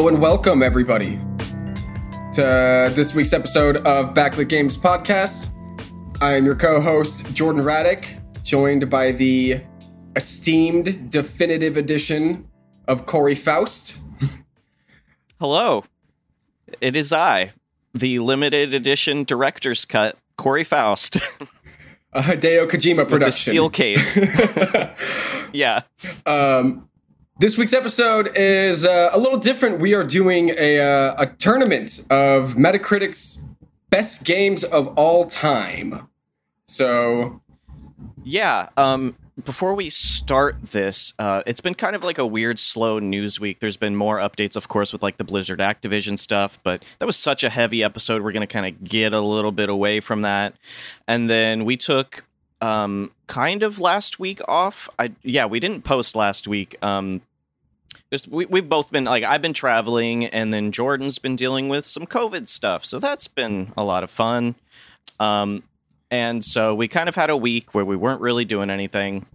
Hello and welcome, everybody, to this week's episode of Backlit Games Podcast. I am your co host, Jordan Raddick, joined by the esteemed definitive edition of Corey Faust. Hello. It is I, the limited edition director's cut, Corey Faust, A Hideo Kojima with the steel case. yeah. Um, this week's episode is uh, a little different. We are doing a, uh, a tournament of Metacritic's best games of all time. So, Yeah. Um, before we start this, uh, it's been kind of like a weird, slow news week. There's been more updates, of course, with like the Blizzard Activision stuff, but that was such a heavy episode. We're going to kind of get a little bit away from that. And then we took um, kind of last week off. I yeah, we didn't post last week. Um, just we, we've both been like I've been traveling, and then Jordan's been dealing with some COVID stuff, so that's been a lot of fun. Um, and so we kind of had a week where we weren't really doing anything,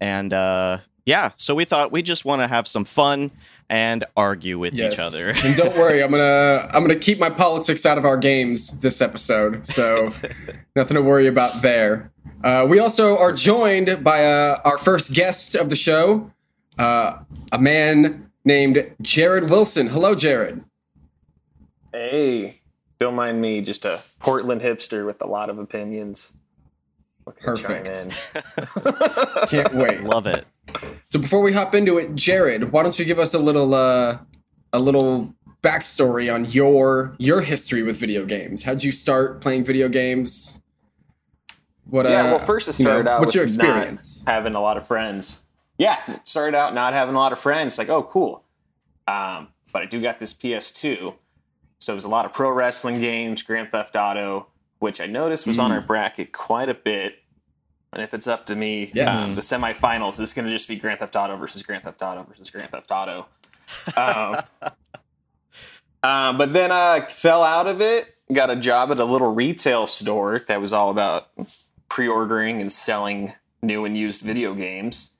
and uh, yeah, so we thought we just want to have some fun and argue with yes. each other. and don't worry, I'm gonna I'm gonna keep my politics out of our games this episode. So, nothing to worry about there. Uh, we also are joined by uh, our first guest of the show, uh, a man named Jared Wilson. Hello, Jared. Hey, don't mind me, just a Portland hipster with a lot of opinions. Looking to chime Perfect. Can't wait. Love it. So before we hop into it, Jared, why don't you give us a little uh, a little backstory on your your history with video games? How'd you start playing video games? What? yeah, uh, well, first it you know, started out What's with your experience? not having a lot of friends. Yeah, it started out not having a lot of friends. Like, oh, cool. Um, but I do got this PS2, so it was a lot of pro wrestling games, Grand Theft Auto, which I noticed was on Mm. our bracket quite a bit. And if it's up to me, Yes. um, the semifinals is going to just be Grand Theft Auto versus Grand Theft Auto versus Grand Theft Auto. Um, uh, but then I fell out of it. Got a job at a little retail store that was all about pre-ordering and selling new and used video games.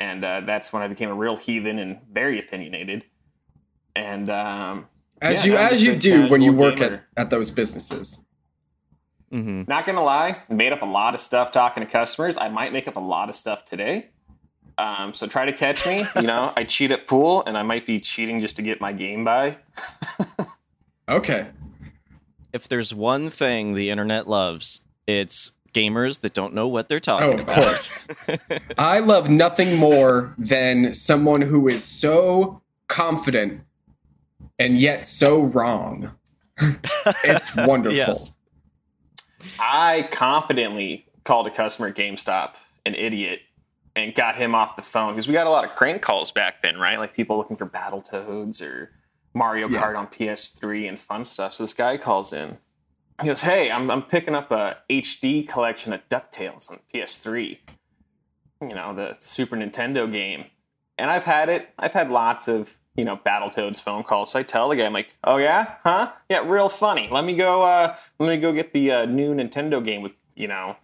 And uh, that's when I became a real heathen and very opinionated. And um, As yeah, you as you do when you work gamer. at, at those businesses. hmm Not gonna lie, made up a lot of stuff talking to customers. I might make up a lot of stuff today. Um, so try to catch me. You know, I cheat at pool, and I might be cheating just to get my game by. Okay. If there's one thing the internet loves, it's gamers that don't know what they're talking Oh, of about. course. I love nothing more than someone who is so confident and yet so wrong. it's wonderful. Yes. I confidently called a customer at GameStop an idiot and got him off the phone because we got a lot of crank calls back then, right? Like people looking for Battletoads or Mario Yeah. Kart on PS3 and fun stuff. So this guy calls in. He goes, "Hey, I'm I'm picking up a HD collection of Ducktales on PS3. You know, the Super Nintendo game. And I've had it. I've had lots of you know Battletoads phone calls. So I tell the guy, I'm like, "Oh yeah, huh? Yeah, real funny. Let me go. Uh, let me go get the uh, new Nintendo game with you know,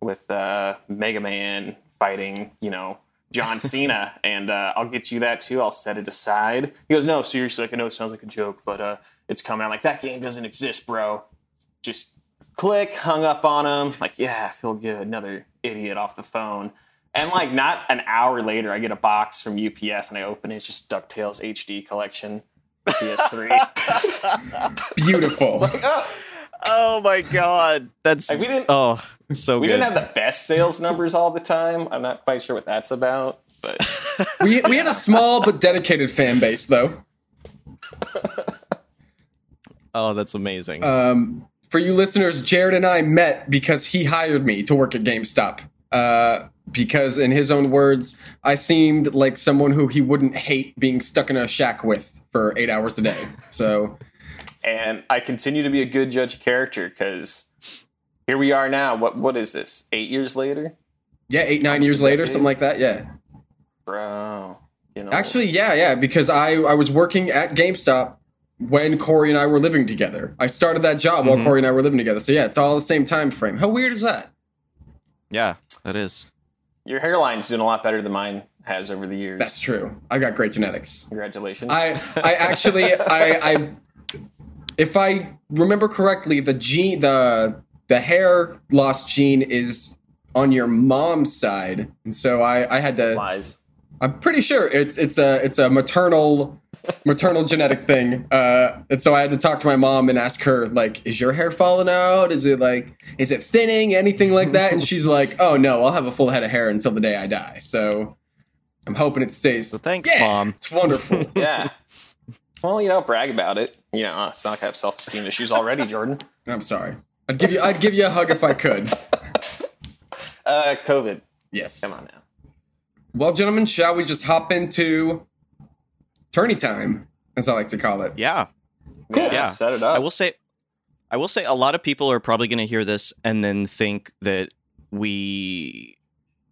with uh, Mega Man fighting you know John Cena, and uh, I'll get you that too. I'll set it aside." He goes, "No, seriously. Like I know it sounds like a joke, but uh, it's coming." I'm like, "That game doesn't exist, bro." Just click, hung up on him. Like, yeah, I feel good. Another idiot off the phone. And like, not an hour later, I get a box from UPS and I open it. It's just Ducktales HD collection, for PS3. Beautiful. oh, Oh my god, that's Like, we didn't- oh so we good. didn't have the best sales numbers all the time. I'm not quite sure what that's about, but we, we had a small but dedicated fan base, though. oh, that's amazing. Um, for you listeners, Jared and I met because he hired me to work at GameStop. Uh, because, in his own words, I seemed like someone who he wouldn't hate being stuck in a shack with for eight hours a day. So, and I continue to be a good judge of character because here we are now. What what is this? Eight years later, yeah, eight, nine years later, something like that. Yeah. bro. You know, Actually, yeah, yeah, because I, I was working at GameStop when Corey and I were living together. I started that job while Mhm. Corey and I were living together. So, yeah, it's all the same time frame. How weird is that? yeah, that is. your hairline's doing a lot better than mine has over the years. That's true. I got great genetics. Congratulations. I I actually I I if I remember correctly, the gene the the hair loss gene is on your mom's side, and so I I had to. Lies. I'm pretty sure it's it's a it's a maternal maternal genetic thing. Uh, and so I had to talk to my mom and ask her like, is your hair falling out? Is it like is it thinning? Anything like that? And she's like, oh no, I'll have a full head of hair until the day I die. So I'm hoping it stays. So thanks, Yeah, mom. It's wonderful. Yeah. well, you know, brag about it. You know, it's not like I have self esteem issues already, Jordan. I'm sorry. I'd give you I'd give you a hug if I could. Uh, COVID. Yes. Come on now. Well, gentlemen, shall we just hop into tourney time, as I like to call it? Yeah. Cool. Yeah. Set it up. I will say I will say a lot of people are probably going to hear this and then think that we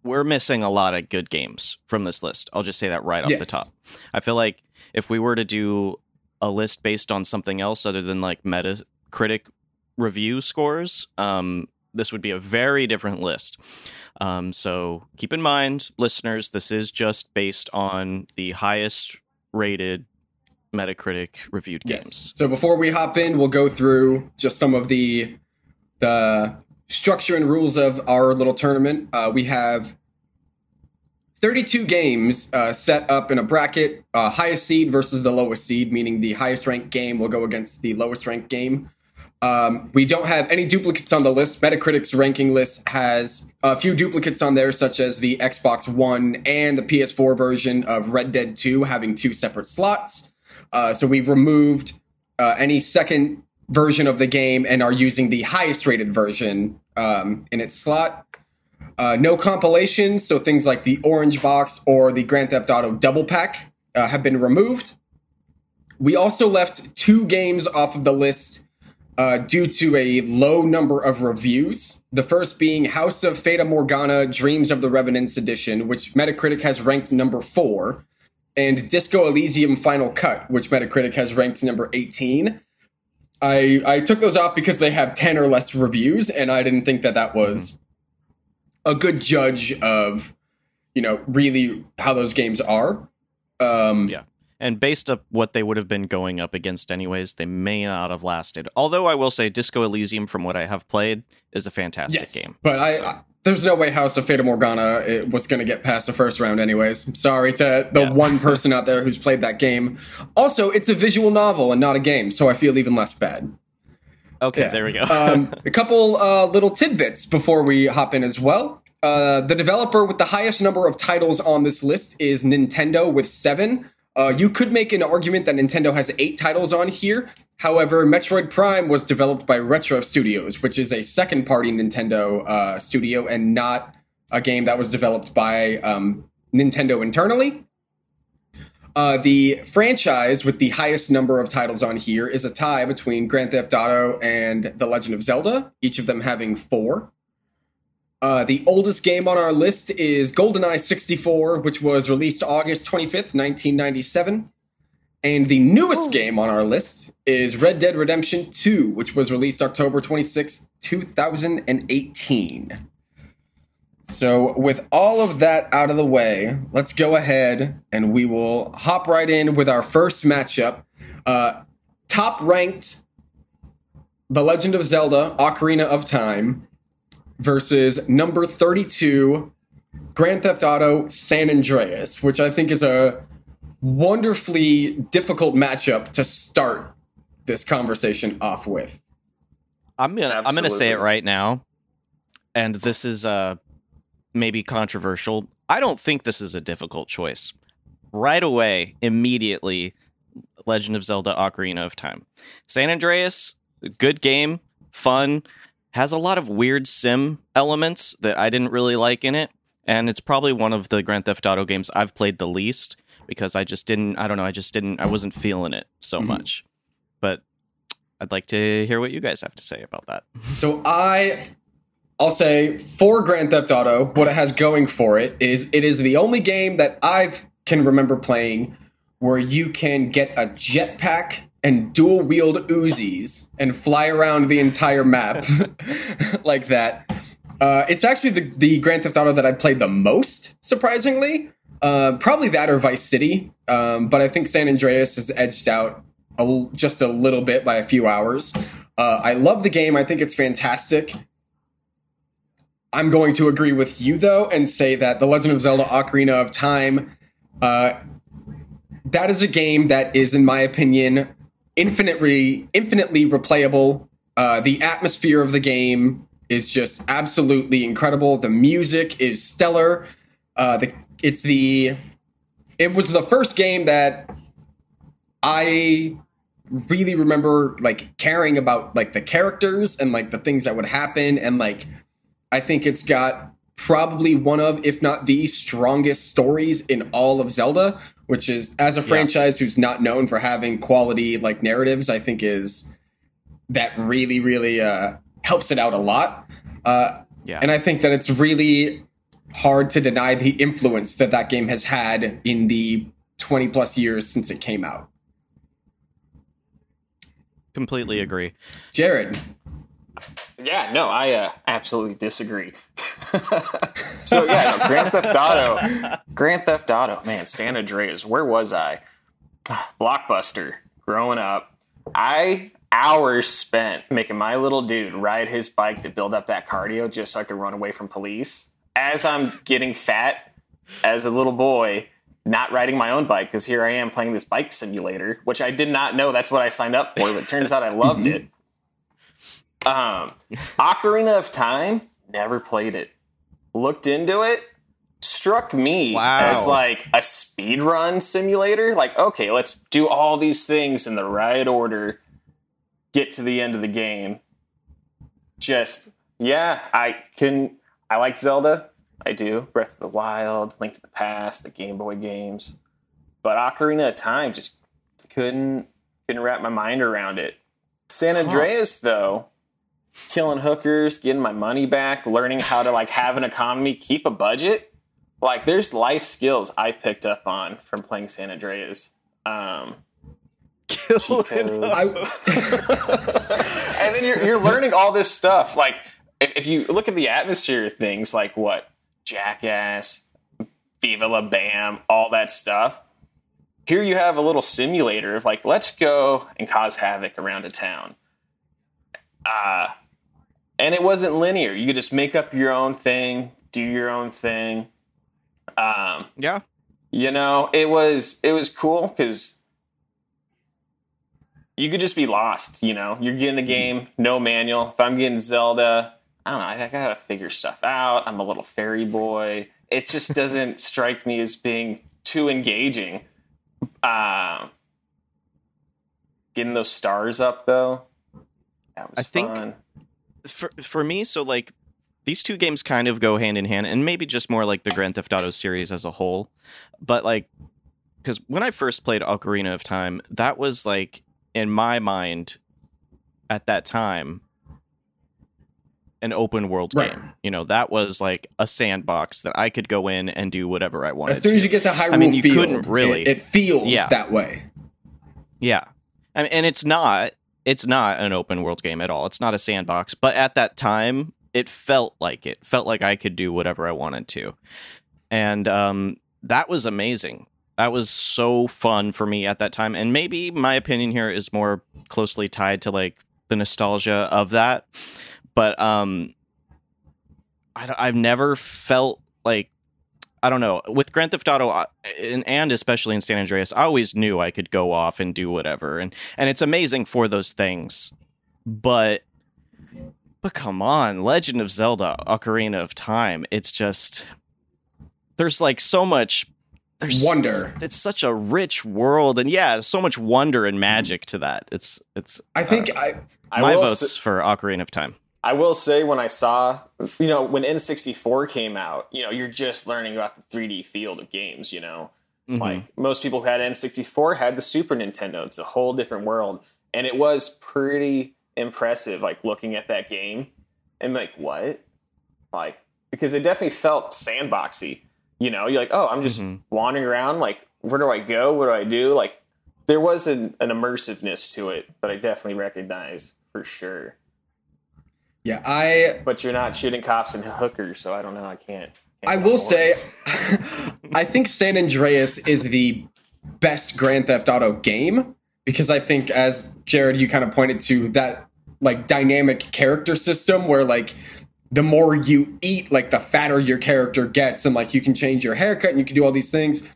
we're missing a lot of good games from this list. I'll just say that right off the top. I feel like if we were to do a list based on something else other than like Metacritic review scores, um, this would be a very different list. Um, so keep in mind, listeners, this is just based on the highest rated Metacritic reviewed Yes. games. So before we hop in, we'll go through just some of the the structure and rules of our little tournament. Uh, we have 32 games uh, set up in a bracket. Uh, highest seed versus the lowest seed, meaning the highest ranked game will go against the lowest ranked game. Um, we don't have any duplicates on the list. Metacritic's ranking list has a few duplicates on there, such as the Xbox One and the PS4 version of Red Dead 2 having two separate slots. Uh, so we've removed uh, any second version of the game and are using the highest rated version um, in its slot. Uh, no compilations, so things like the Orange Box or the Grand Theft Auto Double Pack uh, have been removed. We also left two games off of the list uh, due to a low number of reviews. The first being House of Fata Morgana Dreams of the Revenants Edition, which Metacritic has ranked number four, and Disco Elysium Final Cut, which Metacritic has ranked number 18. I, I took those off because they have 10 or less reviews, and I didn't think that that was a good judge of, you know, really how those games are. Um, Yeah. And based up what they would have been going up against anyways, they may not have lasted. Although I will say Disco Elysium from what I have played is a fantastic yes. game. But I, I there's no way House of Fata Morgana it was going to get past the first round, anyways. Sorry to the Yeah. one person out there who's played that game. Also, it's a visual novel and not a game, so I feel even less bad. Okay, Yeah. there we go. um, a couple uh, little tidbits before we hop in as well. Uh, the developer with the highest number of titles on this list is Nintendo with seven. Uh, you could make an argument that Nintendo has eight titles on here. However, Metroid Prime was developed by Retro Studios, which is a second party Nintendo uh, studio and not a game that was developed by um, Nintendo internally. Uh, the franchise with the highest number of titles on here is a tie between Grand Theft Auto and The Legend of Zelda, each of them having four. Uh, the oldest game on our list is GoldenEye 64, which was released August 25th, 1997. And the newest game on our list is Red Dead Redemption 2, which was released October 26th, 2018. So, with all of that out of the way, let's go ahead and we will hop right in with our first matchup. Uh, top ranked The Legend of Zelda Ocarina of Time versus number 32 Grand Theft Auto San Andreas, which I think is a wonderfully difficult matchup to start this conversation off with. I'm gonna I'm gonna say it right now, and this is uh maybe controversial. I don't think this is a difficult choice. Right away, immediately, Legend of Zelda: Ocarina of Time, San Andreas, good game, fun, has a lot of weird sim elements that I didn't really like in it, and it's probably one of the Grand Theft Auto games I've played the least because I just didn't. I don't know. I just didn't. I wasn't feeling it so Mhm. much, but. I'd like to hear what you guys have to say about that. So I I'll say for Grand Theft Auto, what it has going for it is it is the only game that I've can remember playing where you can get a jetpack and dual wield Uzis and fly around the entire map like that. Uh, it's actually the, the Grand Theft Auto that I played the most, surprisingly. Uh, probably that or Vice City, um, but I think San Andreas has edged out a, just a little bit by a few hours. Uh, I love the game. I think it's fantastic. I'm going to agree with you though and say that The Legend of Zelda: Ocarina of Time, uh, that is a game that is, in my opinion, infinitely infinitely replayable. Uh, the atmosphere of the game is just absolutely incredible. The music is stellar. Uh, the it's the it was the first game that I really remember like caring about like the characters and like the things that would happen and like I think it's got probably one of if not the strongest stories in all of Zelda, which is as a franchise who's not known for having quality like narratives, I think is that really really uh helps it out a lot. Uh Yeah. and I think that it's really hard to deny the influence that that game has had in the 20 plus years since it came out. Completely agree. Jared, Yeah, no, I uh, absolutely disagree. so yeah, no, Grand Theft Auto, Grand Theft Auto, man, San Andreas. Where was I? Blockbuster. Growing up, I hours spent making my little dude ride his bike to build up that cardio just so I could run away from police. As I'm getting fat as a little boy, not riding my own bike because here I am playing this bike simulator, which I did not know that's what I signed up for, but turns out I loved it. Um, Ocarina of Time, never played it. Looked into it, struck me Wow. as like a speed run simulator. Like, okay, let's do all these things in the right order, get to the end of the game. Just, yeah, I can. I like Zelda. I do. Breath of the Wild, Link to the Past, the Game Boy games. But Ocarina of Time just couldn't couldn't wrap my mind around it. San Andreas though, killing hookers, getting my money back, learning how to like have an economy, keep a budget. Like there's life skills I picked up on from playing San Andreas. Um, Killing codes. and then you're, you're learning all this stuff. Like if, if you look at the atmosphere of things, like what Jackass, Viva La Bam, all that stuff. Here you have a little simulator of like, let's go and cause havoc around a town. Uh, and it wasn't linear. You could just make up your own thing, do your own thing. Um, Yeah. you know, it was it was cool because you could just be lost. You know, you're getting a game, no manual. If I'm getting Zelda, I don't know. I, I gotta figure stuff out. I'm a little fairy boy. It just doesn't strike me as being too engaging. Uh, getting those stars up though, that was I think- fun. For for me, so like these two games kind of go hand in hand, and maybe just more like the Grand Theft Auto series as a whole. But like, because when I first played Ocarina of Time, that was like in my mind at that time an open world Right. game. You know, that was like a sandbox that I could go in and do whatever I wanted. as soon to. as you get to Hyrule mean, you Field, couldn't really- it, it feels Yeah. that way. Yeah. I mean, and it's not it's not an open world game at all. It's not a sandbox, but at that time it felt like it. Felt like I could do whatever I wanted to. And um that was amazing. That was so fun for me at that time. And maybe my opinion here is more closely tied to like the nostalgia of that. But um I I've never felt like I don't know. With Grand Theft Auto, uh, and, and especially in San Andreas, I always knew I could go off and do whatever, and and it's amazing for those things. But but come on, Legend of Zelda: Ocarina of Time. It's just there's like so much there's Wonder. It's, it's such a rich world, and yeah, so much wonder and magic to that. It's it's I think uh, I I my will votes s- for Ocarina of Time. I will say when I saw, you know, when N64 came out, you know, you're just learning about the 3D field of games, you know. Mhm. Like most people who had N64 had the Super Nintendo. It's a whole different world. And it was pretty impressive, like looking at that game and like, what? Like, because it definitely felt sandboxy. You know, you're like, oh, I'm just Mhm. wandering around. Like, where do I go? What do I do? Like, there was an, an immersiveness to it that I definitely recognize for sure yeah I but you're not shooting cops and hookers, so I don't know. I can't I will say, I think San Andreas is the best Grand Theft Auto game because I think, as Jared, you kind of pointed to that like dynamic character system where like the more you eat, like the fatter your character gets, and like you can change your haircut and you can do all these things.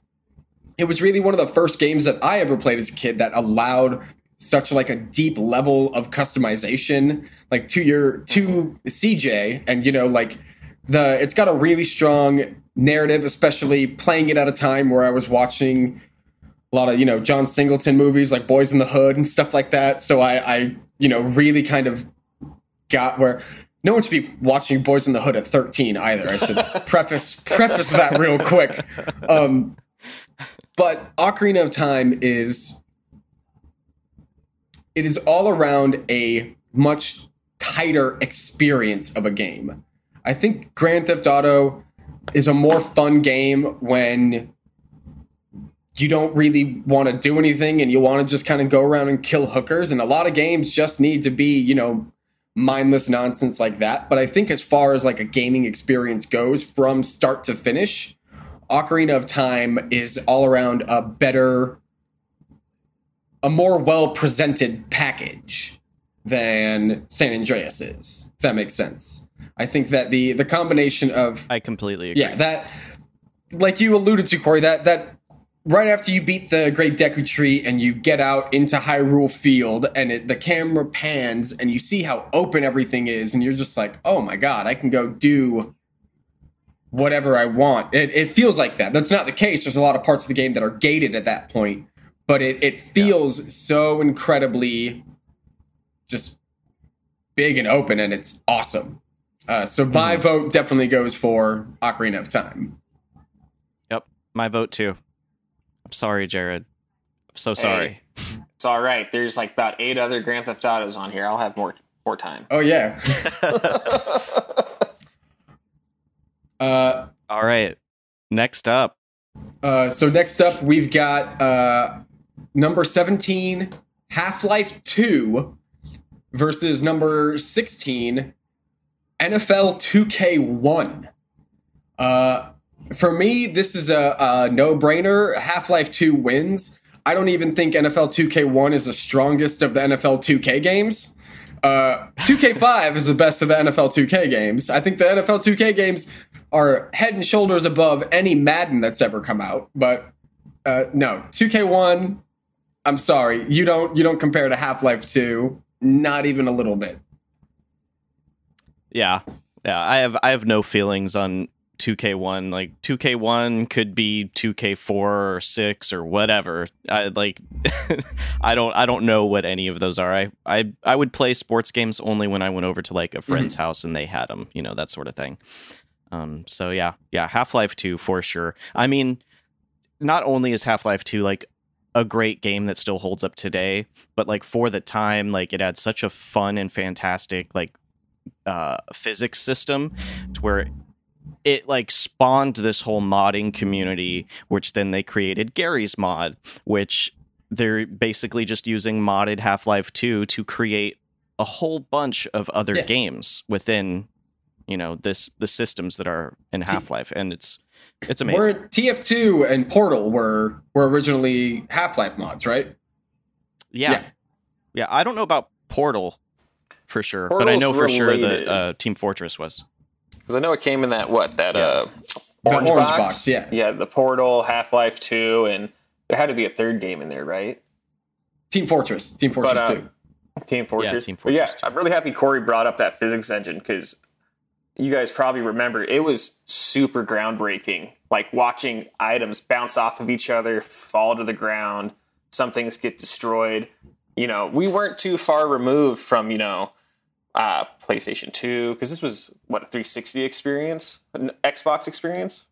It was really one of the first games that I ever played as a kid that allowed such like a deep level of customization, like to your to CJ, and you know like the it's got a really strong narrative, especially playing it at a time where I was watching a lot of you know John Singleton movies like Boyz n the Hood and stuff like that. So I, I you know really kind of got where no one should be watching Boyz n the Hood at 13 either. I should preface preface that real quick. Um, but Ocarina of Time is it is all around a much tighter experience of a game. I think Grand Theft Auto is a more fun game when you don't really want to do anything and you want to just kind of go around and kill hookers and a lot of games just need to be, you know, mindless nonsense like that. But I think as far as like a gaming experience goes from start to finish, Ocarina of Time is all around a better a more well presented package than San Andreas is. If that makes sense. I think that the the combination of I completely agree. yeah that like you alluded to Corey that that right after you beat the Great Deku Tree and you get out into Hyrule Field and it, the camera pans and you see how open everything is and you're just like oh my god I can go do whatever I want. It, it feels like that. That's not the case. There's a lot of parts of the game that are gated at that point, but it, it feels so incredibly just big and open and it's awesome. Uh, so my Mhm. vote definitely goes for Ocarina of Time. Yep. My vote too. I'm sorry, Jared. I'm so sorry. Hey, it's all right. There's like about eight other Grand Theft Autos on here. I'll have more more time. Oh yeah. uh, All right. Next up. uh, so next up we've got uh, number 17 Half-Life 2 versus number 16 NFL 2K1. Uh, for me, this is a, a no-brainer. Half-Life 2 wins. I don't even think NFL 2K1 is the strongest of the NFL 2K games. Uh, 2K5 is the best of the NFL 2K games. I think the NFL 2K games are head and shoulders above any Madden that's ever come out. But uh, no, 2K1. I'm sorry, you don't you don't compare to Half Life 2. Not even a little bit. Yeah. Yeah, I have I have no feelings on 2K1. Like 2K1 could be 2K4 or 6 or whatever. I like I don't I don't know what any of those are. I I I would play sports games only when I went over to like a friend's house and they had them, you know, that sort of thing. Um so yeah. Yeah, Half-Life 2 for sure. I mean, not only is Half-Life 2 like a great game that still holds up today, but like for the time, like it had such a fun and fantastic like uh, physics system to where it like spawned this whole modding community, which then they created Garry's Mod, which they're basically just using modded Half Life 2 to create a whole bunch of other Yeah. games within you know this the systems that are in Half Life, and it's it's amazing. Were TF2 and Portal were were originally Half Life mods, right? yeah. yeah. yeah, I don't know about Portal for sure, but I know for sure that uh, Team Fortress was. Because I know it came in that what that Yeah. uh orange, orange box. box, yeah. yeah, the Portal, Half Life Two, and there had to be a third game in there, right? Team Fortress, Team Fortress But, uh, 2. Team Fortress. Team But yeah, Fortress 2. I'm really happy Corey brought up that physics engine because you guys probably remember it was super groundbreaking. Like watching items bounce off of each other, fall to the ground, some things get destroyed. You know, we weren't too far removed from, you know, uh, PlayStation 2, because this was what a 360 experience, an Xbox experience.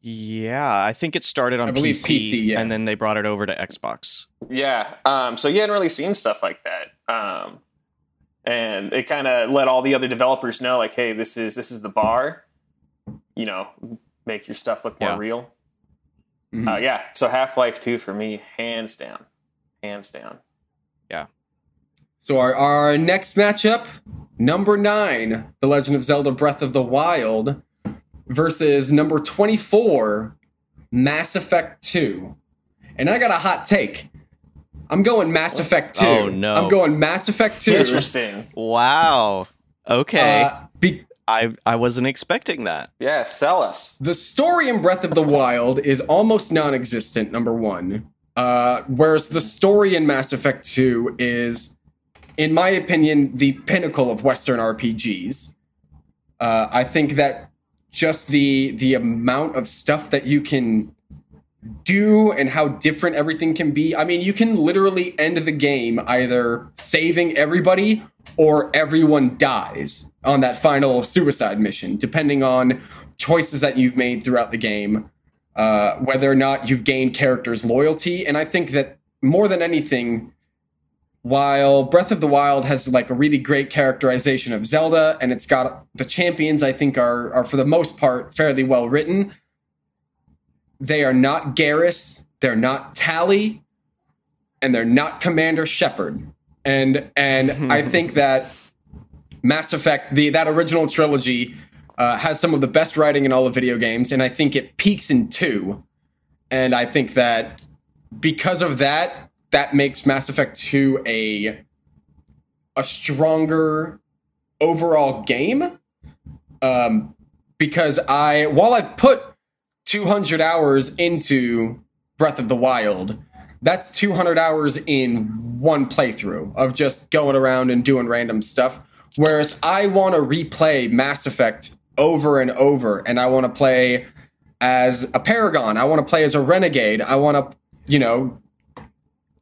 Yeah, I think it started on I believe PC, PC, yeah. and then they brought it over to Xbox. Yeah. Um, so you hadn't really seen stuff like that. Um, and it kind of let all the other developers know, like, hey, this is this is the bar. You know, make your stuff look more Yeah. real. Mhm. Uh, yeah. So Half Life Two for me, hands down, hands down. Yeah. So our, our next matchup, number nine, The Legend of Zelda Breath of the Wild versus number 24, Mass Effect 2. And I got a hot take. I'm going Mass Effect 2. Oh, no. I'm going Mass Effect 2. Interesting. Wow. Okay. Uh, be- I I wasn't expecting that. Yeah, sell us. the story in Breath of the Wild is almost non existent, number one. Uh, whereas the story in Mass Effect 2 is, in my opinion, the pinnacle of Western RPGs. Uh, I think that just the the amount of stuff that you can do and how different everything can be. I mean, you can literally end the game either saving everybody or everyone dies on that final suicide mission, depending on choices that you've made throughout the game, uh, whether or not you've gained characters' loyalty. And I think that more than anything, while Breath of the Wild has like a really great characterization of Zelda, and it's got the champions, I think are are for the most part fairly well written. They are not Garrus, they're not Tali, and they're not Commander Shepard. And and I think that Mass Effect, the that original trilogy, uh, has some of the best writing in all of video games, and I think it peaks in two. And I think that because of that, that makes Mass Effect 2 a a stronger overall game. Um, because I while I've put 200 hours into Breath of the Wild, that's 200 hours in one playthrough of just going around and doing random stuff. Whereas I want to replay Mass Effect over and over, and I want to play as a Paragon. I want to play as a Renegade. I want to, you know,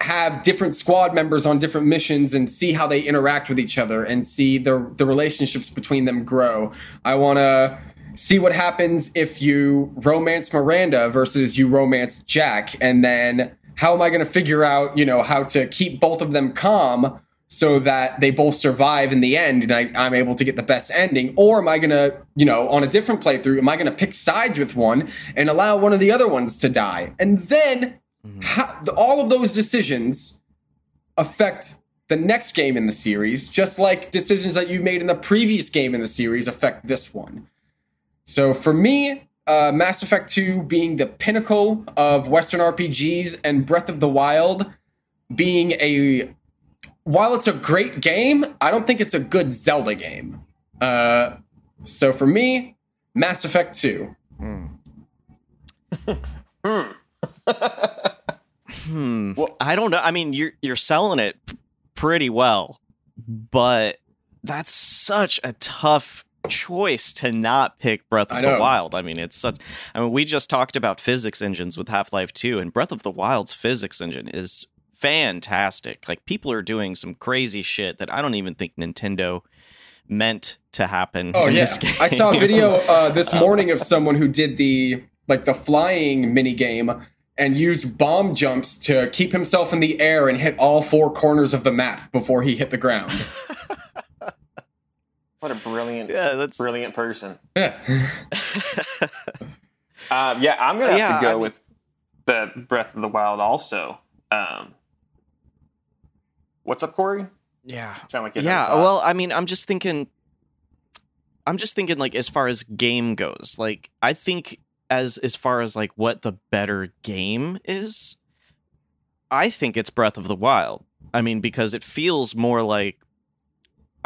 have different squad members on different missions and see how they interact with each other and see the the relationships between them grow. I want to see what happens if you romance Miranda versus you romance Jack and then how am I going to figure out, you know, how to keep both of them calm so that they both survive in the end and I, I'm able to get the best ending? Or am I going to, you know, on a different playthrough, am I going to pick sides with one and allow one of the other ones to die? And then mm-hmm. how, all of those decisions affect the next game in the series, just like decisions that you made in the previous game in the series affect this one. So for me, uh, Mass Effect 2 being the pinnacle of Western RPGs and Breath of the Wild being a. While it's a great game, I don't think it's a good Zelda game. Uh, so for me, Mass Effect 2. Hmm. Hmm. Well, I don't know. I mean, you're you're selling it p- pretty well, but that's such a tough choice to not pick Breath of the. Wild. I mean, it's such. I mean, we just talked about physics engines with Half Life Two, and Breath of the Wild's physics engine is fantastic. Like people are doing some crazy shit that I don't even think Nintendo meant to happen. Oh yeah. I saw a video uh, this morning of someone who did the like the flying mini game and used bomb jumps to keep himself in the air and hit all four corners of the map before he hit the ground. What a brilliant, yeah, that's brilliant person. yeah. Um, yeah, I'm gonna have Yeah, to go I mean- with the Breath of the Wild. Also, um, what's up, Corey? yeah. Sound like you yeah thought. well i mean i'm just thinking i'm just thinking like as far as game goes like i think as as far as like what the better game is i think it's breath of the wild i mean because it feels more like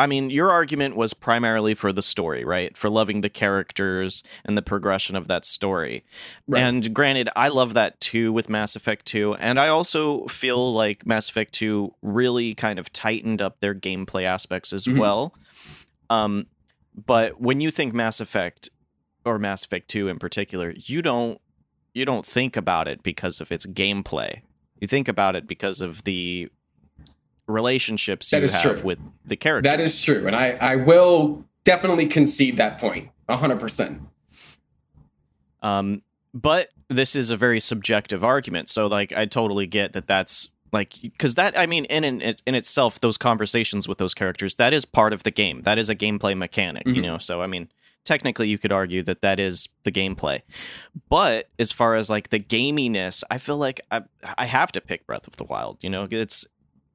i mean your argument was primarily for the story right for loving the characters and the progression of that story Right. and granted, I love that too with Mass Effect 2. And I also feel like Mass Effect 2 really kind of tightened up their gameplay aspects as Mhm. well. Um, but when you think Mass Effect or Mass Effect 2 in particular, you don't you don't think about it because of its gameplay. You think about it because of the relationships That you is have true. with the characters. That is true, and I I will definitely concede that point point, hundred percent. Um, but this is a very subjective argument. So, like, I totally get that that's like because that I mean, in in, in itself, those conversations with those characters that is part of the game. That is a gameplay mechanic, you Mhm. know. So, I mean, technically, you could argue that that is the gameplay. But as far as like the gaminess, I feel like I I have to pick Breath of the Wild. You know, it's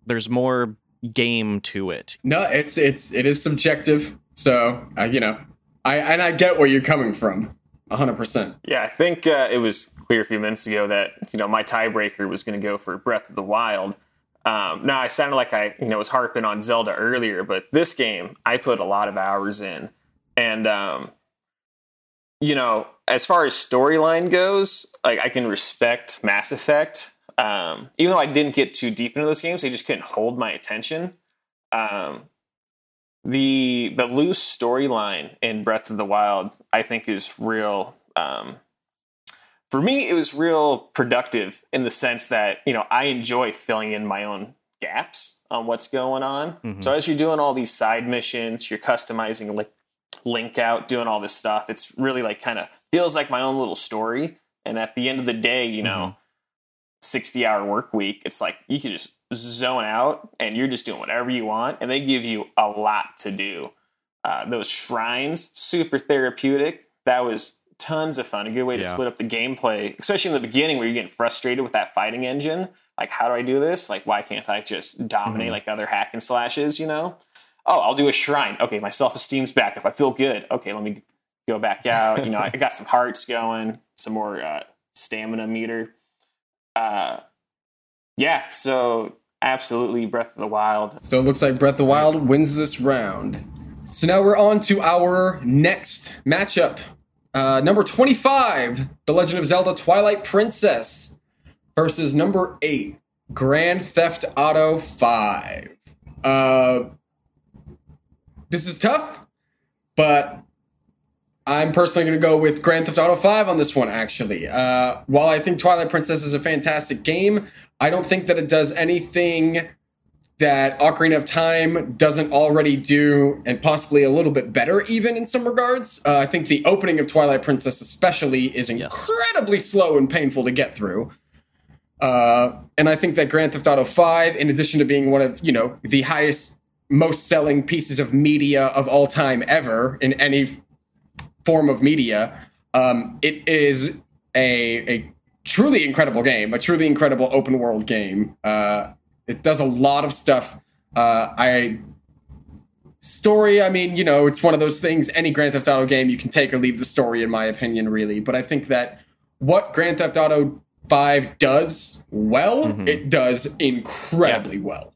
there's more game to it. No, it's it's it is subjective. So uh, you know, I and I get where you're coming from. hundred percent. Yeah, I think uh, it was clear a few minutes ago that you know my tiebreaker was going to go for Breath of the Wild. Um, now I sounded like I you know was harping on Zelda earlier, but this game I put a lot of hours in, and um, you know as far as storyline goes, like I can respect Mass Effect. Um, even though I didn't get too deep into those games, they just couldn't hold my attention. Um, the the loose storyline in Breath of the Wild, I think, is real. Um, for me, it was real productive in the sense that you know I enjoy filling in my own gaps on what's going on. Mm-hmm. So as you're doing all these side missions, you're customizing li- link out, doing all this stuff. It's really like kind of feels like my own little story. And at the end of the day, you know, mm-hmm. 60 hour work week, it's like you can just zone out and you're just doing whatever you want. And they give you a lot to do. Uh, those shrines, super therapeutic. That was tons of fun. A good way to yeah. split up the gameplay, especially in the beginning where you're getting frustrated with that fighting engine. Like, how do I do this? Like, why can't I just dominate mm-hmm. like other hack and slashes, you know? Oh, I'll do a shrine. Okay, my self esteem's back up. I feel good. Okay, let me go back out. You know, I got some hearts going, some more uh, stamina meter. Uh, yeah, so absolutely Breath of the Wild. So it looks like Breath of the Wild wins this round. So now we're on to our next matchup. Uh, number 25, The Legend of Zelda Twilight Princess versus number 8, Grand Theft Auto 5. Uh, this is tough, but I'm personally going to go with Grand Theft Auto 5 on this one, actually. Uh, while I think Twilight Princess is a fantastic game, I don't think that it does anything that Ocarina of Time doesn't already do, and possibly a little bit better, even in some regards. Uh, I think the opening of Twilight Princess, especially, is incredibly yes. slow and painful to get through. Uh, and I think that Grand Theft Auto 5, in addition to being one of, you know, the highest, most selling pieces of media of all time ever in any form of media, um, it is a, a truly incredible game, a truly incredible open world game. Uh, it does a lot of stuff. Uh, I story. I mean, you know, it's one of those things. Any Grand Theft Auto game, you can take or leave the story, in my opinion, really. But I think that what Grand Theft Auto Five does well, mm-hmm. it does incredibly yeah. well.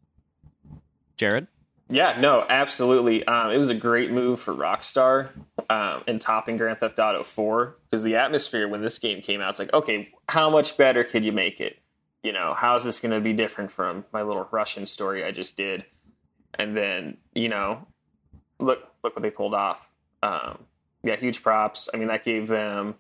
Jared. Yeah, no, absolutely. Um, it was a great move for Rockstar um, in topping Grand Theft Auto 4 because the atmosphere when this game came out, it's like, okay, how much better could you make it? You know, how is this going to be different from my little Russian story I just did? And then, you know, look look what they pulled off. Um, yeah, huge props. I mean, that gave them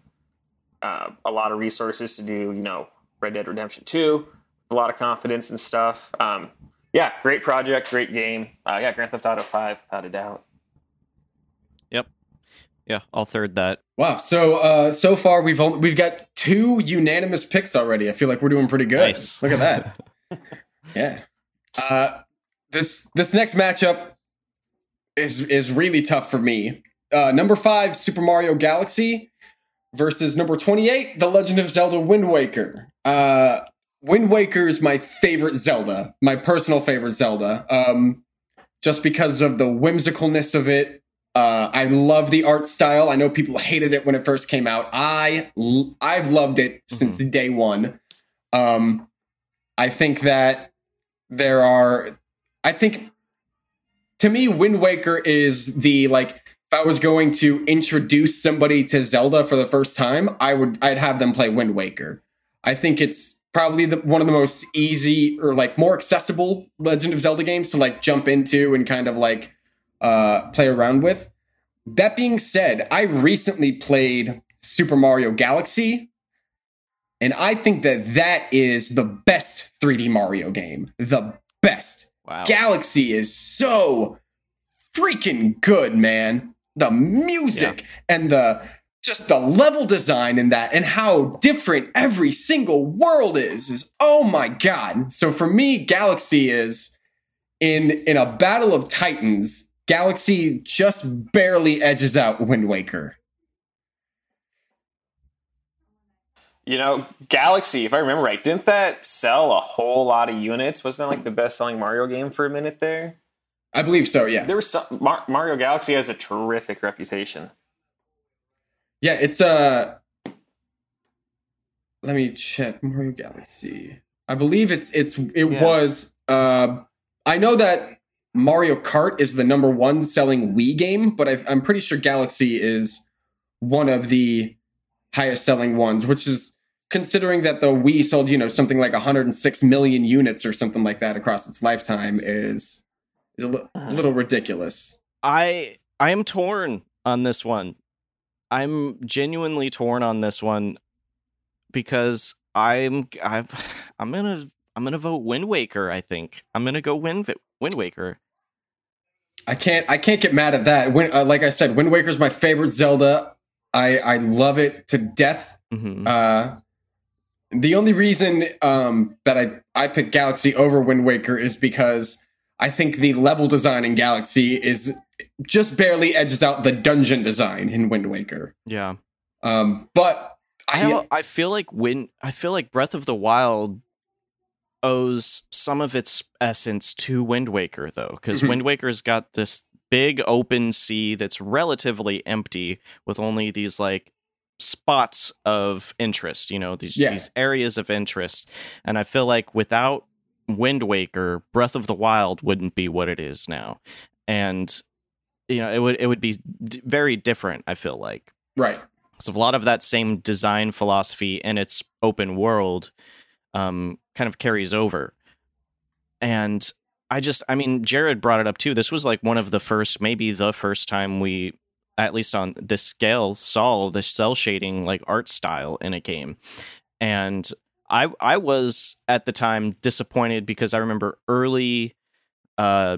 uh, a lot of resources to do, you know, Red Dead Redemption 2, a lot of confidence and stuff. Um, yeah, great project, great game. Uh, yeah, Grand Theft Auto Five, without a doubt. Yep. Yeah, I'll third that. Wow. So uh, so far we've only, we've got two unanimous picks already. I feel like we're doing pretty good. Nice. Look at that. yeah. Uh, this this next matchup is is really tough for me. Uh, number five, Super Mario Galaxy versus number twenty eight, The Legend of Zelda: Wind Waker. Uh, Wind Waker is my favorite Zelda, my personal favorite Zelda. Um, just because of the whimsicalness of it. Uh, I love the art style. I know people hated it when it first came out. I I've loved it since mm-hmm. day one. Um, I think that there are. I think to me, Wind Waker is the like. If I was going to introduce somebody to Zelda for the first time, I would I'd have them play Wind Waker. I think it's probably the, one of the most easy or like more accessible Legend of Zelda games to like jump into and kind of like uh, play around with. That being said, I recently played Super Mario Galaxy, and I think that that is the best 3D Mario game. The best. Wow. Galaxy is so freaking good, man. The music yeah. and the just the level design in that and how different every single world is is oh my god. So for me galaxy is in in a battle of titans galaxy just barely edges out wind waker. You know galaxy if i remember right didn't that sell a whole lot of units? Wasn't that like the best selling mario game for a minute there? I believe so yeah. There was some Mar- mario galaxy has a terrific reputation Yeah, it's uh let me check Mario Galaxy. I believe it's it's it Yeah. was uh I know that Mario Kart is the number one selling Wii game, but I, I'm pretty sure Galaxy is one of the highest selling ones, which is considering that the Wii sold, you know, something like 106 million units or something like that across its lifetime is is a Uh-huh. little ridiculous. I I am torn on this one. I'm genuinely torn on this one because I'm I'm I'm gonna I'm gonna vote Wind Waker. I think I'm gonna go Wind Wind Waker. I can't I can't get mad at that. When, uh, like I said, Wind Waker is my favorite Zelda. I I love it to death. hmm Uh, the only reason um, that I I picked Galaxy over Wind Waker is because I think the level design in Galaxy is just barely edges out the dungeon design in Wind Waker. Yeah, Um, but I I, have a, I feel like Wind I feel like Breath of the Wild owes some of its essence to Wind Waker though, because Mhm. Wind Waker's got this big open sea that's relatively empty with only these like spots of interest, you know, these Yeah. these areas of interest. And I feel like without Wind Waker, Breath of the Wild wouldn't be what it is now. And you know, it would it would be d- very different, I feel like. right. So a lot of that same design philosophy and its open world um, kind of carries over. And I just, I mean, Jared brought it up too. This was like one of the first, maybe the first time we, at least on this scale, saw the cel shading like art style in a game. And I, I was at the time disappointed because I remember early, uh,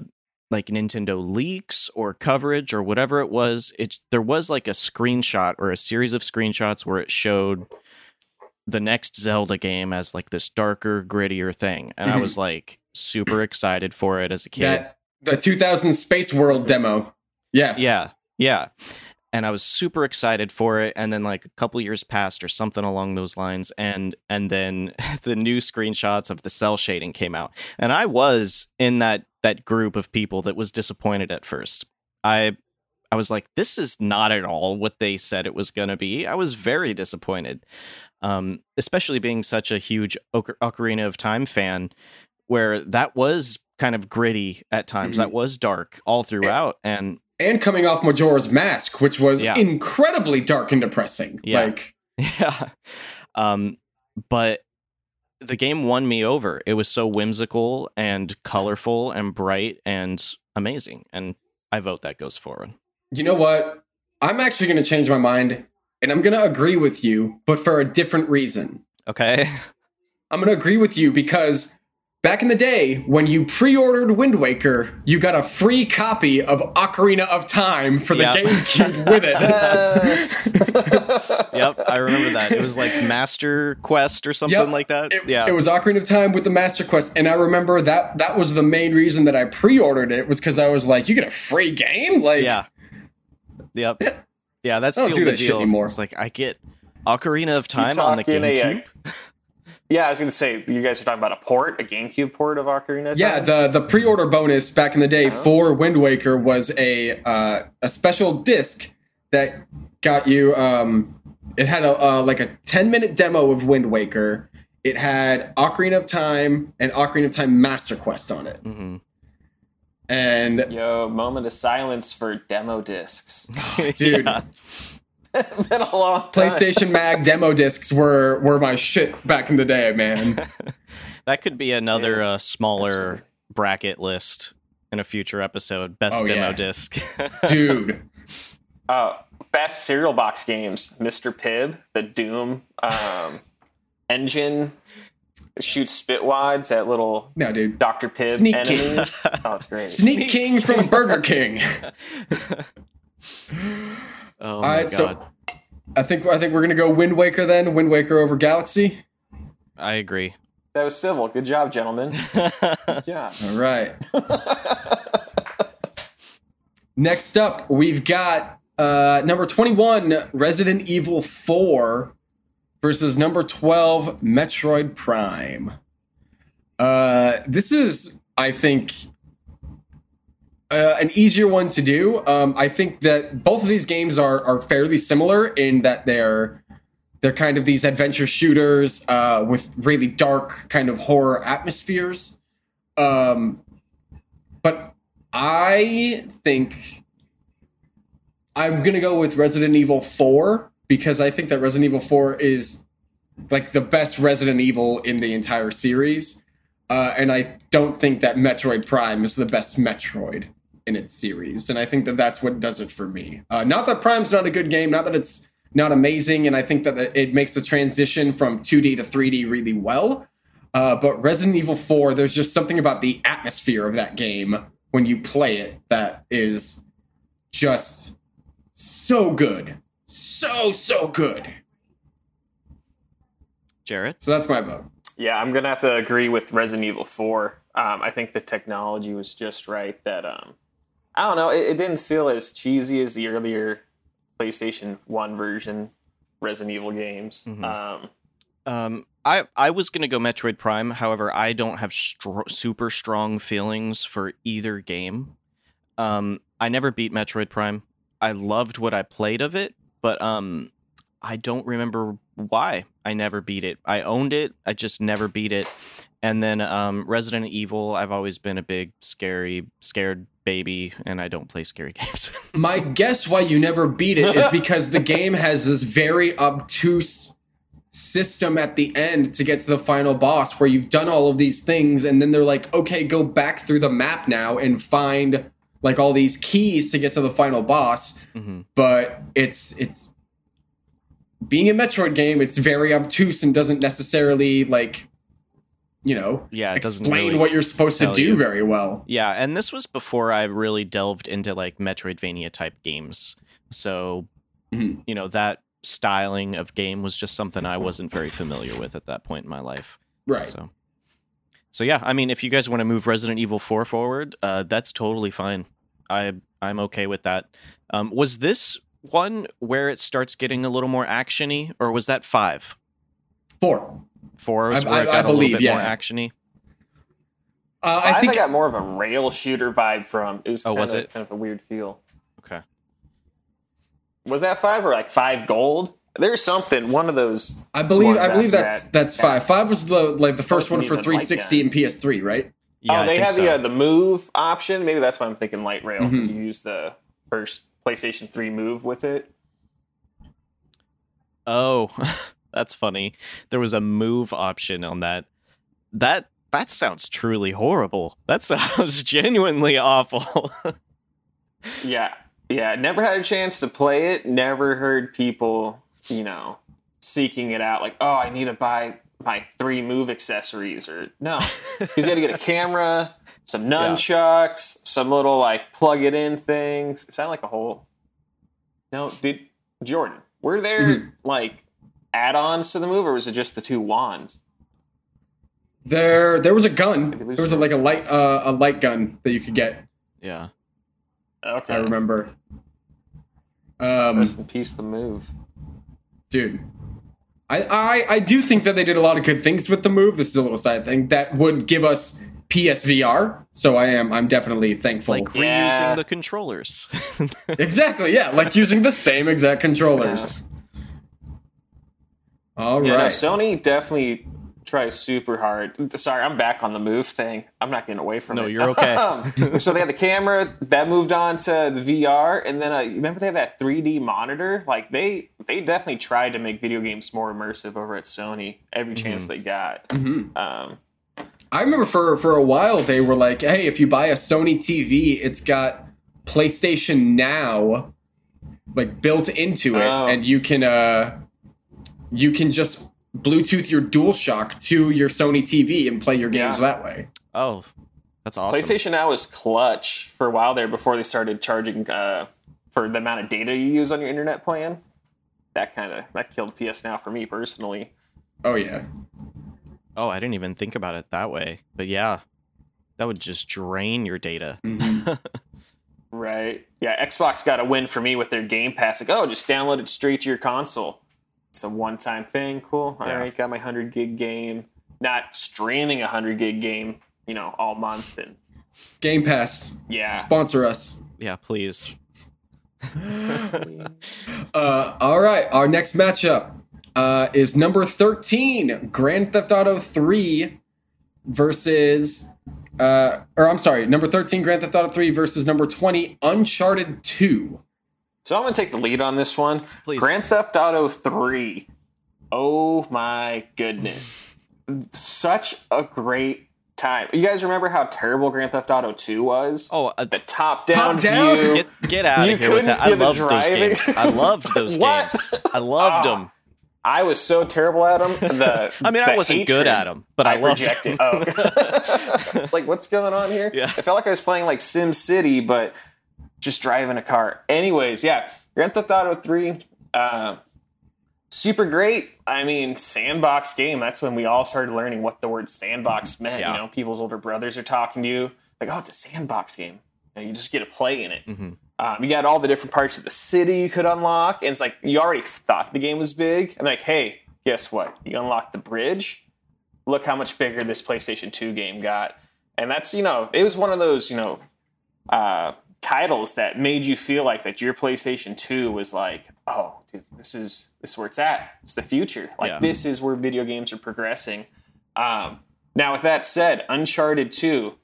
like Nintendo leaks or coverage or whatever it was, it there was like a screenshot or a series of screenshots where it showed the next Zelda game as like this darker, grittier thing, and I Mhm. was like super excited for it as a kid. That the 2000 Space World demo. Yeah. Yeah, yeah. And I was super excited for it, and then like a couple years passed or something along those lines, and and then the new screenshots of the cel shading came out, and I was in that that group of people that was disappointed at first. I I was like, this is not at all what they said it was going to be. I was very disappointed, um, especially being such a huge Ocar- Ocarina of Time fan, where that was kind of gritty at times. Mhm. That was dark all throughout, and And coming off Majora's Mask, which was Yeah. incredibly dark and depressing. Yeah. Like Yeah. Um, but the game won me over. It was so whimsical and colorful and bright and amazing. And I vote that goes forward. you know what? I'm actually going to change my mind and I'm going to agree with you, but for a different reason. Okay. I'm going to agree with you because back in the day, when you pre ordered Wind Waker, you got a free copy of Ocarina of Time for the Yeah. GameCube with it. Yep. I remember that. It was like Master Quest or something Yep. like that. It, yeah. it was Ocarina of Time with the Master Quest, and I remember that that was the main reason that I pre-ordered it was because I was like, "You get a free game!" Like, yeah. Yep. Yeah. That's don't sealed do the that shit deal. anymore. It's like I get Ocarina of Time on the talking a, GameCube. Yeah, I was gonna say you guys are talking about a port, a GameCube port of Ocarina. of Yeah, Time? the the pre-order bonus back in the day for Wind Waker was a uh, a special disc that got you. Um, it had a uh, like a ten minute demo of Wind Waker. It had Ocarina of Time and Ocarina of Time Master Quest on it, Mm-hmm. and Yo, moment of silence for demo discs. dude. Yeah. Been a long time. PlayStation Mag demo discs were were my shit back in the day, man. That could be another Yeah, uh, smaller absolutely. bracket list in a future episode. Best Oh, demo yeah. disc. Dude, Uh, best cereal box games: Mr. Pibb, the Doom um, engine shoots spitwads at little no, dude. Dr. Pibb Sneak King. Oh, it's great. Sneak King from Burger King. Oh All my right, god. so I think I think we're gonna go Wind Waker then. Wind Waker over Galaxy. I agree. That was civil. Good job, gentlemen. Good job. All right. Next up, we've got uh, number 21, Resident Evil 4 versus number 12, Metroid Prime. Uh, this is, I think, uh, an easier one to do. Um, I think that both of these games are are fairly similar in that they're they're kind of these adventure shooters uh, with really dark kind of horror atmospheres. Um, but I think I'm gonna go with Resident Evil Four because I think that Resident Evil Four is like the best Resident Evil in the entire series. Uh, and I don't think that Metroid Prime is the best Metroid in its series. And I think that that's what does it for me. Uh, not that Prime's not a good game, not that it's not amazing, and I think that it makes the transition from 2D to 3D really well. Uh, but Resident Evil 4, there's just something about the atmosphere of that game when you play it that is just so good. So, so good. Jared? So that's my vote. Yeah, I'm gonna have to agree with Resident Evil 4. Um, I think the technology was just right. That um, I don't know, it, it, didn't feel as cheesy as the earlier PlayStation One version Resident Evil games. Mm-hmm. Um, um, I I was gonna go Metroid Prime. However, I don't have str- super strong feelings for either game. Um, I never beat Metroid Prime. I loved what I played of it, but um, I don't remember why I never beat it. I owned it, I just never beat it. And then um, Resident Evil, I've always been a big scary, scared baby, and I don't play scary games. My guess why you never beat it is because the game has this very obtuse system at the end to get to the final boss where you've done all of these things and then they're like okay go back through the map now and find like all these keys to get to the final boss mm-hmm. but it's it's being a Metroid game, it's very obtuse and doesn't necessarily like you know yeah it doesn't explain really what you're supposed to do you. very well yeah and this was before i really delved into like metroidvania type games so mm-hmm. you know that styling of game was just something i wasn't very familiar with at that point in my life right so so yeah i mean if you guys want to move resident evil 4 forward uh, that's totally fine i i'm okay with that um, was this one where it starts getting a little more actiony, or was that five? Four. Four is I, where it got I, I believe, a little bit yeah. more actiony. Uh, I, I think I got more of a rail shooter vibe from. It was oh, was of, it kind of a weird feel? Okay. Was that five or like five gold? There's something. One of those. I believe. I believe that's that, that's five. Five was the like the first one for 360 and PS3, right? Yeah, oh, they have so. the uh, the move option. Maybe that's why I'm thinking light rail because mm-hmm. you use the first PlayStation 3 Move with it. Oh, that's funny. There was a move option on that. That that sounds truly horrible. That sounds genuinely awful. yeah. Yeah, never had a chance to play it. Never heard people, you know, seeking it out like, "Oh, I need to buy my three move accessories or no. He's got to get a camera, some nunchucks, yeah. some little like plug it in things. It sounded like a whole. No, did Jordan? Were there mm-hmm. like add-ons to the move, or was it just the two wands? There, there was a gun. There was a, like a light, uh, a light gun that you could get. Yeah. Okay. I remember. Um, Rest in peace, the move, dude. I, I I do think that they did a lot of good things with the move. This is a little side thing that would give us PSVR. So I am I'm definitely thankful. Like reusing yeah. the controllers. exactly, yeah, like using the same exact controllers. Yeah. All right. Yeah, no, Sony definitely tries super hard. Sorry, I'm back on the move thing. I'm not getting away from no, it. No, you're okay. so they had the camera that moved on to the VR, and then uh, remember they had that 3D monitor. Like they they definitely tried to make video games more immersive over at Sony every chance mm-hmm. they got. Mm-hmm. Um, I remember for for a while they were like, "Hey, if you buy a Sony TV, it's got PlayStation Now like built into it, oh. and you can uh you can just Bluetooth your DualShock to your Sony TV and play your games yeah. that way." Oh, that's awesome. PlayStation Now was clutch for a while there before they started charging uh, for the amount of data you use on your internet plan. That kind of that killed PS Now for me personally. Oh yeah. Oh, I didn't even think about it that way. But yeah, that would just drain your data. Mm-hmm. right. Yeah, Xbox got a win for me with their Game Pass. Like, oh, just download it straight to your console. It's a one time thing. Cool. All yeah. right, got my 100 gig game. Not streaming a 100 gig game, you know, all month and Game Pass, Yeah. sponsor us. Yeah, please. Uh, all right, our next matchup uh, is number 13, Grand Theft Auto 3 versus. Uh, or I'm sorry, number 13, Grand Theft Auto 3 versus number 20, Uncharted 2. So I'm gonna take the lead on this one. Please. Grand Theft Auto 3. Oh my goodness. Such a great time. You guys remember how terrible Grand Theft Auto 2 was? Oh, uh, the top down Top-down? view. get get out You of here with that. I the loved those games. I loved those games. I loved Ah. them. I was so terrible at them. The, I mean, I wasn't good at them, but I, loved rejected. them. Oh, it's like what's going on here? Yeah. I felt like I was playing like Sim City, but just driving a car. Anyways, yeah, Grand Theft Auto Three, uh, super great. I mean, sandbox game. That's when we all started learning what the word sandbox meant. Yeah. You know, people's older brothers are talking to you like, "Oh, it's a sandbox game." You, you just get to play in it. Mhm. Um, you got all the different parts of the city you could unlock, and it's like you already thought the game was big. I'm like, hey, guess what? You unlock the bridge. Look how much bigger this PlayStation 2 game got. And that's, you know, it was one of those, you know, uh, titles that made you feel like that your PlayStation 2 was like, oh, dude, this is this is where it's at. It's the future. Like Yeah. this is where video games are progressing. Um, now, with that said, Uncharted 2,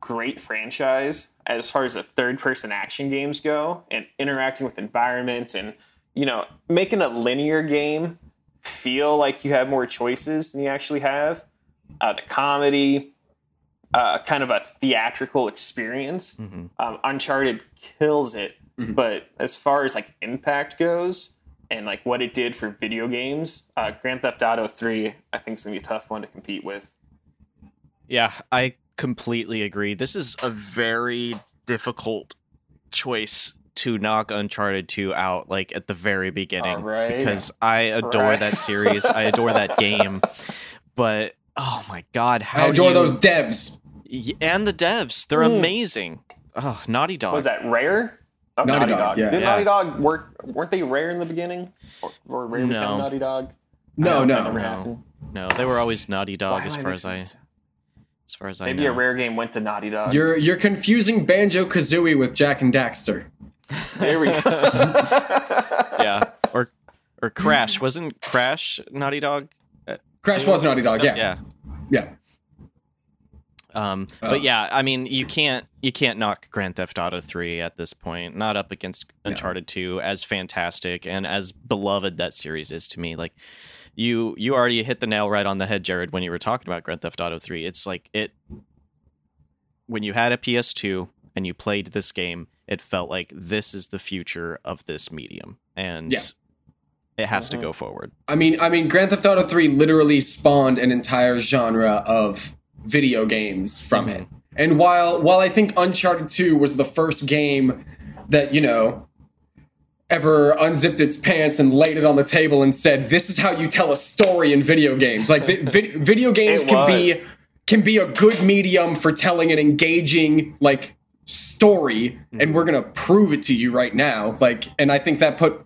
great franchise as far as the third person action games go and interacting with environments and you know making a linear game feel like you have more choices than you actually have uh, the comedy uh, kind of a theatrical experience Mhm. um, uncharted kills it Mhm. but as far as like impact goes and like what it did for video games uh, grand theft auto 3 i think is to be a tough one to compete with Yeah, I completely agree. This is a very difficult choice to knock Uncharted 2 out like at the very beginning right. because I adore Right. that series. I adore that game. But oh my god, how I do adore you- those devs. And the devs. They're Mm. amazing. Oh, Naughty Dog. was that rare oh, Naughty naughty, Dog, dog, yeah. did Yeah. naughty dog work weren't they rare in the beginning or, or rare become No. naughty dog No, I don't- that no. no. No, they were always Naughty Dog Why as far as I mixing- as far as I maybe know. a rare game went to naughty dog You're you're confusing Banjo Kazooie with Jak and Daxter. there we go yeah. Or or Crash. Wasn't Crash Naughty Dog? Crash Two? was Naughty Dog, yeah. Yeah. Yeah. Um, Oh. but yeah, I mean, you can't you can't knock Grand Theft Auto three at this point. Not up against Uncharted two, as fantastic and as beloved that series is to me. Like you you already hit the nail right on the head, Jared, when you were talking about Grand Theft Auto three. It's like it when you had a PS two and you played this game, it felt like this is the future of this medium, and Yeah. It has Mhm. to go forward. I mean, I mean, Grand Theft Auto 3 literally spawned an entire genre of video games from Mhm. it. And while while I think Uncharted 2 was the first game that, you know, ever unzipped its pants and laid it on the table and said, "This is how you tell a story in video games." Like the, vi- video games can be can be a good medium for telling an engaging like story and we're going to prove it to you right now. Like and I think that put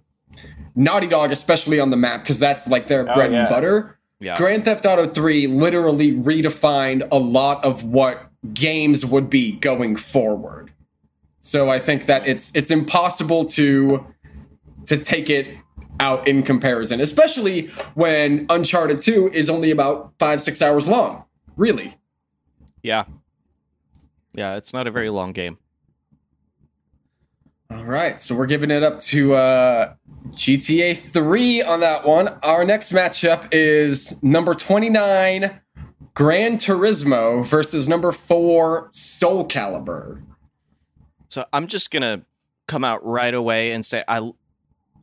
Naughty Dog especially on the map because that's like their Oh, bread yeah. and butter. Yeah. Grand Theft Auto 3 literally redefined a lot of what games would be going forward. So I think that it's it's impossible to to take it out in comparison, especially when Uncharted 2 is only about 5 6 hours long. Really. Yeah. Yeah, it's not a very long game. All right, so we're giving it up to uh, GTA 3 on that one. Our next matchup is number 29, Gran Turismo versus number 4, Soul Calibur. So I'm just gonna come out right away and say I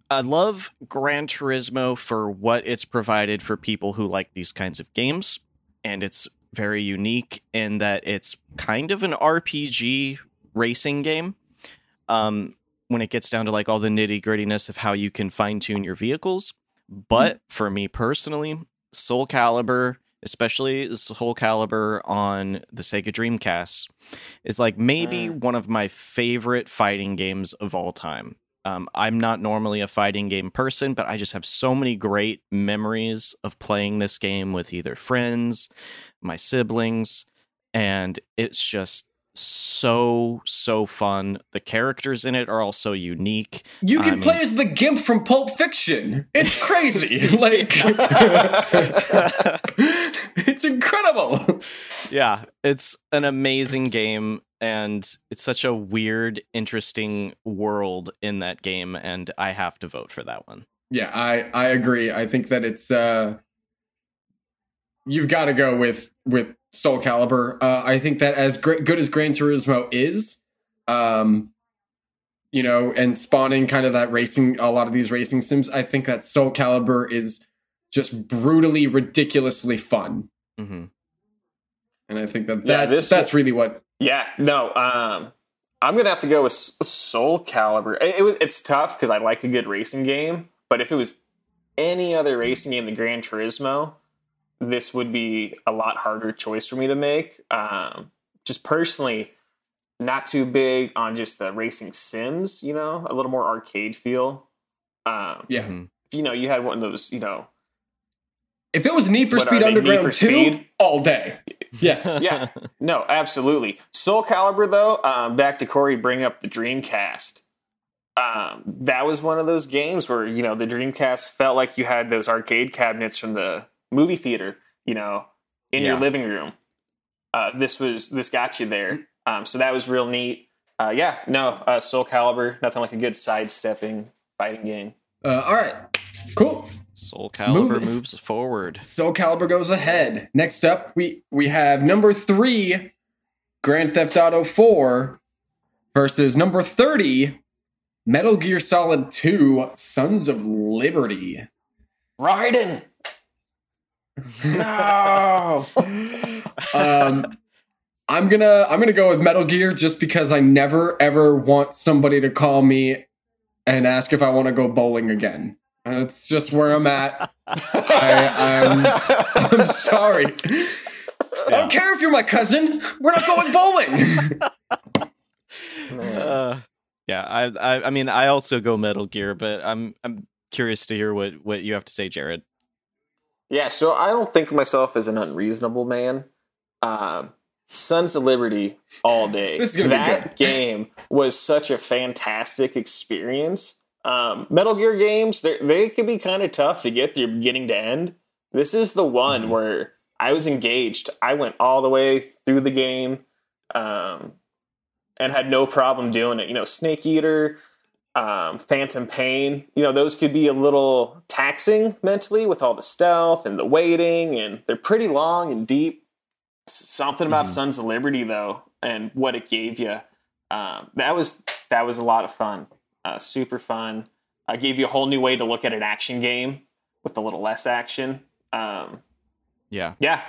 I love Gran Turismo for what it's provided for people who like these kinds of games, and it's very unique in that it's kind of an RPG racing game. Um, when it gets down to like all the nitty grittiness of how you can fine tune your vehicles, but for me personally, Soul Calibur, especially Soul Calibur on the Sega Dreamcast, is like maybe Mm. one of my favorite fighting games of all time. Um, I'm not normally a fighting game person, but I just have so many great memories of playing this game with either friends, my siblings, and it's just so so fun. The characters in it are all so unique. You I can mean- play as the Gimp from Pulp Fiction. It's crazy. like, it's incredible. yeah, it's an amazing game and it's such a weird, interesting world in that game and I have to vote for that one. Yeah, I I agree. I think that it's uh you've got to go with with Soul Calibur. Uh I think that as great good as Gran Turismo is, um you know, and spawning kind of that racing a lot of these racing sims, I think that Soul Calibur is just brutally ridiculously fun. hmm And I think that Yeah, that's this- that's really what Yeah, no. Um, I'm gonna have to go with Soul Calibur. It, it was it's tough because I like a good racing game, but if it was any other racing game than Gran Turismo, this would be a lot harder choice for me to make. Um, just personally, not too big on just the racing sims. You know, a little more arcade feel. Um, yeah. Mhm. you know, you had one of those. You know, If it was Need for Speed Underground for 2 Speed? all day. Yeah. yeah, no, absolutely. Soul Calibur, though, um, back to Corey bring up the Dreamcast. Um, that was one of those games where you know the Dreamcast felt like you had those arcade cabinets from the movie theater, you know, in your living room. Uh, this was this got you there, um, so that was real neat. Uh, yeah, no, uh, Soul Calibur, nothing like a good sidestepping fighting game. Uh, all right. Cool. Soul Calibur Moving. moves forward. Soul Calibur goes ahead. Next up, we we have number three, Grand Theft Auto 4 versus number 30, Metal Gear Solid 2, Sons of Liberty. Raiden, no. Um I'm gonna I'm gonna go with Metal Gear just because I never ever want somebody to call me and ask if I want to go bowling again. That's just where I'm at. I, I'm, I'm sorry. I don't care if you're my cousin. We're not going bowling. Uh, yeah, I, I I mean I also go Metal Gear, but I'm I'm curious to hear what what you have to say, Jared. Yeah, so I don't think of myself as an unreasonable man. Um, Sons of Liberty all day. This is gonna be that game was such a fantastic experience. Um, Metal Gear games, they they can be kind of tough to get through beginning to end. This is the one Mm-hmm. where I was engaged. I went all the way through the game, um, and had no problem doing it. You know, Snake Eater, um, Phantom Pain, you know, those could be a little taxing mentally with all the stealth and the waiting, and they're pretty long and deep. Something about Mhm. Sons of Liberty, though, and what it gave you, um, that was that was a lot of fun, uh, super fun. I gave you a whole new way to look at an action game with a little less action. Um, Yeah, yeah,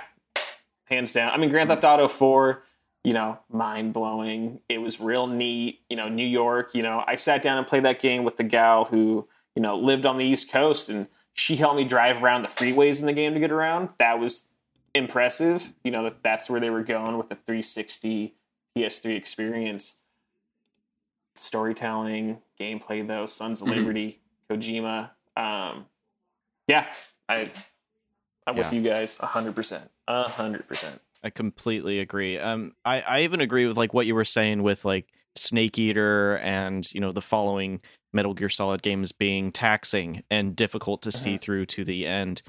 hands down. I mean, Grand Theft Auto Four, you know, mind blowing. It was real neat. You know, New York, you know, I sat down and played that game with the gal who, you know, lived on the East Coast and she helped me drive around the freeways in the game to get around. That was impressive. You know, that that's where they were going with the 360 PS3 experience. Storytelling, gameplay though, Sons of mm-hmm. Liberty, Kojima. Um, yeah, I I'm yeah. with you guys 100%. 100%. I completely agree. Um, I I even agree with like what you were saying with like Snake Eater and you know the following Metal Gear Solid games being taxing and difficult to see Uh-huh. through to the end.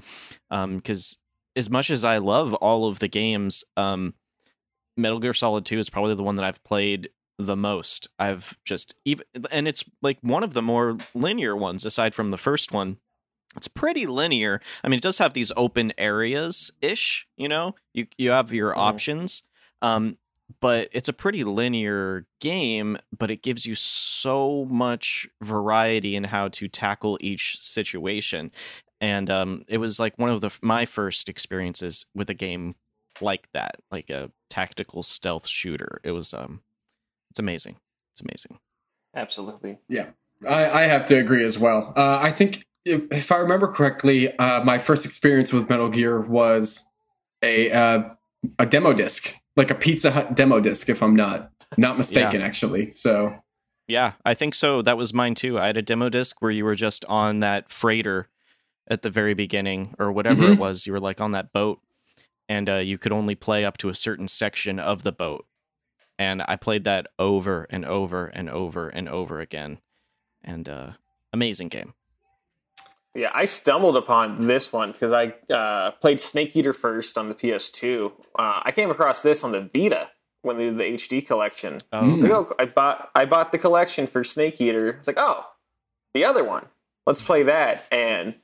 Um, because as much as I love all of the games, um, Metal Gear Solid Two is probably the one that I've played the most. I've just even and it's like one of the more linear ones aside from the first one. It's pretty linear. I mean, it does have these open areas ish, you know? You you have your Mhm. options. Um but it's a pretty linear game, but it gives you so much variety in how to tackle each situation. And um it was like one of the my first experiences with a game like that, like a tactical stealth shooter. It was um it's amazing. It's amazing. Absolutely. Yeah. I, I have to agree as well. Uh, I think if, if I remember correctly, uh, my first experience with Metal Gear was a uh, a demo disc, like a Pizza Hut demo disc, if I'm not not mistaken, actually. So Yeah, I think so. That was mine too. I had a demo disc where you were just on that freighter at the very beginning, or whatever it Mhm. was. You were like on that boat, and uh, you could only play up to a certain section of the boat. and I played that over and over and over and over again. And uh, amazing game. Yeah, I stumbled upon this one because I uh, played Snake Eater first on the PS2. Uh, I came across this on the Vita when they did the HD collection. Oh, like, oh, I bought I bought the collection for Snake Eater. It's like, oh, the other one. Let's play that. And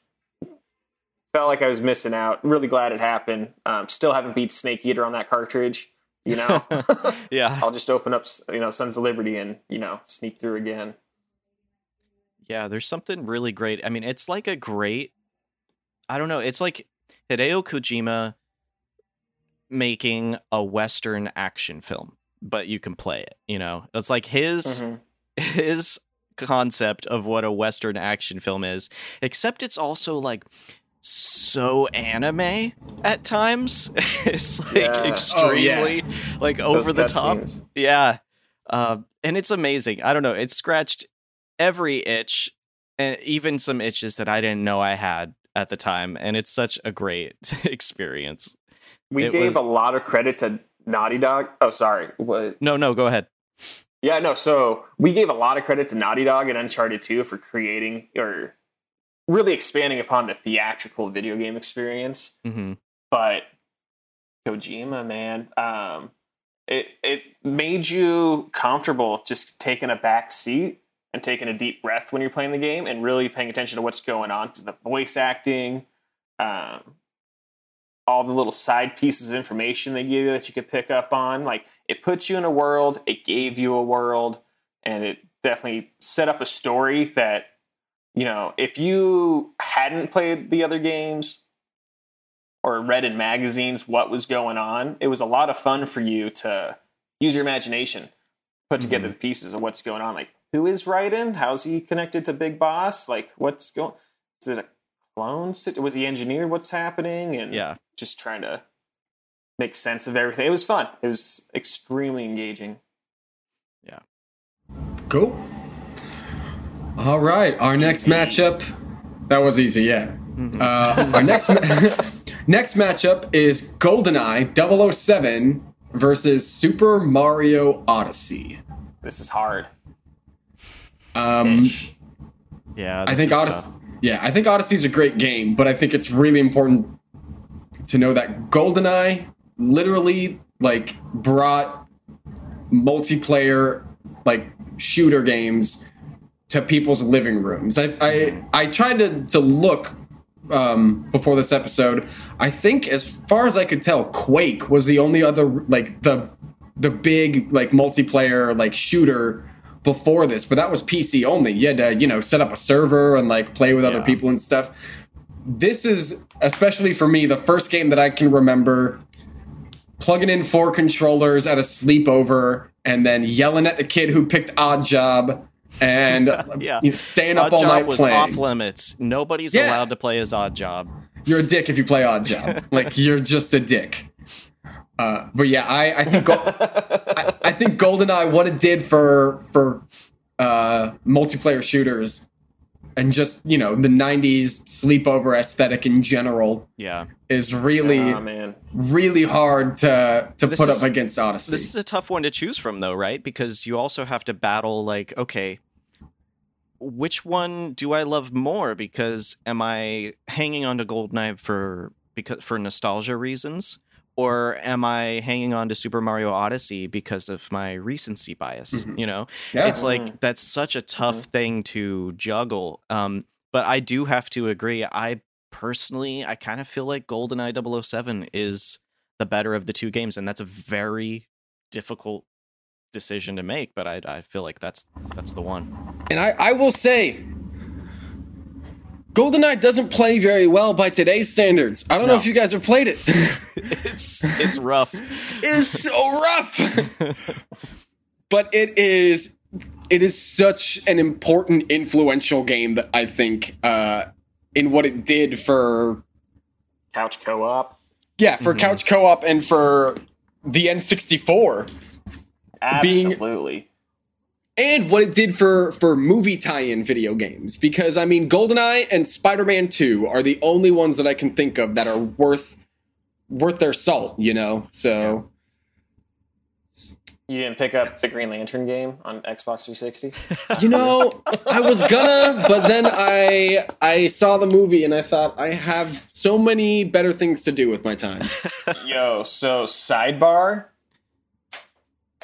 felt like I was missing out. Really glad it happened. Um, still haven't beat Snake Eater on that cartridge. You know, yeah. I'll just open up, you know, Sons of Liberty and you know sneak through again. Yeah, there's something really great. I mean, it's like a great I don't know, it's like Hideo Kojima making a western action film, but you can play it, you know. It's like his Mhm. his concept of what a western action film is, except it's also like so anime at times. it's like Yeah. Oh, yeah. extremely like over Those the top. cutscenes. Yeah. Uh, and it's amazing. I don't know. It scratched every itch and even some itches that I didn't know I had at the time. And it's such a great experience. We It gave was- a lot of credit to Naughty Dog. Oh, sorry. What? No, no, go ahead. Yeah, no. So we gave a lot of credit to Naughty Dog and Uncharted 2 for creating or really expanding upon the theatrical video game experience. hmm But Kojima, man, um, it it made you comfortable just taking a back seat and taking a deep breath when you're playing the game and really paying attention to what's going on to the voice acting, um, all the little side pieces of information they give you that you could pick up on. Like it puts you in a world, it gave you a world, and it definitely set up a story that you know if you hadn't played the other games or read in magazines what was going on, it was a lot of fun for you to use your imagination, put together the pieces of what's going on. Like, who is Raiden? How's he connected to Big Boss? Like, what's going? Is it a clone? Was he engineered? What's happening? And Yeah. just trying to make sense of everything. It was fun. It was extremely engaging. Yeah. Cool. All right, our next matchup. That was easy, yeah. Uh, our next ma- next matchup is GoldenEye 007 versus Super Mario Odyssey. This is hard. Um, Ish. Yeah. I think is Odyssey. tough. Yeah, I think Odyssey's a great game, but I think it's really important to know that GoldenEye literally like brought multiplayer like shooter games to people's living rooms. I I, I tried to to look um, before this episode. I think as far as I could tell, Quake was the only other like the the big like multiplayer like shooter before this, but that was PC only. You had to, you know, set up a server and like play with other people and stuff. This is especially for me the first game that I can remember plugging in four controllers at a sleepover and then yelling at the kid who picked Odd Job and Yeah. you know, staying up Odd all Job night was playing. off limits. Nobody's Yeah. allowed to play as Odd Job. You're a dick if you play Odd Job. like you're just a dick. Uh, but yeah, I, I think Go- I, I think GoldenEye what it did for for uh, multiplayer shooters and just you know the '90s sleepover aesthetic in general Yeah. is really Oh man. really hard to to This put is- up against Odyssey. This is a tough one to choose from, though, right? Because you also have to battle, like, okay, which one do I love more? Because am I hanging on to Goldeneye for because for nostalgia reasons, or am I hanging on to Super Mario Odyssey because of my recency bias? Mhm. You know, yeah. it's like that's such a tough thing to juggle. Um, but I do have to agree. I personally, I kind of feel like GoldenEye 007 is the better of the two games, and that's a very difficult decision to make. But I, I feel like that's that's the one. And I, I will say, GoldenEye doesn't play very well by today's standards. I don't know if you guys have played it. it's it's rough. it's so rough. but it is it is such an important influential game that I think uh in what it did for Couch co-op. yeah, for Mhm. couch co-op and for the N64 Being- Absolutely. And what it did for for movie tie-in video games because I mean GoldenEye and Spider-Man 2 are the only ones that I can think of that are worth worth their salt, you know. So You didn't pick up the Green Lantern game on Xbox 360? You know, I was gonna, but then I I saw the movie and I thought I have so many better things to do with my time. Yo, so sidebar.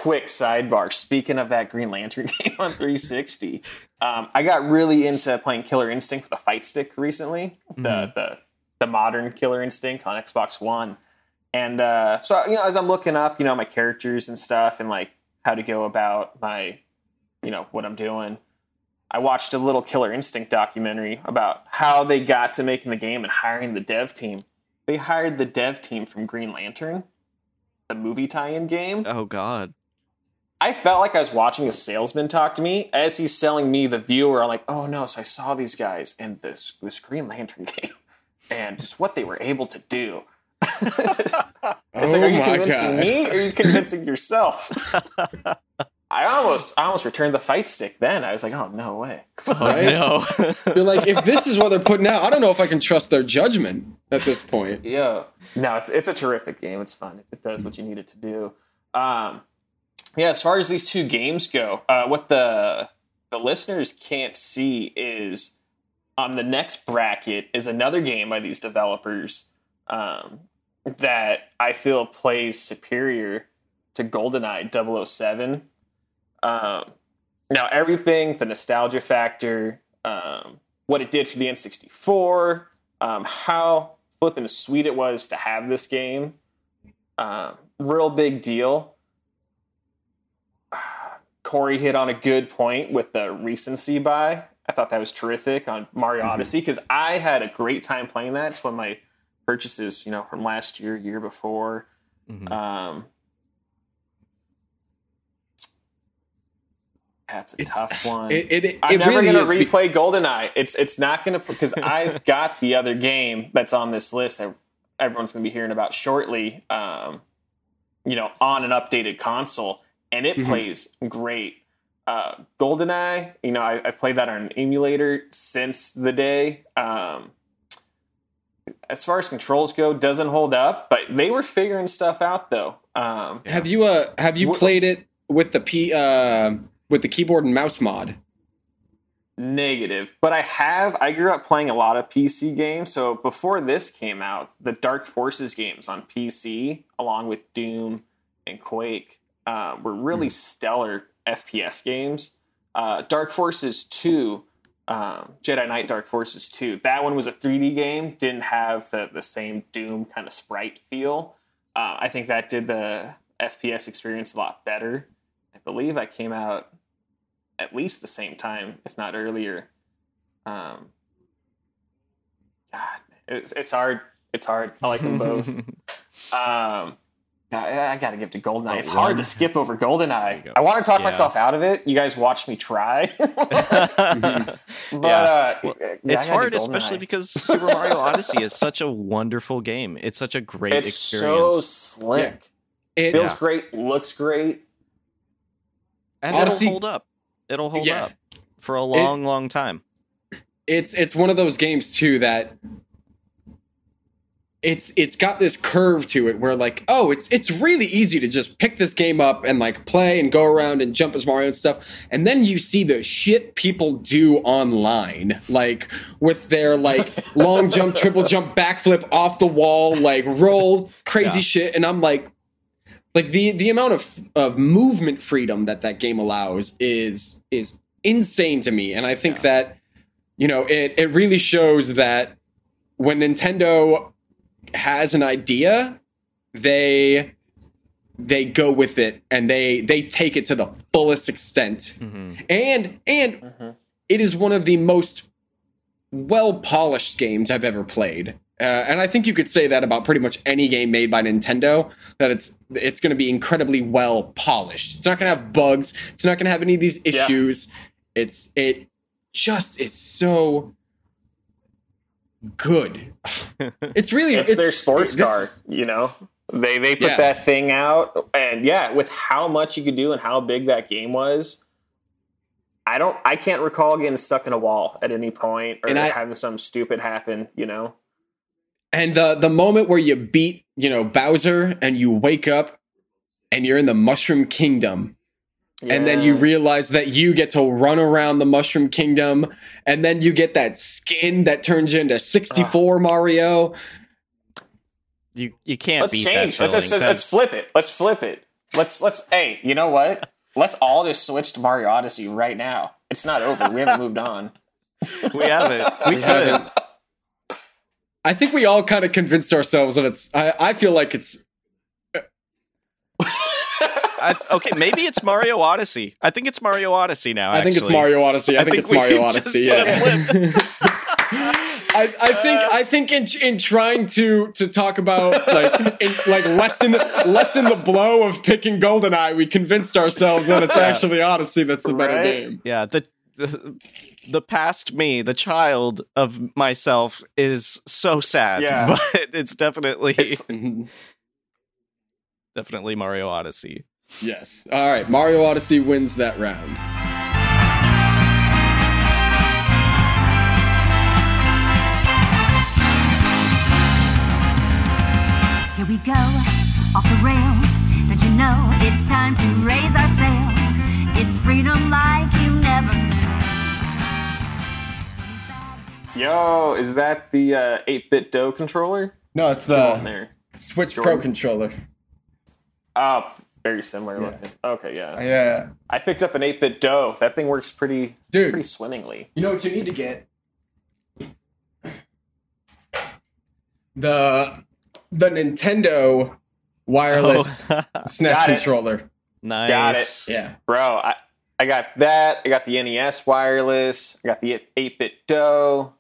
Quick sidebar. Speaking of that Green Lantern game on 360, um, I got really into playing Killer Instinct with a fight stick recently. The the the modern Killer Instinct on Xbox One. And uh, so, you know, as I'm looking up, you know, my characters and stuff and like how to go about my, you know, what I'm doing, I watched a little Killer Instinct documentary about how they got to making the game and hiring the dev team. They hired the dev team from Green Lantern, the movie tie in game. Oh God. I felt like I was watching a salesman talk to me as he's selling me the viewer. I'm like, oh no, so I saw these guys in this this Green Lantern game and just what they were able to do. it's like, are you Oh convincing God. me or are you convincing yourself? I almost I almost returned the fight stick then. I was like, oh no way. Right? No. You're like, if this is what they're putting out, I don't know if I can trust their judgment at this point. Yeah. No, it's it's a terrific game. It's fun. It does what you need it to do. Um, yeah, as far as these two games go, uh, what the the listeners can't see is on the next bracket is another game by these developers um, that I feel plays superior to GoldenEye 007. Um, now, everything, the nostalgia factor, um, what it did for the N64, um, how flipping sweet it was to have this game. Um, real big deal. Corey hit on a good point with the recency buy. I thought that was terrific on Mario Odyssey because I had a great time playing that. It's one of my purchases, you know, from last year, year before. Mhm. Um, that's a It's- tough one. It, it, it, I'm never really is be- replay GoldenEye. It's it's not gonna because I've got the other game that's on this list that everyone's gonna be hearing about shortly. Um, you know, on an updated console, and it Mhm. plays great. Uh, GoldenEye, you know, I, I've played that on an emulator since the day. Um, as far as controls go, doesn't hold up, but they were figuring stuff out though. Um, Have you uh have you played it with the P uh with the keyboard and mouse mod? Negative. But I have, I grew up playing a lot of PC games. So before this came out, the Dark Forces games on PC, along with Doom and Quake, uh, were really stellar FPS games. Uh, Dark Forces 2, um, Jedi Knight Dark Forces 2, that one was a 3D game, didn't have the, the same Doom kind of sprite feel. Uh, I think that did the FPS experience a lot better. I believe that came out at least the same time, if not earlier. Um, God, it, it's hard. It's hard. I like them both. um, I, I got to give to Goldeneye. Oh, it's hard one. to skip over Goldeneye. you. I want to talk Yeah. myself out of it. You guys watch me try, but Yeah. uh, Well, it's hard, especially because Super Mario Odyssey is such a wonderful game. It's such a great experience. it's experience. so slick. It, Feels Yeah. great. Looks great. and Odyssey- it'll hold up. It'll hold Yeah. up for a long, long time. it's it's one of those games too that it's it's got this curve to it where like oh it's it's really easy to just pick this game up and like play and go around and jump as Mario and stuff and then you see the shit people do online like with their like long jump triple jump backflip off the wall like roll crazy Yeah. shit and I'm like like the the amount of of movement freedom that that game allows is is insane to me and I think Yeah. that you know it it really shows that when Nintendo has an idea they they go with it and they they take it to the fullest extent hmm and and Mhm. it is one of the most well polished games I've ever played. Uh, and I think you could say that about pretty much any game made by Nintendo. That it's it's going to be incredibly well polished. It's not going to have bugs. It's not going to have any of these Yeah. issues. It's it just is so good. It's really it's, their sports this- car. You know, they they put Yeah. that thing out, and yeah, with how much you could do and how big that game was, I don't, I can't recall getting stuck in a wall at any point or And I- having something stupid happen. You know, And the the moment where you beat, you know, Bowser and you wake up and you're in the Mushroom Kingdom. And then you realize that you get to run around the Mushroom Kingdom, and then you get that skin that turns you into 64 ah. Mario. You you can't let's beat change. that Let's, let's, let's flip it. Let's flip it. Let's let's. Hey, you know what? Let's all just switch to Mario Odyssey right now. It's not over. We haven't moved on. We haven't. We, could. haven't. I think we all kind of convinced ourselves that it's. I, I feel like it's. I, okay, maybe it's Mario Odyssey. I think it's Mario Odyssey now. I think it's. Mario Odyssey. I, I think, think it's Mario Odyssey. Yeah. I, I think I think in in trying to to talk about like in, like lessen lessen the blow of picking Goldeneye, we convinced ourselves that it's actually Odyssey that's the better Right? game. Yeah, the, the the past me, the child of myself, is so sad. Yeah. but it's definitely It's- definitely Mario Odyssey. Yes. All right. Mario Odyssey wins that round. Here we go, off the rails. Don't you know it's time to raise our sails? It's freedom like you never knew. Yo, is that the uh, 8BitDo controller? No, it's Still on the there. Switch Pro controller. Oh, very similar looking. Okay, yeah. Uh, yeah. I picked up an 8BitDo. That thing works pretty Dude. pretty swimmingly. You know what you need to get? The the Nintendo wireless SNES Got it. controller. nice. Got it. Yeah. Bro, I, I got that. I got the NES wireless. I got the 8BitDo.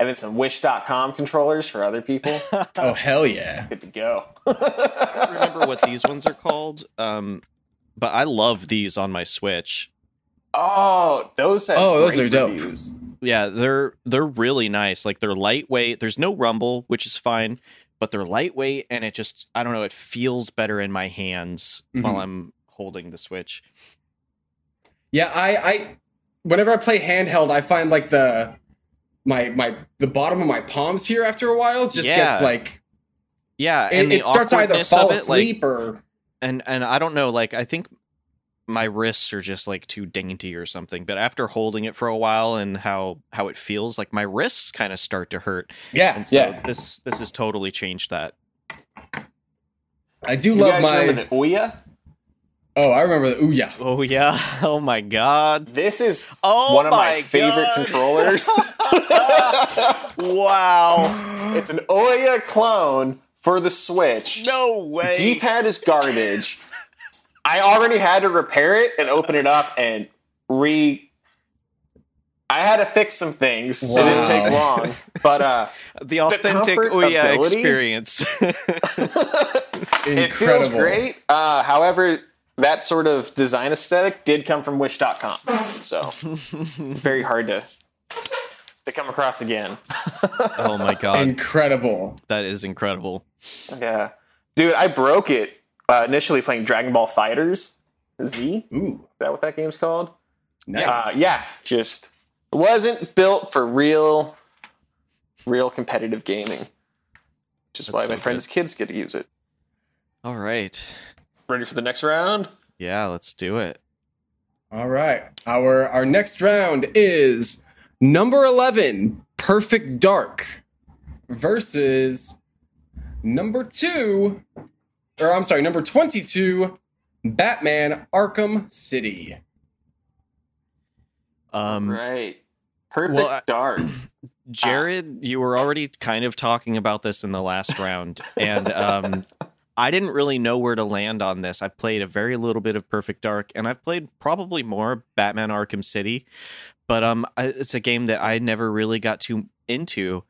And then some Wish.com controllers for other people. Oh hell yeah. Good to go. I don't remember what these ones are called. Um, but I love these on my Switch. Oh, those have Oh, those great are dope. reviews. Yeah, they're they're really nice. Like they're lightweight. There's no rumble, which is fine, but they're lightweight and it just I don't know, it feels better in my hands while Mhm. I'm holding the Switch. Yeah, I, I whenever I play handheld, I find like the my my the bottom of my palms here after a while just Yeah. gets like Yeah, it, and the it starts to either awkwardness fall of it, like, asleep or and and I don't know, like I think my wrists are just like too dainty or something. But after holding it for a while and how how it feels, like my wrists kind of start to hurt. yeah, And so yeah. this this has totally changed that. I do You love guys my the Ouya? Oh, I remember the ooh yeah. Oh yeah. Oh my god. This is Oh one of my, my favorite God. controllers. Wow. it's an Ouya clone for the Switch. No way. D-pad is garbage. I already had to repair it and open it up and re. I had to fix some things, so it didn't take long. But uh, the authentic comfort Ouya ability? experience. it feels great. Uh, however, that sort of design aesthetic did come from Wish.com, so very hard to to come across again. oh my god. Incredible. that is incredible. Yeah, dude, I broke it uh, initially playing Dragon Ball Fighters Z. Ooh. Is that what that game's called? nice. Uh, yeah, just wasn't built for real, real competitive gaming. Which is That's why so my friends' kids get to use it. All right. Ready for the next round? Yeah, let's do it. All right. Our our next round is number 11, Perfect Dark versus number 2 or I'm sorry, number 22, Batman Arkham City. Um right. Perfect well, Dark. Jared, you were already kind of talking about this in the last round, and um, I didn't really know where to land on this. I've played a very little bit of Perfect Dark, and I've played probably more Batman Arkham City, but um, it's a game that I never really got too into.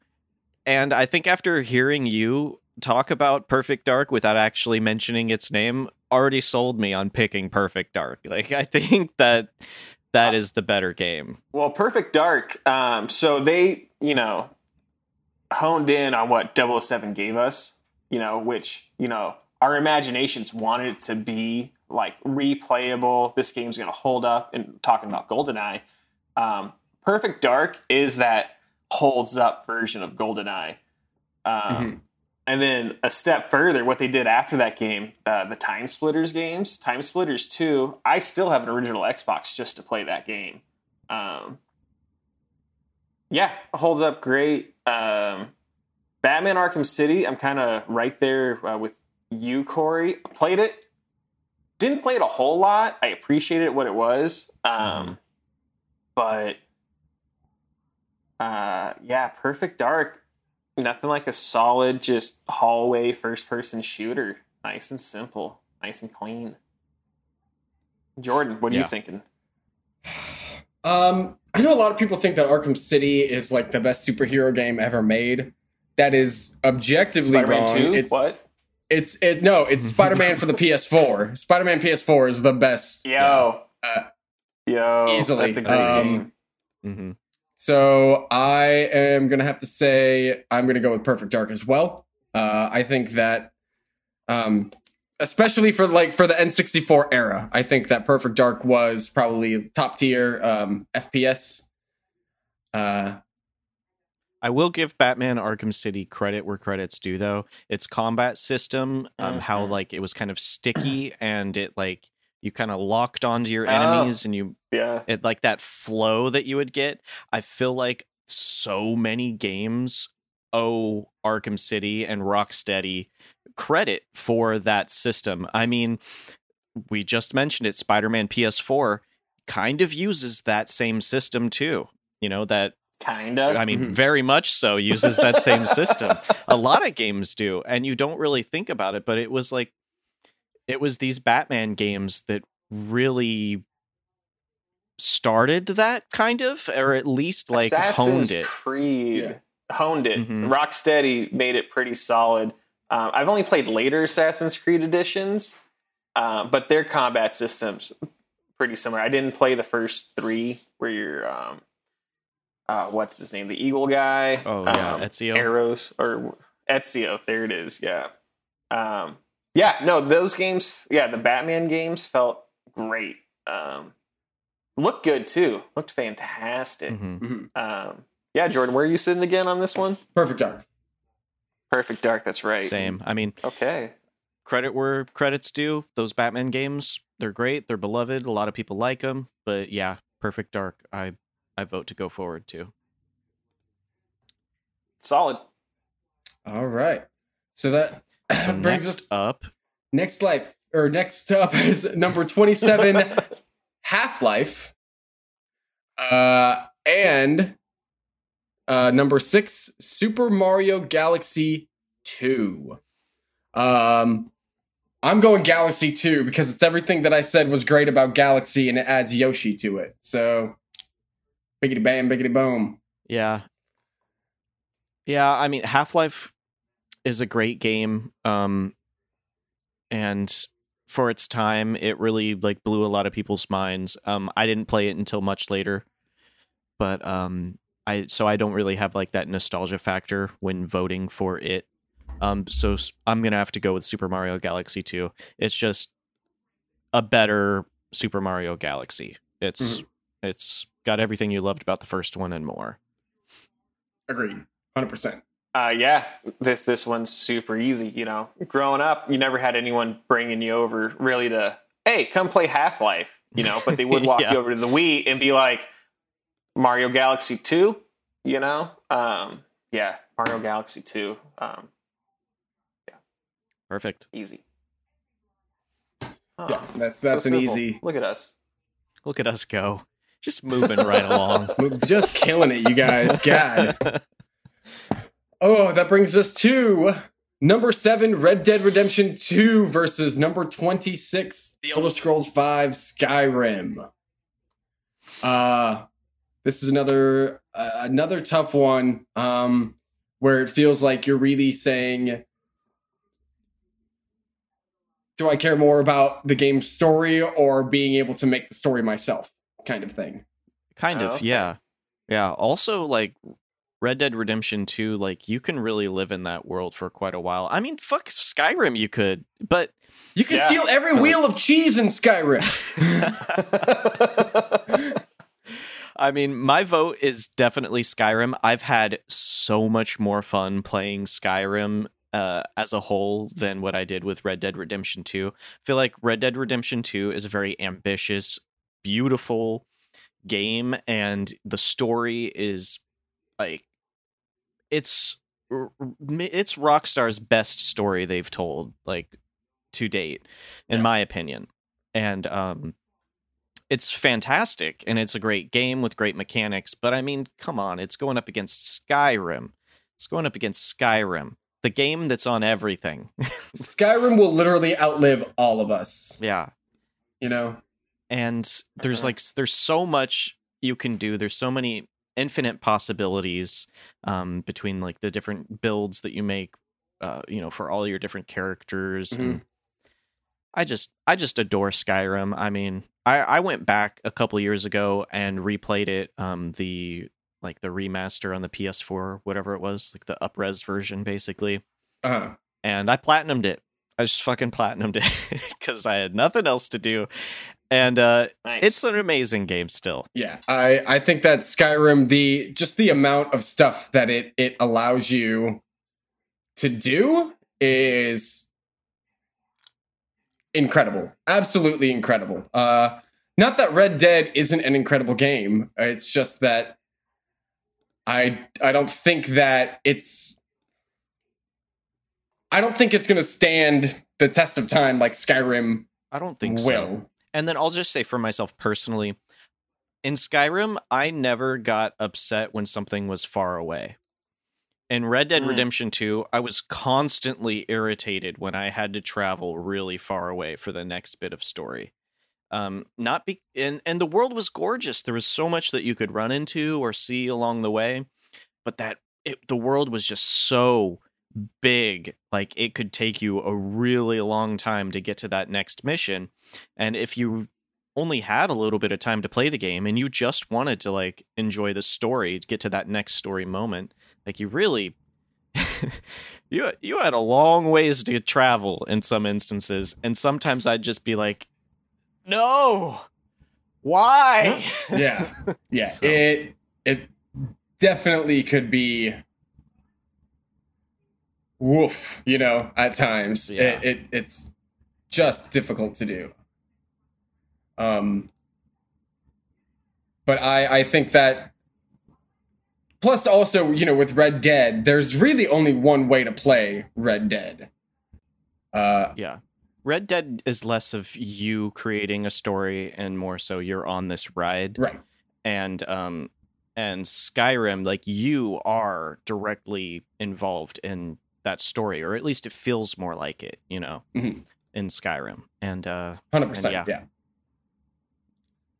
And I think after hearing you talk about Perfect Dark without actually mentioning its name, already sold me on picking Perfect Dark. Like I think that that is the better game. Well, Perfect Dark. Um, so they, you know, honed in on what 007 gave us, you know, which, you know, our imaginations wanted it to be like replayable. This game's going to hold up. And talking about GoldenEye, um, Perfect Dark is that holds up version of GoldenEye. Um, Mhm. And then a step further, what they did after that game, uh, the TimeSplitters games, TimeSplitters 2, I still have an original Xbox just to play that game. Um, yeah, holds up great. Um, Batman Arkham City, I'm kind of right there uh, with you, Corey. Played it, didn't play it a whole lot. I appreciated what it was. Um, But uh, yeah, Perfect Dark, nothing like a solid, just hallway first person shooter. Nice and simple, nice and clean. Jordan, what are you thinking? Um, I know a lot of people think that Arkham City is like the best superhero game ever made. That is objectively Spider-Man wrong. 2? It's what? it's it no, it's Spider-Man for the PS4. Spider-Man PS4 is the best. Yo. Uh, Yo. easily. That's a great Um, game. hmm So I am gonna have to say I'm gonna go with Perfect Dark as well. Uh, I think that, um, especially for like for the N64 era, I think that Perfect Dark was probably top tier um, FPS. Uh, I will give Batman Arkham City credit where credit's due, though. Its combat system, um, how Mhm. like it was kind of sticky and it like you kind of locked onto your Oh. enemies and you Yeah. it like that flow that you would get. I feel like so many games owe Arkham City and Rocksteady credit for that system. I mean, we just mentioned it. Spider-Man PS4 kind of uses that same system too. You know that Kinda. I mean, Mhm. very much so uses that same system. A lot of games do, and you don't really think about it, but it was like it was these Batman games that really started that kind of, or at least like Assassin's honed it. Creed Yeah. honed it. Mhm. Rocksteady made it pretty solid. Um, I've only played later Assassin's Creed editions, uh, but their combat systems pretty similar. I didn't play the first three where you're um, uh, what's his name, the Eagle guy. Oh yeah, um, Ezio. Arrows or Ezio. There it is. Yeah. Um, yeah. No, those games. Yeah, the Batman games felt great. Um, looked good too. Looked fantastic. Mhm. mhm. Um, yeah, Jordan, where are you sitting again on this one? Perfect Dark. Perfect Dark. That's right. Same. I mean, Okay. credit where credit's due. Those Batman games, they're great. They're beloved. A lot of people like them. But yeah, Perfect Dark. I I vote to go forward too. Solid. All right. So that So brings next us up, next life or next up is number 27 Half-Life. Uh and uh number 6 Super Mario Galaxy 2. Um I'm going Galaxy 2 because it's everything that I said was great about Galaxy and it adds Yoshi to it. So biggity bam biggity boom. Yeah. Yeah, I mean Half-Life is a great game um and for its time it really like blew a lot of people's minds. Um I didn't play it until much later. But um I so I don't really have like that nostalgia factor when voting for it. Um so I'm going to have to go with Super Mario Galaxy 2. It's just a better Super Mario Galaxy. It's it's got everything you loved about the first one and more. Agreed. 100%. Uh, yeah, this this one's super easy. You know, growing up, you never had anyone bringing you over really to, hey, come play Half Life. You know, but they would walk Yeah. you over to the Wii and be like, Mario Galaxy Two. You know, um, yeah, Mario Galaxy Two, um, yeah, Perfect. easy. Huh. Yeah, that's So that's an simple. easy Look at us. Look at us go. Just moving right along. just killing it, you guys. God. Oh, that brings us to number seven, Red Dead Redemption 2 versus number 26, The Elder Scrolls 5 Skyrim. Uh this is another uh, another tough one um where it feels like you're really saying do I care more about the game's story or being able to make the story myself kind of thing. kind Oh, of, okay. yeah. Yeah. Also, like Red Dead Redemption 2, like you can really live in that world for quite a while. I mean, fuck Skyrim, you could, but You can Yeah. steal every wheel of cheese in Skyrim. I mean, my vote is definitely Skyrim. I've had so much more fun playing Skyrim uh, as a whole than what I did with Red Dead Redemption 2. I feel like Red Dead Redemption 2 is a very ambitious, beautiful game, and the story is like it's it's Rockstar's best story they've told like to date, in Yeah. my opinion. And um, it's fantastic and it's a great game with great mechanics. But I mean, come on, it's going up against Skyrim. It's going up against Skyrim, the game that's on everything. Skyrim will literally outlive all of us. yeah. You know? And there's Uh-huh. like there's so much you can do there's so many infinite possibilities um, between like the different builds that you make uh, you know for all your different characters and i just i just adore skyrim i mean i i went back a couple years ago and replayed it um the like the remaster on the ps4 whatever it was like the upres version basically Uh-huh. and I platinumed it. I just fucking platinumed it because I had nothing else to do, and uh, Nice. it's an amazing game still. Yeah, I I think that Skyrim the just the amount of stuff that it it allows you to do is incredible. Absolutely incredible. Uh not that Red Dead isn't an incredible game. It's just that I I don't think that it's I don't think it's going to stand the test of time like Skyrim I don't think so. And then I'll just say for myself personally, in Skyrim, I never got upset when something was far away. In Red Dead Mm. Redemption 2, I was constantly irritated when I had to travel really far away for the next bit of story. Um, not be and and the world was gorgeous. There was so much that you could run into or see along the way, but that it, the world was just so big, like it could take you a really long time to get to that next mission. And if you only had a little bit of time to play the game and you just wanted to like enjoy the story, to get to that next story moment, like you really you you had a long ways to travel in some instances and sometimes I'd just be like no. Why? yeah yeah So- it it definitely could be woof you know at times Yeah. it, it it's just difficult to do um but i i think that plus also you know with red dead there's really only one way to play red dead uh Yeah. Red Dead is less of you creating a story and more so you're on this ride. right And um and Skyrim, like you are directly involved in that story, or at least it feels more like it, you know, Mhm. in Skyrim. And uh 100% yeah. yeah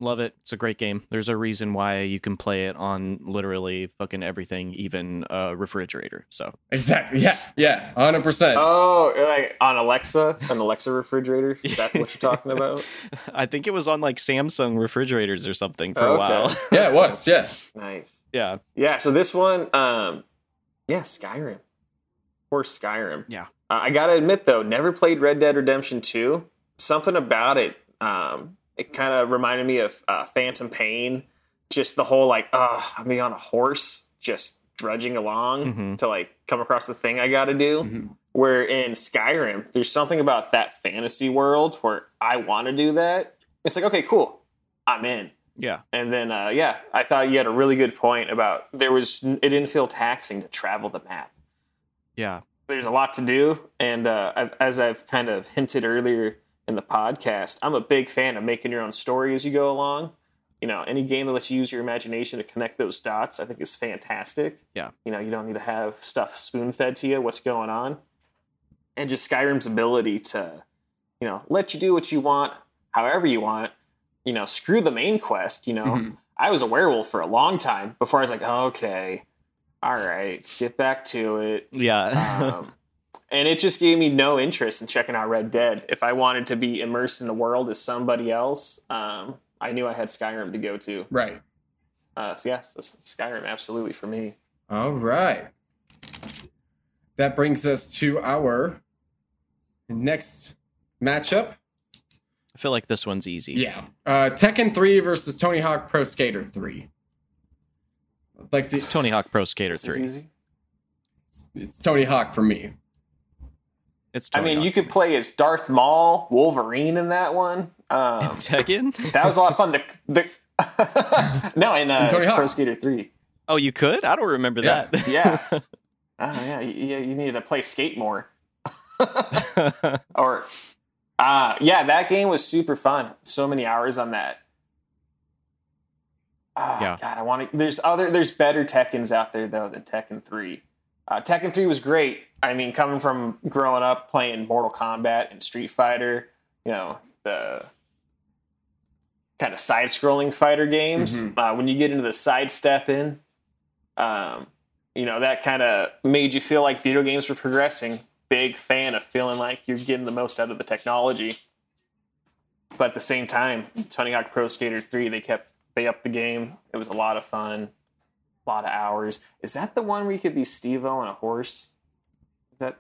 love it. It's a great game. There's a reason why you can play it on literally fucking everything, even a refrigerator. So exactly yeah yeah 100% Oh, like on Alexa, an Alexa refrigerator. Is that what you're talking about? I think it was on like Samsung refrigerators or something for Oh, a while. yeah it was yeah Nice. yeah. Yeah. So this one, um, yeah, Skyrim. Course, Skyrim. Yeah. Uh, I gotta admit though, never played Red Dead Redemption Two. Something about it, um, it kind of reminded me of uh, Phantom Pain. Just the whole like, uh, I'm being on a horse, just drudging along Mhm. to like come across the thing I got to do. Mhm. Where in Skyrim, there's something about that fantasy world where I want to do that. It's like, okay, cool, I'm in. Yeah. And then, uh, yeah, I thought you had a really good point about there was it didn't feel taxing to travel the map. Yeah. There's a lot to do, and uh, I've, as I've kind of hinted earlier in the podcast, I'm a big fan of making your own story as you go along. You know, any game that lets you use your imagination to connect those dots, I think is fantastic. Yeah. You know, you don't need to have stuff spoon fed to you, what's going on. And just Skyrim's ability to, you know, let you do what you want, however you want. You know, screw the main quest, you know. Mhm. I was a werewolf for a long time before I was like, okay, all right, let's get back to it. Yeah. Um, and it just gave me no interest in checking out Red Dead. If I wanted to be immersed in the world as somebody else, um, I knew I had Skyrim to go to. right Uh, so yes, yeah, Skyrim absolutely for me. All right. That brings us to our next matchup. I feel like this one's easy. Yeah. Uh, Tekken 3 versus Tony Hawk Pro Skater 3. I'd Like to, It's Tony Hawk Pro Skater This is 3. easy. It's Tony Hawk for me. It's. I Tony mean, you could play as Darth Maul, Wolverine in that one. Um, Tekken. that was a lot of fun. The, the no, in uh, Tony Hawk. Pro Skater Three. Oh, you could. I don't remember Yeah. that. Yeah. oh yeah, you, you you needed to play skate more. or uh yeah, that game was super fun. So many hours on that. Oh, Yeah. God, I want to. There's other. There's better Tekkens out there though than Tekken Three. Uh, Tekken Three was great. I mean, coming from growing up playing Mortal Kombat and Street Fighter, you know the kind of side-scrolling fighter games. Mhm. Uh, when you get into the sidestepping, um, you know that kind of made you feel like video games were progressing. Big fan of feeling like you're getting the most out of the technology. But at the same time, Tony Hawk Pro Skater 3, they kept they upped the game. It was a lot of fun. A lot of hours. Is that the one where you could be Steve-O on a horse? Is that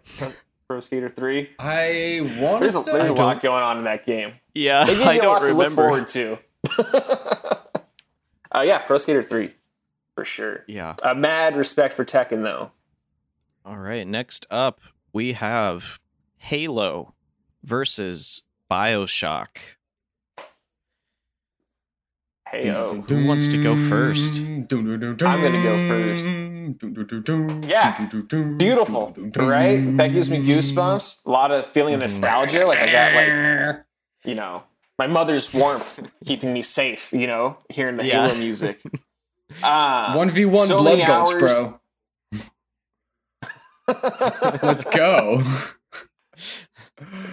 Pro Skater 3? I want There's to a, there's a I lot going on in that game. yeah, They give I you a lot don't to look remember. forward to. uh, yeah, Pro Skater 3, for sure. Yeah. Uh, mad respect for Tekken, though. All right. Next up, we have Halo versus Bioshock. Hey, oh. Who wants to go first? I'm gonna go first. Yeah. Beautiful, right? That gives me goosebumps. A lot of feeling of nostalgia. Like I got like you know my mother's warmth keeping me safe. You know, hearing the Yeah. Halo music. Uh, One v one blood gulch, bro. Let's go.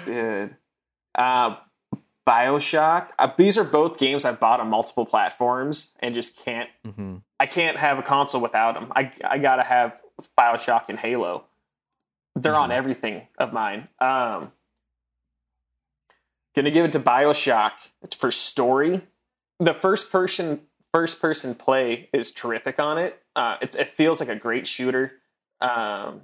Dude. Uh, Bioshock. Uh, these are both games I've bought on multiple platforms and just can't. hmm I can't have a console without them. I I gotta have Bioshock and Halo. They're on everything of mine. Um, gonna give it to Bioshock. It's for story. The first person first person play is terrific on it. Uh, it, it feels like a great shooter. Um,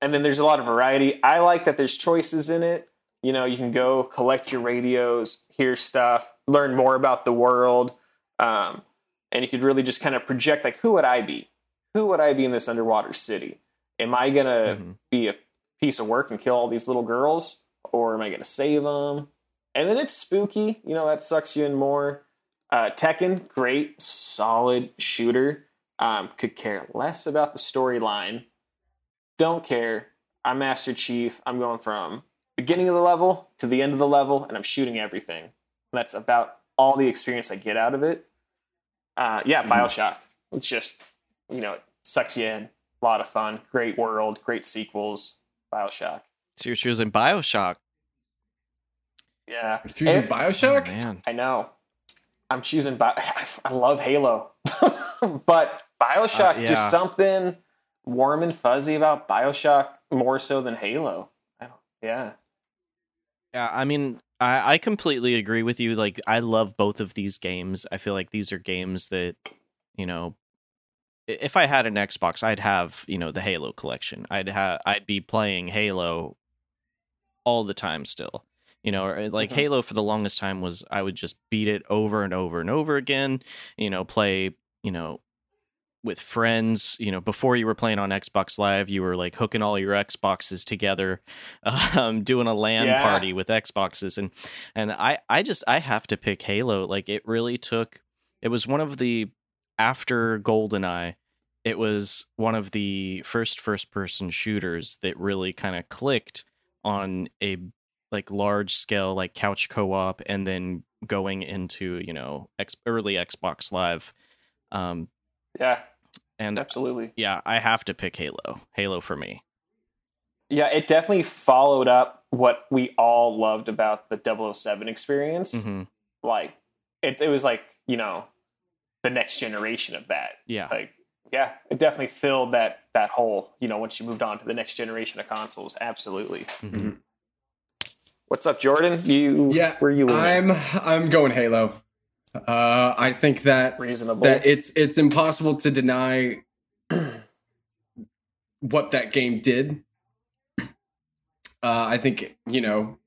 and then there's a lot of variety. I like that there's choices in it. You know, you can go collect your radios, hear stuff, learn more about the world. Um, and you could really just kind of project like who would I be? Who would I be in this underwater city? Am I gonna Mhm. be a piece of work and kill all these little girls, or am I gonna save them? And then it's spooky, you know that sucks you in more. Uh, Tekken, great, solid shooter. Um, could care less about the storyline. Don't care. I'm Master Chief. I'm going from beginning of the level to the end of the level, and I'm shooting everything. That's about all the experience I get out of it. Uh, yeah, Mhm. Bioshock. It's just, you know, it sucks you in. A lot of fun. Great world. Great sequels. Bioshock. So you're choosing Bioshock. Yeah. Choosing And- Bioshock? Man. I know. I'm choosing. Bi- I love Halo, but Bioshock Uh, yeah. just something warm and fuzzy about Bioshock more so than Halo. I don't, yeah. Yeah, I mean, I, I completely agree with you. Like, I love both of these games. I feel like these are games that, you know, if I had an Xbox, I'd have you know the Halo collection. I'd have I'd be playing Halo all the time still. You know, like Mhm. Halo for the longest time was I would just beat it over and over and over again. You know, play you know with friends. You know, before you were playing on Xbox Live, you were like hooking all your Xboxes together, um, doing a LAN Yeah. party with Xboxes, and and I I just I have to pick Halo. Like it really took. It was one of the after GoldenEye. It was one of the first first person shooters that really kind of clicked on a like large scale like couch co-op and then going into you know ex- early Xbox Live. Um, Yeah. And Absolutely. yeah, I have to pick Halo. Halo for me. Yeah, it definitely followed up what we all loved about the 007 experience. hmm Like, it, it was like, you know, the next generation of that. Yeah. Like, yeah, it definitely filled that that hole, you know, once you moved on to the next generation of consoles. Absolutely. Mhm. What's up, Jordan? You Yeah, where you leaning? I'm I'm going Halo. Uh, I think that reasonable. that it's it's impossible to deny what that game did. Uh, I think you know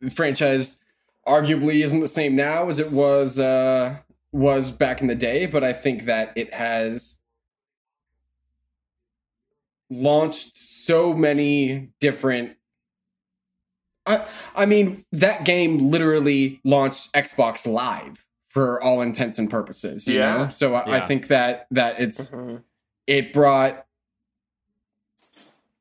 the franchise arguably isn't the same now as it was uh, was back in the day, but I think that it has launched so many different I, I mean, that game literally launched Xbox Live for all intents and purposes. You Yeah. know, so I, I think that that it's Mhm. it brought.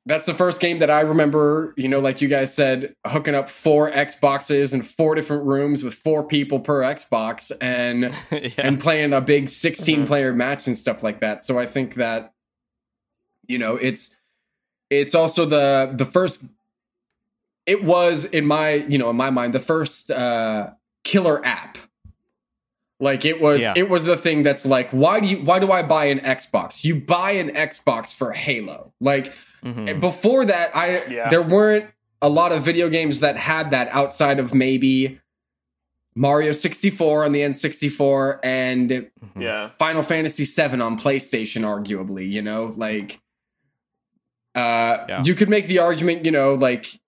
That's the first game that I remember. You know, like you guys said, hooking up four Xboxes in four different rooms with four people per Xbox, and yeah. and playing a big 16 player match and stuff like that. So I think that you know, it's it's also the the first it was in my, you know, in my mind the first uh killer app. Like it was Yeah. it was the thing that's like why do you why do I buy an Xbox? You buy an Xbox for Halo. Like Mhm. before that I Yeah. there weren't a lot of video games that had that outside of maybe Mario 64 on the N64 and Mhm. Yeah. Final Fantasy 7 on PlayStation, arguably, you know, like uh Yeah. you could make the argument, you know, like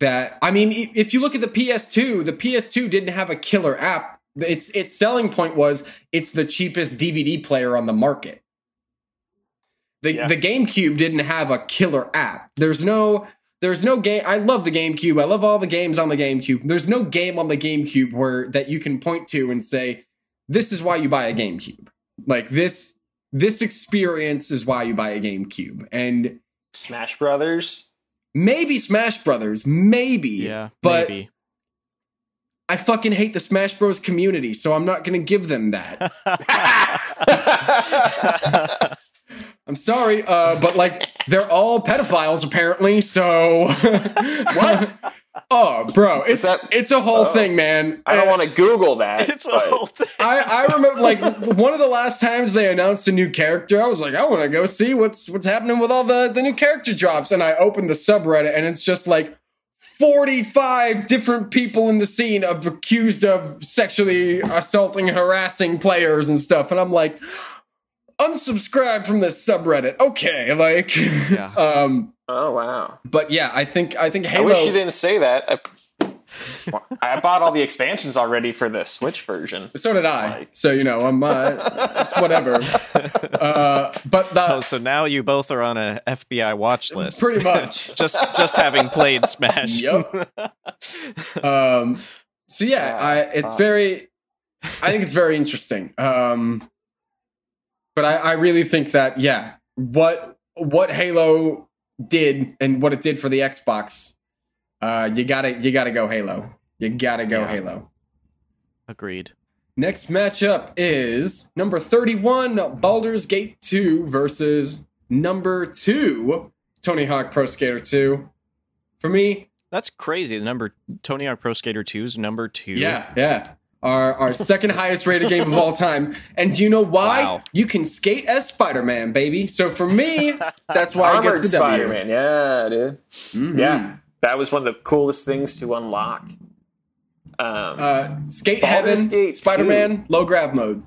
that I mean, if you look at the PS2, the PS2 didn't have a killer app. Its its selling point was it's the cheapest DVD player on the market. The Yeah. the GameCube didn't have a killer app. There's no there's no game I love the GameCube. I love all the games on the GameCube. There's no game on the GameCube where that you can point to and say this is why you buy a GameCube. Like this this experience is why you buy a GameCube. And Smash Brothers. Maybe Smash Brothers, maybe. yeah, but maybe. I fucking hate the Smash Bros community, so I'm not going to give them that. I'm sorry, uh, but like they're all pedophiles apparently. So What? Oh, bro, it's that- it's a whole Oh. thing, man. I don't want to Google that. it's a whole thing. I, I remember like one of the last times they announced a new character, I was like, I want to go see what's what's happening with all the the new character drops, and I opened the subreddit, and it's just like. 45 different people in the scene of accused of sexually assaulting harassing players and stuff and i'm like unsubscribe from this subreddit okay like Yeah. um Oh wow! but yeah i think i think halo I wish you didn't say that. I, I bought all the expansions already for the Switch version. so did i Like- so you know i'm uh whatever uh but the Oh, so now you both are on a FBI watch list. pretty much just just having played Smash. Yep. um so yeah i it's fuck. very i think it's very interesting um but i i really think that yeah what what halo did and what it did for the xbox uh you gotta you gotta go halo you gotta go Yeah. halo Agreed. next matchup is number 31 baldur's gate 2 versus number 2 tony hawk pro skater 2 for me That's crazy. The number Tony Hawk Pro Skater 2 is number two. Yeah, yeah. Our our second highest rated game of all time. And do you know why? Wow. You can skate as Spider Man, baby. So for me, that's why it Armored gets the W. Spider-Man. Yeah, dude. Mhm. Yeah, that was one of the coolest things to unlock. Um, Uh, skate Baldur's heaven, Gate Spider Man, low grav mode.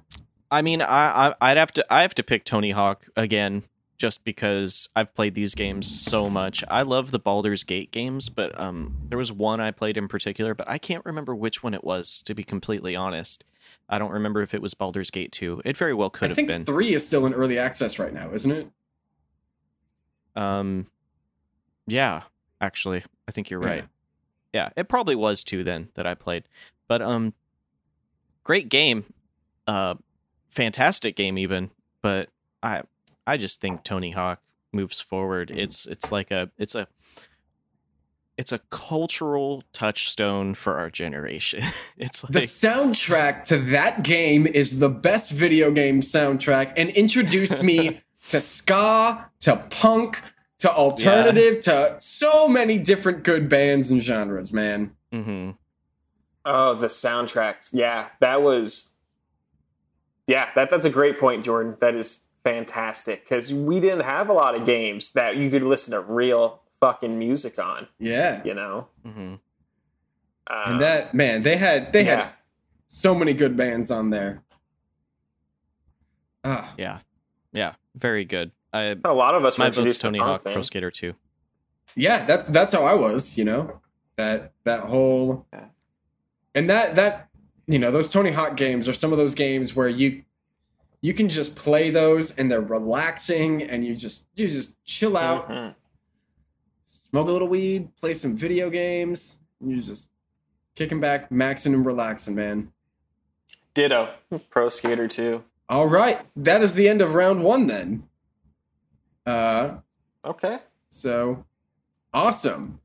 I mean, I, I I'd have to I have to pick Tony Hawk again just because I've played these games so much. I love the Baldur's Gate games, but um there was one I played in particular, but I can't remember which one it was to be completely honest. I don't remember if it was Baldur's Gate 2. It very well could I have think been. three is still in early access right now, isn't it? Um yeah, actually, I think you're Yeah. right. Yeah, it probably was 2 then that I played. But um great game. Uh fantastic game even, but I I just think Tony Hawk moves forward. It's it's like a it's a it's a cultural touchstone for our generation. it's like The soundtrack to that game is the best video game soundtrack and introduced me to ska, to punk, to alternative, to so many different good bands and genres, man. mhm. oh, the soundtracks. Yeah, that was. Yeah, that that's a great point, Jordan. That is fantastic because we didn't have a lot of games that you could listen to real fucking music on. Yeah. You know, Mhm. um, And that man, they had they yeah. had so many good bands on there. Ah, Yeah. Yeah, very good. I a lot of us were my vote's introduced to Tony Hawk man. Pro Skater 2. yeah, that's that's how I was, you know. That that whole Yeah. and that that you know those Tony Hawk games are some of those games where you you can just play those and they're relaxing and you just you just chill out. Mhm. smoke a little weed, play some video games. You're just kicking back, maxing and relaxing, man. Ditto. Pro Skater 2. All right, that is the end of round one then. Uh, Okay. so awesome.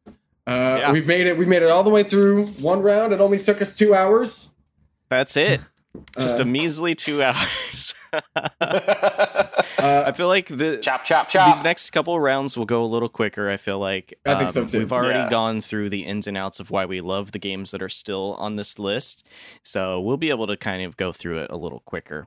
Uh, Yeah. We've made it. We made it all the way through one round. It only took us two hours. That's it. Just Uh, a measly two hours. Uh, I feel like the chop, chop, chop. these next couple rounds will go a little quicker. I feel like I think so, Um, too. We've already Yeah. gone through the ins and outs of why we love the games that are still on this list, so we'll be able to kind of go through it a little quicker.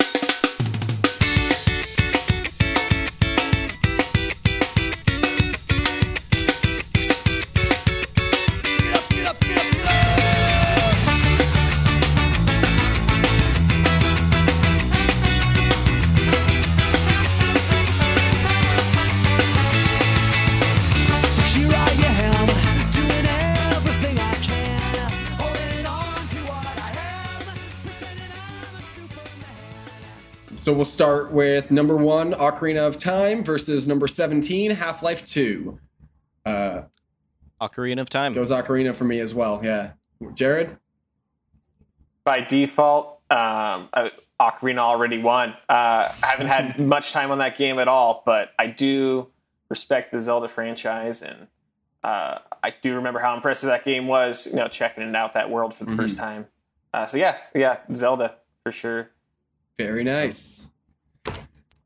So we'll start with number one, Ocarina of Time versus number seventeen, Half Life Two. Uh, Ocarina of Time. goes Ocarina for me as well. Yeah, Jared. By default, um, uh, Ocarina already won. Uh, I haven't had much time on that game at all, but I do respect the Zelda franchise, and uh, I do remember how impressive that game was. You know, checking it out that world for the first time. Uh, so yeah, yeah, Zelda for sure. Very nice.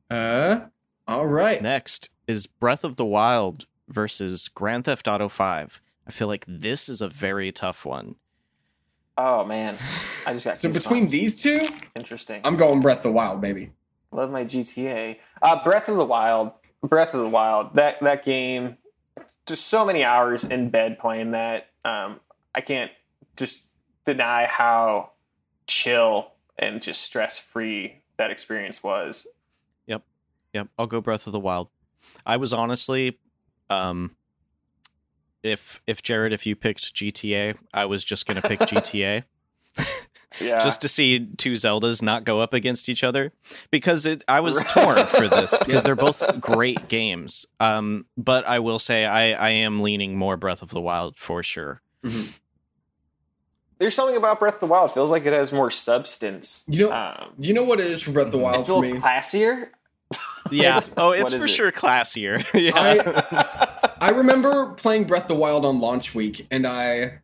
Uh, all right. Next is Breath of the Wild versus Grand Theft Auto 5. I feel like this is a very tough one. Oh man, I just got So goosebumps. between these two, interesting. I'm going Breath of the Wild, baby. Love my GTA. Uh, Breath of the Wild. Breath of the Wild. That that game. Just so many hours in bed playing that. Um, I can't just deny how chill and just stress free that experience was. Yep, Yep. I'll go Breath of the Wild. I was honestly, um, if if Jared, if you picked GTA, I was just gonna pick GTA Yeah. just to see two Zeldas not go up against each other because it, I was torn for this because they're both great games. Um, but I will say I I am leaning more Breath of the Wild for sure. There's something about Breath of the Wild. Feels like it has more substance. You know, um, you know what it is for Breath of the Wild it's a little me. classier. Yeah. oh, it's is for it? sure classier. yeah. I I remember playing Breath of the Wild on launch week, and I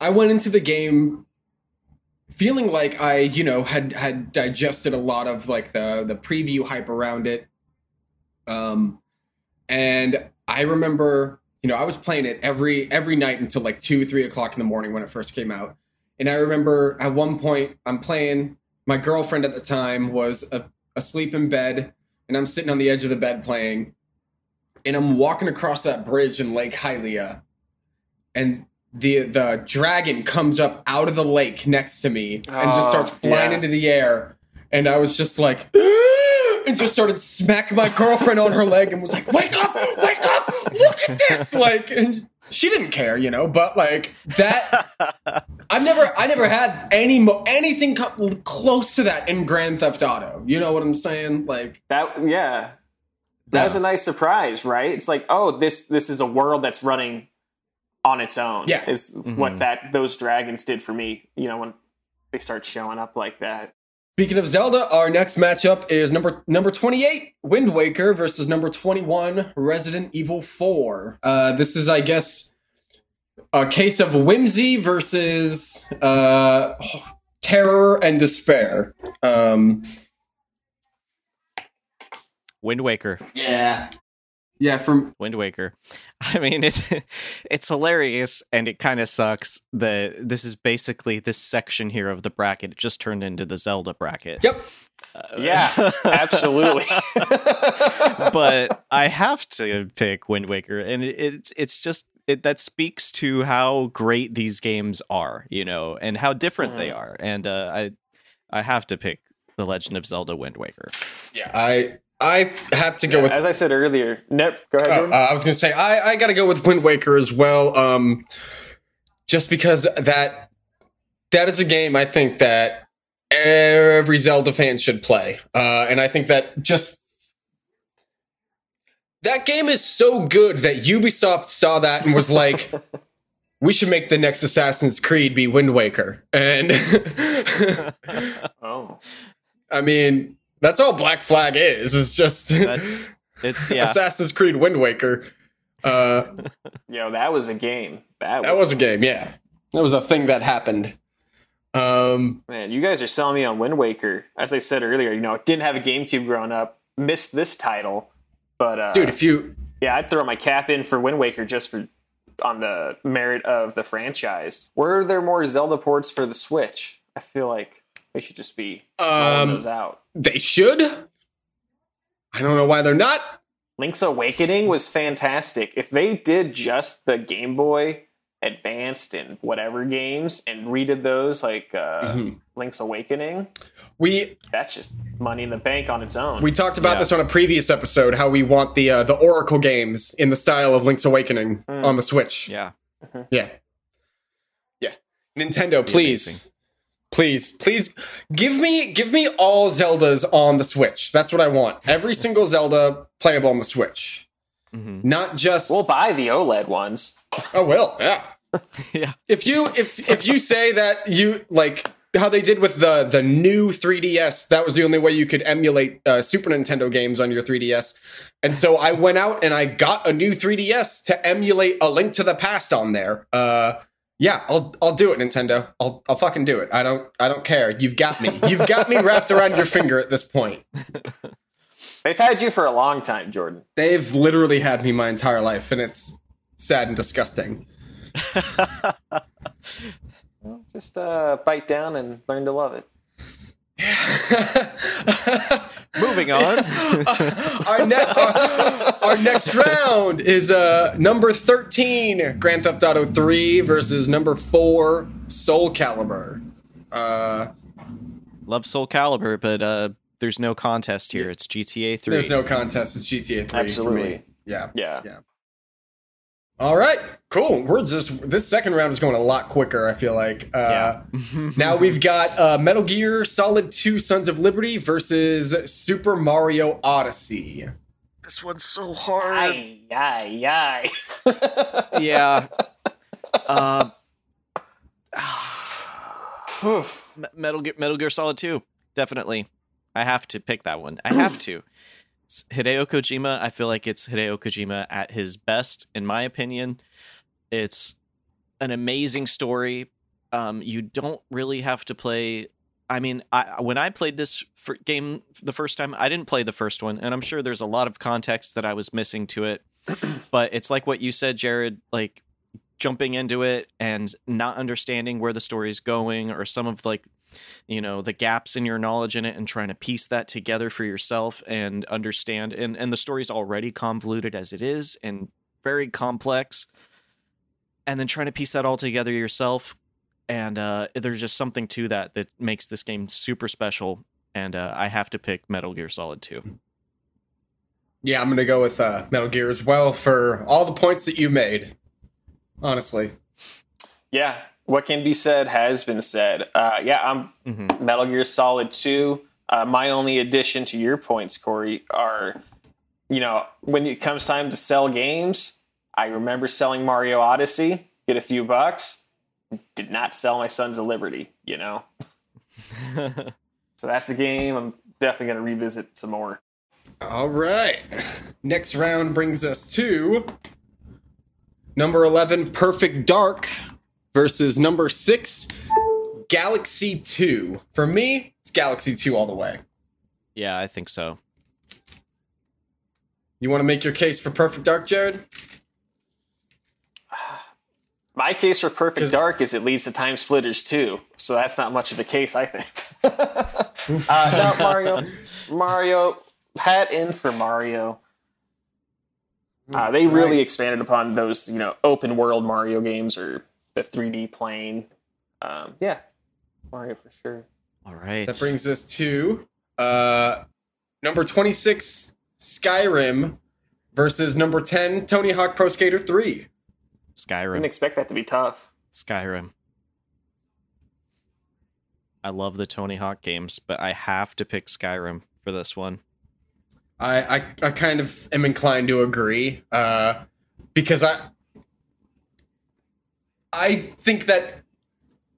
I went into the game feeling like I, you know, had had digested a lot of like the the preview hype around it. Um, and I remember, you know, I was playing it every every night until like two, three o'clock in the morning when it first came out. And I remember at one point I'm playing. My girlfriend at the time was a, asleep in bed, and I'm sitting on the edge of the bed playing. And I'm walking across that bridge in Lake Hylia, and the the dragon comes up out of the lake next to me and just Oh, starts flying yeah. into the air. And I was just like, and just started smacking my girlfriend on her leg and was like, "Wake up! Wake up! Look at this!" Like, and she didn't care, you know. But like that, I've never, I never had any mo- anything co- close to that in Grand Theft Auto. You know what I'm saying? Like, That yeah. That was a nice surprise, right? It's like, oh, this this is a world that's running on its own. Yeah. Is what mm-hmm. that those dragons did for me, you know, when they start showing up like that. Speaking of Zelda, our next matchup is number number 28, Wind Waker versus number 21, Resident Evil 4. Uh, this is, I guess, a case of whimsy versus uh, terror and despair. Um, Wind Waker. yeah. Yeah, from Wind Waker. I mean, it's it's hilarious, and it kind of sucks that this is basically this section here of the bracket. It just turned into the Zelda bracket. yep. Yeah, absolutely. but I have to pick Wind Waker, and it, it's it's just it, that speaks to how great these games are, you know, and how different they are. And uh, I I have to pick The Legend of Zelda Wind Waker. Yeah, I I have to go with As I said earlier, ne- go ahead. Jordan. uh, I was going to say I, I got to go with Wind Waker as well. Um, just because that that is a game I think that every Zelda fan should play, uh, and I think that just That game is so good that Ubisoft saw that and was like, we should make the next Assassin's Creed be Wind Waker. And Oh, I mean, that's all Black Flag is. It's just That's it's yeah. Assassin's Creed Wind Waker. Uh, yo, that was a game. That was, that was a game, yeah. That was a thing that happened. Um, man. You guys are selling me on Wind Waker. As I said earlier, you know, didn't have a GameCube growing up. Missed this title, but uh, dude, if you yeah, I'd throw my cap in for Wind Waker just for on the merit of the franchise. Were there more Zelda ports for the Switch? I feel like they should just be Um, those out. they should. I don't know why they're not. Link's Awakening was fantastic. If they did just the Game Boy Advanced and whatever games and redid those like uh, Mhm. Link's Awakening, We that's just money in the bank on its own. we talked about Yeah. this on a previous episode. How we want the uh, the Oracle games in the style of Link's Awakening Mm. on the Switch. yeah. Yeah. Yeah. Nintendo, please. amazing. Please, please give me give me all Zeldas on the Switch. That's what I want. Every single Zelda playable on the Switch. hmm Not just we'll buy the OLED ones. Oh will, yeah. Yeah. If you if if you say that you like how they did with the the new 3DS, that was the only way you could emulate uh, Super Nintendo games on your 3DS. And so I went out and I got a new 3DS to emulate A Link to the Past on there. Uh yeah, I'll I'll do it, Nintendo. I'll I'll fucking do it. I don't I don't care. You've got me. You've got me wrapped around your finger at this point. They've had you for a long time, Jordan. They've literally had me my entire life, and it's sad and disgusting. Just uh, bite down and learn to love it. Moving on. our, ne- our, our next round is uh, number 13, Grand Theft Auto 3 versus number 4, Soul Calibur. Uh, Love Soul Calibur, but uh, there's no contest here. It's GTA 3. there's no contest. It's GTA 3 for me. Absolutely. Yeah. Yeah. Yeah. All right, cool. We're just this second round is going a lot quicker. I feel like. Uh, now we've got uh, Metal Gear Solid Two: Sons of Liberty versus Super Mario Odyssey. This one's so hard. Ay, ay, ay. yeah. Uh, Metal Gear, Metal Gear Solid 2, definitely. I have to pick that one. I have to. It's Hideo Kojima. I feel like it's Hideo Kojima at his best, in my opinion. It's an amazing story. Um, you don't really have to play. I mean, I, when I played this game the first time, I didn't play the first one, and I'm sure there's a lot of context that I was missing to it. but it's like what you said, Jared. Like jumping into it and not understanding where the story's going or some of like you know the gaps in your knowledge in it and trying to piece that together for yourself and understand and and the story's already convoluted as it is and very complex and then trying to piece that all together yourself and uh there's just something to that that makes this game super special and uh, I have to pick Metal Gear Solid 2. Yeah, I'm gonna go with uh, Metal Gear as well for all the points that you made. Honestly, yeah, what can be said has been said. Uh, yeah, I'm Mhm. Metal Gear Solid 2. Uh, my only addition to your points, Corey, are you know, when it comes time to sell games, I remember selling Mario Odyssey, get a few bucks, did not sell my Sons of Liberty, you know? so that's the game I'm definitely going to revisit some more. All right. Next round brings us to number 11, Perfect Dark, versus number 6, Galaxy 2. For me, it's Galaxy 2 all the way. yeah, I think so. You want to make your case for Perfect Dark, Jared? My case for Perfect Dark is it leads to TimeSplitters too, so that's not much of a case, I think. uh, no, Mario, Mario, hat in for Mario. Uh, they really expanded upon those, you know, open world Mario games or the 3D plane. Um, yeah, Mario for sure. All right. That brings us to uh, number 26, Skyrim, versus number 10, Tony Hawk Pro Skater 3. I didn't expect that to be tough. Skyrim. I love the Tony Hawk games, but I have to pick Skyrim for this one. I, I, I kind of am inclined to agree uh, because I I think that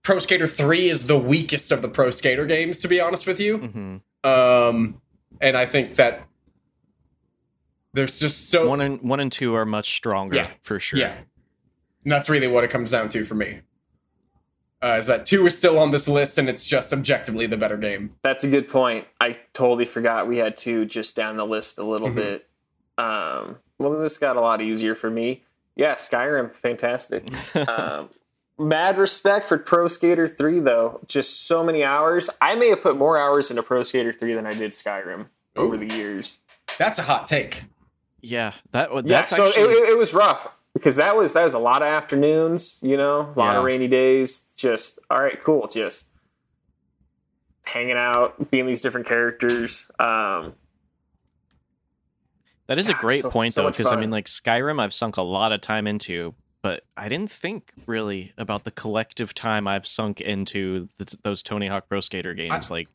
Pro Skater 3 is the weakest of the Pro Skater games, to be honest with you. hmm Um, and I think that there's just so One and one and two are much stronger Yeah. for sure. yeah, and that's really what it comes down to for me. Uh, is that two is still on this list, and it's just objectively the better game. That's a good point. I totally forgot we had two just down the list a little Mm-hmm. bit. Um, well, this got a lot easier for me. Yeah, Skyrim, fantastic. um, mad respect for Pro Skater 3, though. Just so many hours. I may have put more hours into Pro Skater 3 than I did Skyrim over the years. That's a hot take. Yeah, that Yeah, so actually it, it, it was rough because that was that was a lot of afternoons, you know, a lot of rainy days. Just all right, cool. Just hanging out, being these different characters. Um, that is a great so- point so though, because I mean, like Skyrim, I've sunk a lot of time into, but I didn't think really about the collective time I've sunk into th- those Tony Hawk Pro Skater games. like,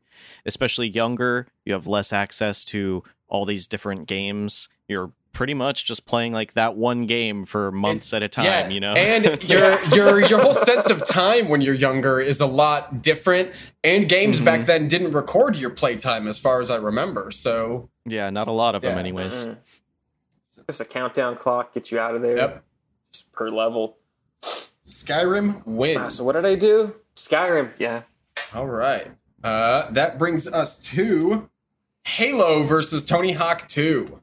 especially younger, you have less access to all these different games. You're pretty much just playing like that one game for months at a time. yeah, you know, and your your your whole sense of time when you're younger is a lot different. And games Mm-hmm. back then didn't record your playtime, as far as I remember. So yeah, not a lot of them, anyways. mm. There's a countdown clock, get you out of there. yep, Just per level. Skyrim wins. Ah, so what did I do? Skyrim. Yeah. All right. Uh, that brings us to Halo versus Tony Hawk 2.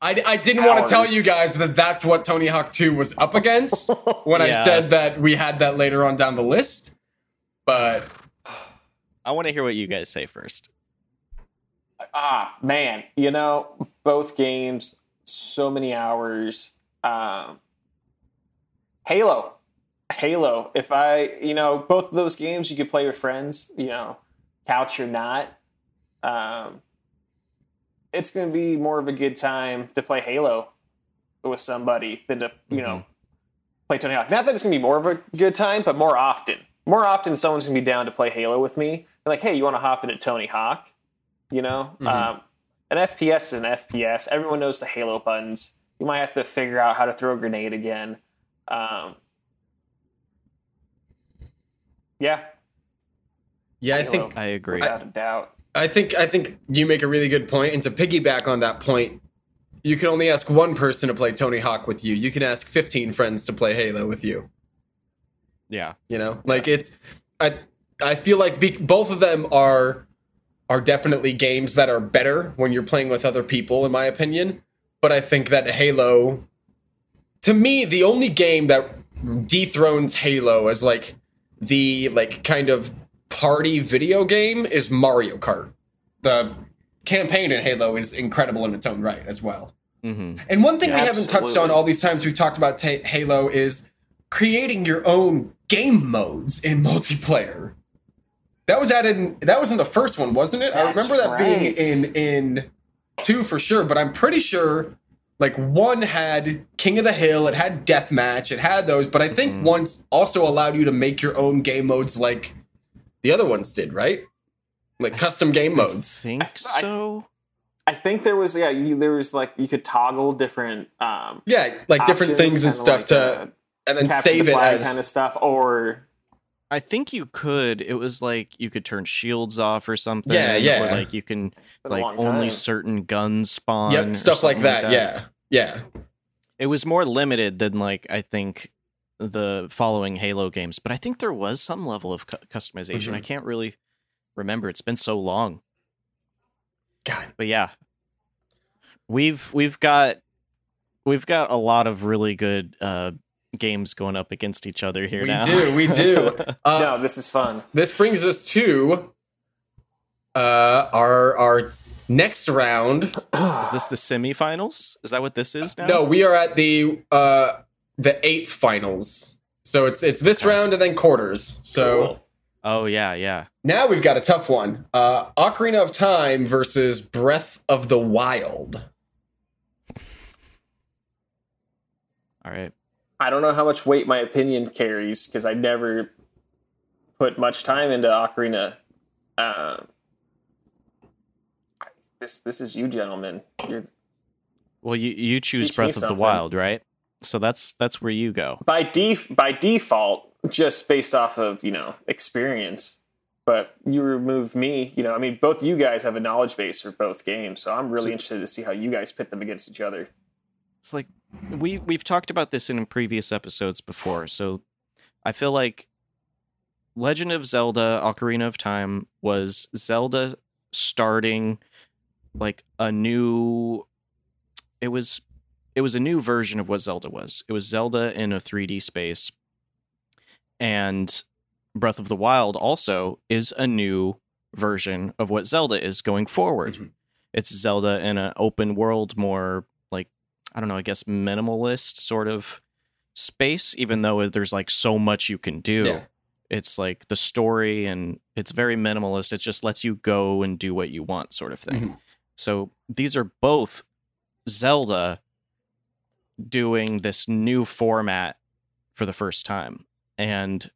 I, I didn't want to tell you guys that that's what Tony Hawk 2 was up against when I said that we had that later on down the list. But I want to hear what you guys say first. Ah, man, you know, both games, so many hours. Um, Halo, Halo. If I, you know, both of those games you could play with friends, you know, couch or not. Um, it's going to be more of a good time to play Halo with somebody than to, you know, play Tony Hawk. Not that it's going to be more of a good time, but more often. More often, someone's going to be down to play Halo with me. They're like, hey, you want to hop into Tony Hawk? You know, um, an FPS is an FPS. Everyone knows the Halo buttons. You might have to figure out how to throw a grenade again. Um, yeah, yeah, I think I agree. without a doubt. I think I think you make a really good point, and to piggyback on that point, you can only ask one person to play Tony Hawk with you. You can ask fifteen friends to play Halo with you. Yeah. You know, like it's I I feel like be, both of them are are definitely games that are better when you're playing with other people, in my opinion. But I think that Halo, to me, the only game that dethrones Halo as like the like kind of party video game is Mario Kart. The campaign in Halo is incredible in its own right as well. hmm And one thing we haven't touched on all these times we've talked about ta Halo is creating your own game modes in multiplayer. That was added. In, that was in the first one, wasn't it? I remember that being in in two for sure, but I'm pretty sure like one had King of the Hill, it had Deathmatch, it had those, but I think Mm-hmm. once also allowed you to make your own game modes like the other ones did, right? Like custom game modes. think I- so. I think there was yeah, you, there was like you could toggle different um, Yeah, like different things and stuff like, to uh, and then save the it flag as kind of stuff, or I think you could. It was like you could turn shields off or something. Yeah, yeah. Or like you can like only certain guns spawn. Yep, stuff like something that. Yeah, yeah. It was more limited than like I think the following Halo games, but I think there was some level of cu- customization. Mhm. I can't really remember. It's been so long. God, But yeah. We've we've got we've got a lot of really good uh games going up against each other here we now. do, we do. Uh, no, this is fun. This brings us to uh, our our next round. Is this the semifinals? Is that what this is now? No, we are at the uh, the eighth finals. So it's it's this round and then quarters. So Cool. Oh yeah, yeah. now we've got a tough one. Uh, Ocarina of Time versus Breath of the Wild. All right. I don't know how much weight my opinion carries because I never put much time into Ocarina. Um, this this is you, gentlemen. You're Well, you you choose Breath of the. Wild, right? So that's that's where you go. by def- by default just based off of you know experience. But you remove me, you know. I mean, both you guys have a knowledge base for both games, so I'm really So- interested to see how you guys pit them against each other. It's like we we've talked about this in previous episodes before. So I feel like Legend of Zelda: Ocarina of Time was Zelda starting like a new it was it was a new version of what Zelda was. It was Zelda in a 3D space. And Breath of the Wild also is a new version of what Zelda is going forward. Mhm. It's Zelda in an open world, more like I don't know, I guess minimalist sort of space, even though there's like so much you can do. Yeah. It's like the story and it's very minimalist. It just lets you go and do what you want, sort of thing. Mhm. So these are both Zelda doing this new format for the first time. And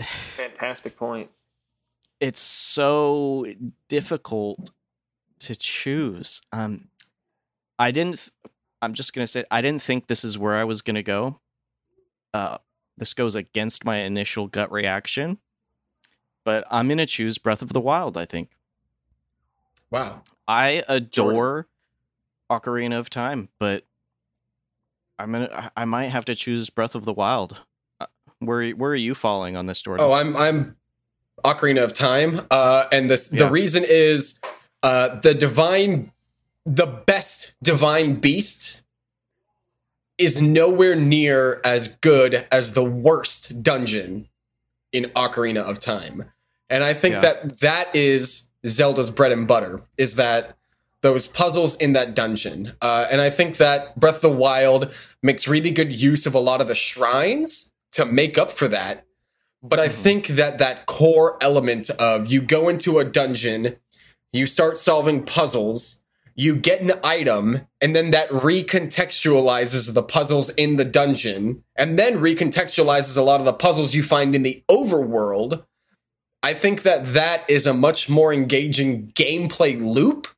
Fantastic point. it's so difficult to choose. Um, I didn't. I'm just gonna say I didn't think this is where I was gonna go. Uh, this goes against my initial gut reaction, but I'm gonna choose Breath of the Wild. I think Wow. I adore Ocarina of Time, but I'm gonna. I might have to choose Breath of the Wild. Uh, Where where are you falling on this, Jordan? Oh, I'm I'm Ocarina of Time. Uh and this Yeah. the reason is uh the divine the best divine beast is nowhere near as good as the worst dungeon in Ocarina of Time. And I think Yeah. that that is Zelda's bread and butter is that those puzzles in that dungeon. Uh, and I think that Breath of the Wild makes really good use of a lot of the shrines to make up for that. But I think that that core element of you go into a dungeon, you start solving puzzles, you get an item, and then that recontextualizes the puzzles in the dungeon, and then recontextualizes a lot of the puzzles you find in the overworld. I think that that is a much more engaging gameplay loop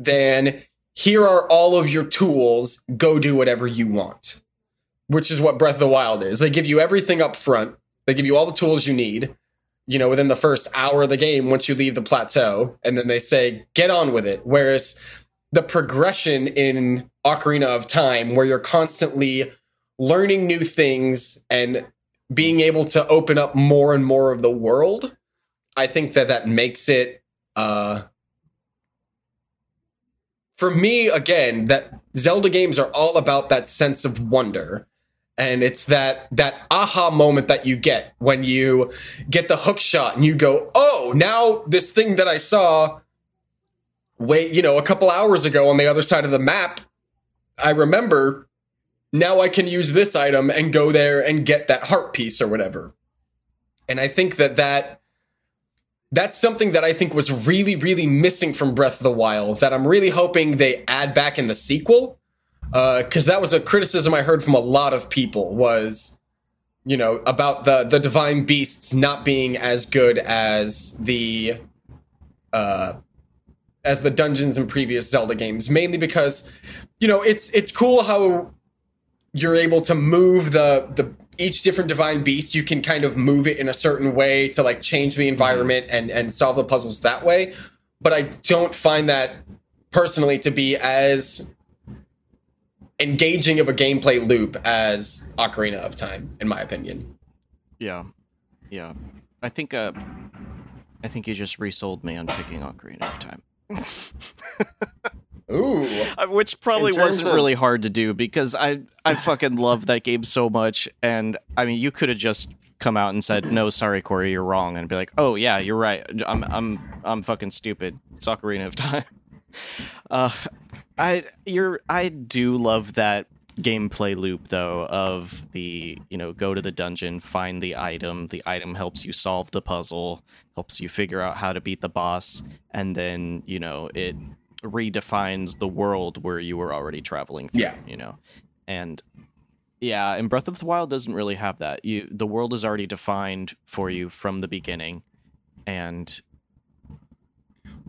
than here are all of your tools, go do whatever you want. Which is what Breath of the Wild is. They give you everything up front. They give you all the tools you need, you know, within the first hour of the game once you leave the plateau, and then they say, get on with it. Whereas the progression in Ocarina of Time, where you're constantly learning new things and being able to open up more and more of the world, I think that that makes it, uh, for me, again, that Zelda games are all about that sense of wonder. And it's that that aha moment that you get when you get the hook shot and you go, "Oh, now this thing that I saw wait, you know, a couple hours ago on the other side of the map, I remember now I can use this item and go there and get that heart piece or whatever." And I think that that that's something that I think was really, really missing from Breath of the Wild that I'm really hoping they add back in the sequel. Because that was a criticism I heard from a lot of people was, you know, about the the divine beasts not being as good as the, uh, as the dungeons in previous Zelda games. Mainly because, you know, it's it's cool how you're able to move the the each different divine beast you can kind of move it in a certain way to like change the environment and and solve the puzzles that way. But i don't find that personally to be as engaging of a gameplay loop as ocarina of time in my opinion. Yeah, yeah. I think uh, I think you just resold me on picking Ocarina of Time, ooh Uh, which probably wasn't of- really hard to do because I I fucking love that game so much, and I mean you could have just come out and said no, sorry Corey, you're wrong, and be like, oh yeah, you're right, I'm I'm I'm fucking stupid. It's Ocarina of Time. Uh, I you're I do love that gameplay loop though of the you know go to the dungeon find the item the item helps you solve the puzzle helps you figure out how to beat the boss and then you know it redefines the world where you were already traveling through Yeah. you know and yeah and breath of the wild doesn't really have that you the world is already defined for you from the beginning and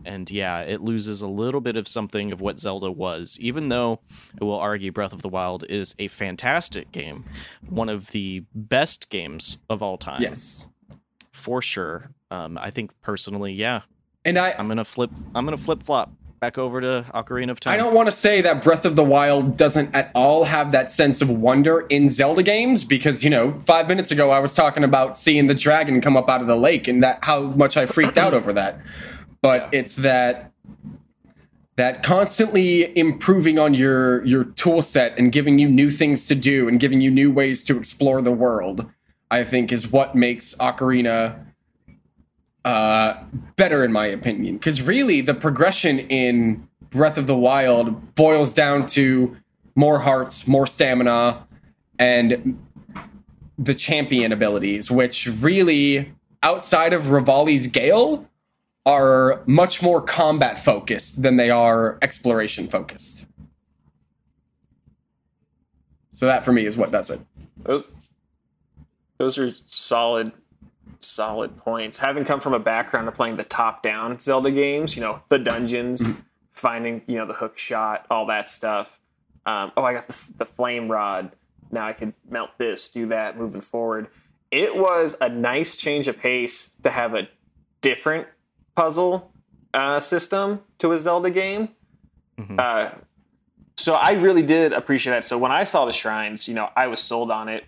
And yeah, it loses a little bit of something of what Zelda was, even though I will argue Breath of the Wild is a fantastic game, one of the best games of all time. Yes. for sure. Um, I think personally, yeah, And I, I'm gonna flip. I'm gonna flip flop back over to Ocarina of Time. I don't want to say that Breath of the Wild doesn't at all have that sense of wonder in Zelda games because, you know, five minutes ago I was talking about seeing the dragon come up out of the lake and that how much I freaked out over that. But it's that that constantly improving on your your tool set and giving you new things to do and giving you new ways to explore the world, I think is what makes Ocarina uh, better in my opinion. Because really, the progression in Breath of the Wild boils down to more hearts, more stamina, and the champion abilities, which really, outside of Revali's Gale, are much more combat focused than they are exploration focused. So that for me is what does it. Those, those are solid, solid points. Having come from a background of playing the top-down Zelda games, you know, the dungeons, finding, you know, the hook shot, all that stuff. Um, oh, I got the, the flame rod. Now I can melt this, do that, moving forward. It was a nice change of pace to have a different puzzle uh, system to a Zelda game. Uh, so I really did appreciate that. So when I saw the shrines, you know, I was sold on it.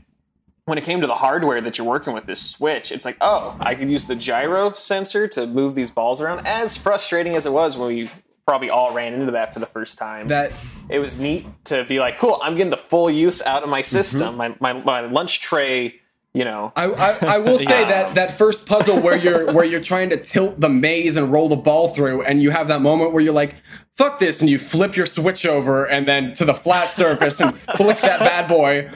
When it came to the hardware that you're working with, this Switch, it's like, oh, I could use the gyro sensor to move these balls around. As frustrating as it was when we probably all ran into that for the first time, That it was neat to be like, cool, I'm getting the full use out of my mm-hmm. system. My, my, my lunch tray, you know. I, I, I will say Yeah. that that first puzzle where you're where you're trying to tilt the maze and roll the ball through, and you have that moment where you're like, "Fuck this," and you flip your switch over and then to the flat surface and flick that bad boy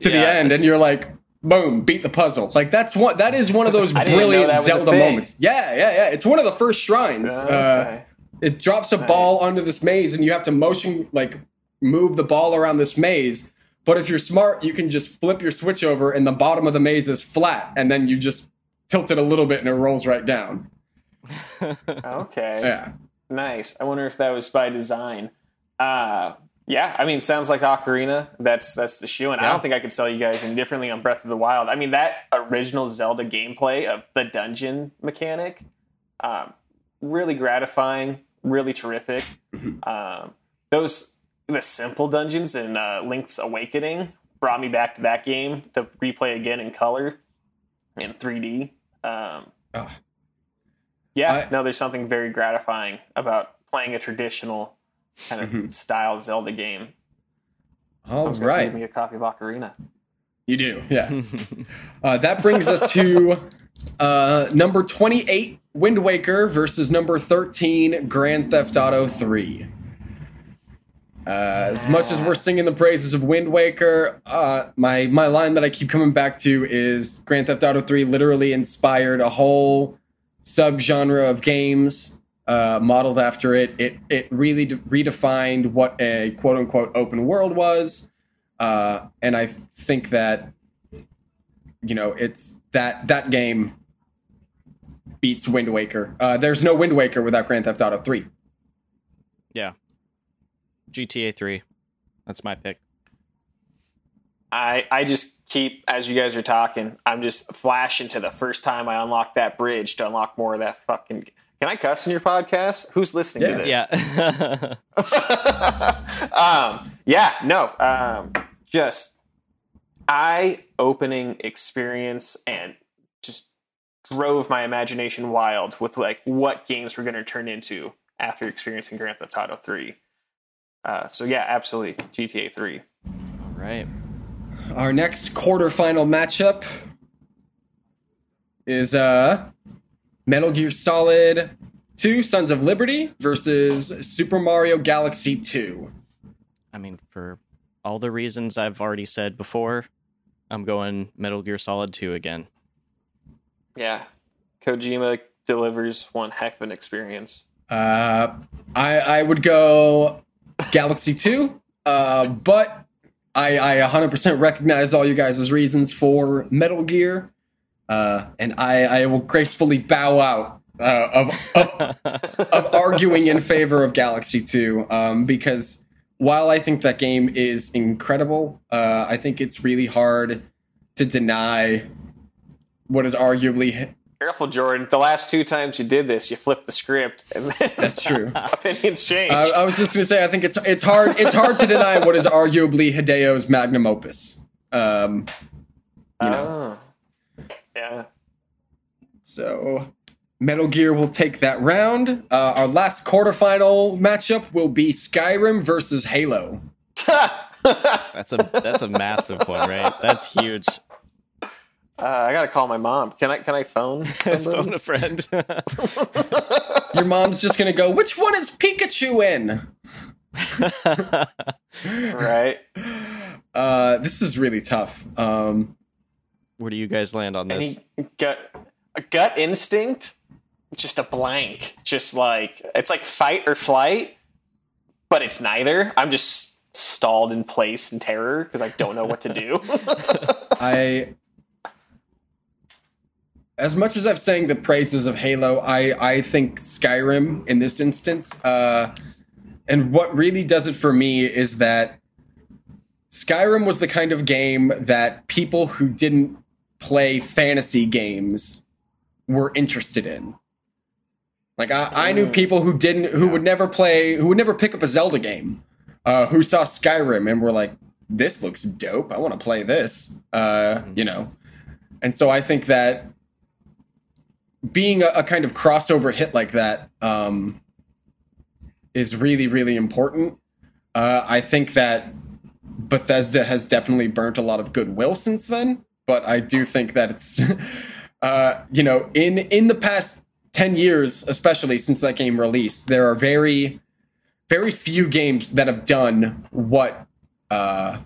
to the end, and you're like, "Boom, beat the puzzle." Like that's one that is one of those I didn't know brilliant that was a Zelda moments. Yeah, yeah, yeah. It's one of the first shrines. Uh, Okay. it drops a ball onto this maze, and you have to motion like move the ball around this maze. But if you're smart, you can just flip your switch over, and the bottom of the maze is flat, and then you just tilt it a little bit, and it rolls right down. Okay. Yeah, Nice. I wonder if that was by design. Uh yeah, I mean, sounds like Ocarina. That's that's the shoe, and I don't think I could sell you guys any differently on Breath of the Wild. I mean, that original Zelda gameplay of the dungeon mechanic, um, really gratifying, really terrific. Um, those the simple dungeons in uh, Link's Awakening brought me back to that game to replay again in color, in 3D. Um, Ugh. yeah, I- no, there's something very gratifying about playing a traditional kind of style Zelda game. all Someone's right. Give me a copy of Ocarina. You do, yeah. uh, that brings us to uh, number 28, Wind Waker, versus number 13, Grand Theft Auto 3. Uh, as much as we're singing the praises of Wind Waker, uh, my my line that I keep coming back to is Grand Theft Auto 3 literally inspired a whole subgenre of games uh, modeled after it. It it really de- redefined what a quote unquote open world was, uh, and I think that you know it's that that game beats Wind Waker. Uh, there's no Wind Waker without Grand Theft Auto 3. Yeah. GTA 3. That's my pick. I I just keep as you guys are talking, I'm just flashing to the first time I unlocked that bridge to unlock more of that fucking. Can I cuss in your podcast? Who's listening to this? Yeah. um, yeah, no, um, just eye opening experience and just drove my imagination wild with like what games were going to turn into after experiencing Grand Theft Auto 3. Uh, so yeah, absolutely, GTA 3. All right. Our next quarterfinal matchup is uh Metal Gear Solid 2 Sons of Liberty versus Super Mario Galaxy 2. I mean, for all the reasons I've already said before, I'm going Metal Gear Solid 2 again. Yeah, Kojima delivers one heck of an experience. Uh I I would go Galaxy 2. Uh but I I 100% recognize all you guys' reasons for Metal Gear. Uh and I I will gracefully bow out uh, of, of of arguing in favor of Galaxy 2 um, because while I think that game is incredible, uh, I think it's really hard to deny what is arguably Careful, Jordan. The last two times you did this, you flipped the script, and that's true. opinions changed. Uh, I was just going to say I think it's it's hard it's hard to deny what is arguably Hideo's magnum opus. Um, you know, Oh. Yeah. so Metal Gear will take that round. Uh, our last quarterfinal matchup will be Skyrim versus Halo. That's a that's a massive one, right? That's huge. Uh, I gotta call my mom. Can I? Can I phone somebody? Phone a friend. Your mom's just going to go, which one is Pikachu in? right. Uh, this is really tough. Um, Where do you guys land on this? Any gut, a gut instinct, just a blank. Just like it's like fight or flight, but it's neither. I'm just stalled in place in terror because I don't know what to do. I, as much as I've sang the praises of Halo, I I think Skyrim in this instance. Uh, and what really does it for me is that Skyrim was the kind of game that people who didn't play fantasy games were interested in. Like I, I knew people who didn't, who would never play, who would never pick up a Zelda game, uh, who saw Skyrim and were like, "This looks dope. I want to play this." Uh, you know, and so I think that being a, a kind of crossover hit like that um, is really, really important. Uh, I think that Bethesda has definitely burnt a lot of goodwill since then, but I do think that it's, uh, you know, in in the past ten years, especially since that game released, there are very, very few games that have done what uh,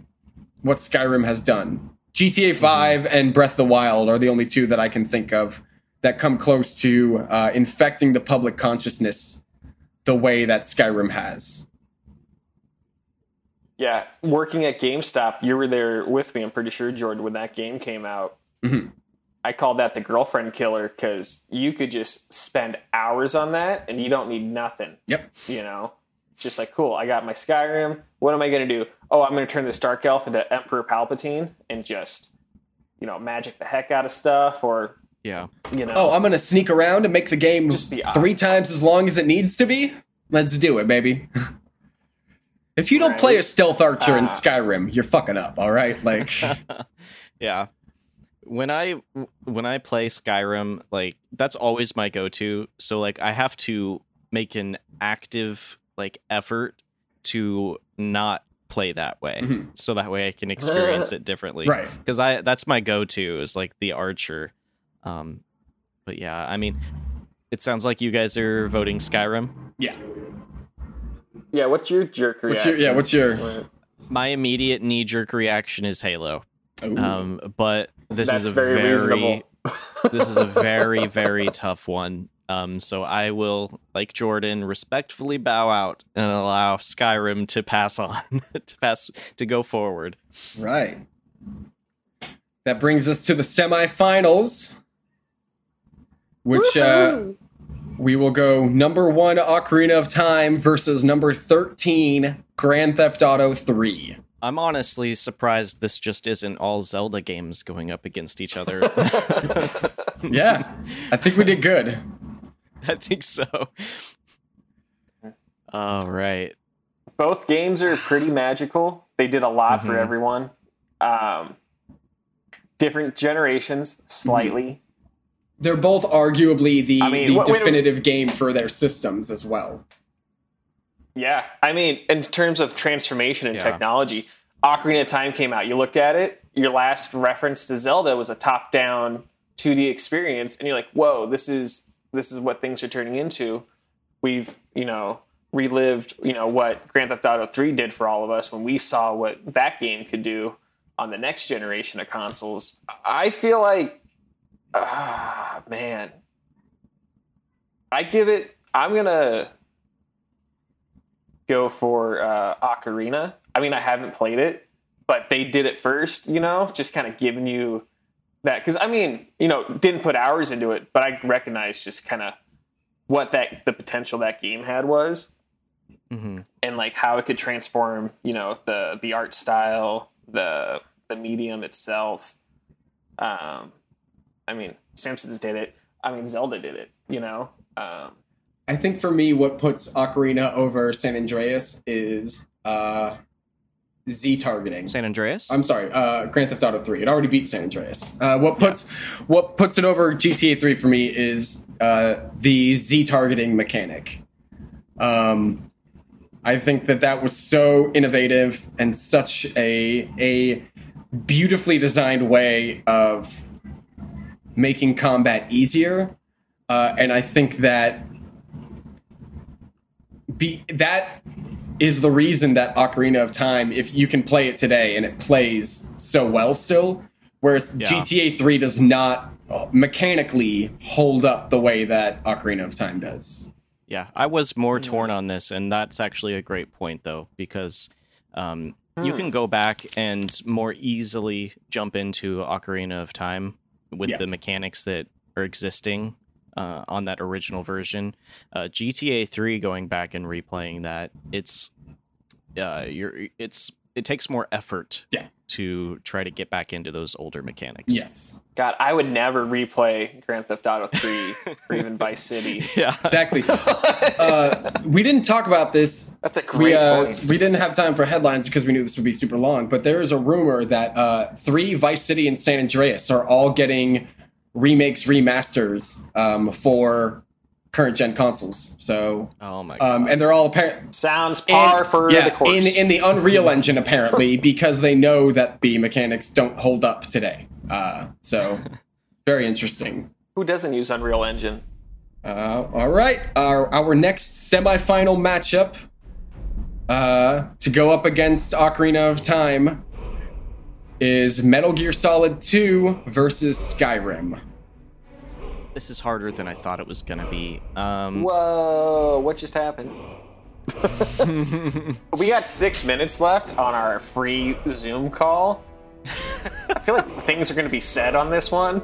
what Skyrim has done. GTA 5 and Breath of the Wild are the only two that I can think of that come close to uh, infecting the public consciousness the way that Skyrim has. Yeah, working at GameStop, you were there with me. I'm pretty sure, Jordan, when that game came out. Mhm. I called that the girlfriend killer because you could just spend hours on that and you don't need nothing. Yep. you know just like cool i got my skyrim what am i going to do oh i'm going to turn this dark elf into emperor palpatine and just you know magic the heck out of stuff or Yeah. you know Oh, I'm gonna sneak around and make the game Just the three times as long as it needs to be. Let's do it, baby. if you don't Right. play a stealth archer in Ah. Skyrim, you're fucking up. All right, like Yeah. When I when I play Skyrim, like that's always my go-to. So like I have to make an active like effort to not play that way. Mhm. So that way I can experience it differently. right. Cuz I that's my go-to is like the archer. Um but yeah, I mean it sounds like you guys are voting Skyrim. Yeah. Yeah what's your jerk What's reaction your, yeah. What's your? What- My immediate knee-jerk reaction is Halo. Ooh. Um but this that's is a very, very reasonable this is a very very tough one um so i will like jordan respectfully bow out and allow skyrim to pass on to pass to go forward Right. That brings us to the semifinals, which uh, we will go number one Ocarina of Time versus number 13 Grand Theft Auto 3. i'm honestly surprised this just isn't all zelda games going up against each other Yeah, I think we did good. i think so all right both games are pretty magical they did a lot for Mhm. everyone um different generations slightly They're both arguably the, I mean, the wait- wait definitive game for their systems as well. Yeah, I mean, in terms of transformation and Yeah. technology, Ocarina of Time came out. You looked at it. Your last reference to Zelda was a top-down 2D experience, and you're like, "Whoa, this is this is what things are turning into." We've you know relived you know what Grand Theft Auto 3 did for all of us when we saw what that game could do on the next generation of consoles. I feel like, ah, man, I give it. I'm gonna go for uh, Ocarina. I mean, I haven't played it, but they did it first, you know, just kind of giving you that. Because, I mean, you know, didn't put hours into it, but I recognize just kind of what that the potential that game had was, hmm and like how it could transform, you know, the the art style, the the medium itself. Um, I mean, Simpsons did it. I mean, Zelda did it. You know, um, I think for me, what puts Ocarina over San Andreas is uh, Z targeting. San Andreas. I'm sorry, uh, Grand Theft Auto 3. It already beat San Andreas. Uh, what puts what puts it over GTA 3 for me is uh, the Z targeting mechanic. Um, I think that that was so innovative and such a a beautifully designed way of making combat easier. Uh, and I think that be that is the reason that Ocarina of Time, if you can play it today and it plays so well still, whereas Yeah. GTA 3 does not mechanically hold up the way that Ocarina of Time does. Yeah, I was more torn on this, and that's actually a great point, though, because um, you can go back and more easily jump into Ocarina of Time with Yeah. the mechanics that are existing uh, on that original version. Uh, GTA 3, going back and replaying that, it's uh, you're it's it takes more effort Yeah. To try to get back into those older mechanics. Yes. God, I would never replay Grand Theft Auto 3 or even Vice City. Yeah. Exactly. uh, we didn't talk about this That's a we great uh, point. we didn't have time for headlines because we knew this would be super long. But there is a rumor that uh, three Vice City and San Andreas are all getting remakes, remasters um, for current gen consoles. So, Oh my god. um, and they're all apparent. Sounds par for yeah, the course. in in the Unreal Engine apparently because they know that the mechanics don't hold up today. Uh, so, very interesting. Who doesn't use Unreal Engine? Uh, all right, our our next semifinal matchup uh, to go up against Ocarina of Time is Metal Gear Solid 2 versus Skyrim. This is harder than I thought it was gonna be. Um, Whoa, what just happened? we got six minutes left on our free Zoom call. I feel like things are going to be said on this one.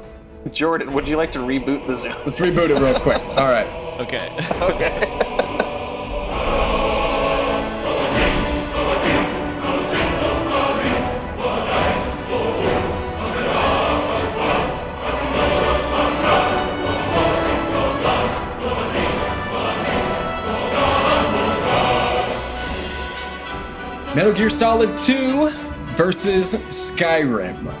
Jordan, would you like to reboot the Zoom? Let's reboot it real quick. All right. okay. okay. Metal Gear Solid 2 versus Skyrim.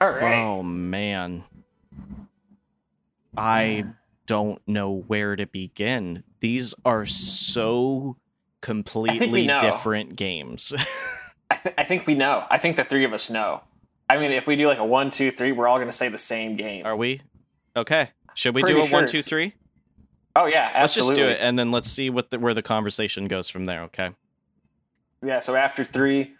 All right. Oh man. I don't know where to begin. These are so completely different games. I, th- I think we know. I think the three of us know. I mean, if we do like a one, two, three, we're all going to say the same game. are we? Okay. Should we Pretty do a sure one, two, it's- three? Oh yeah, Let's just do it and then let's see what the, where the conversation goes from there, okay? Yeah. So after three,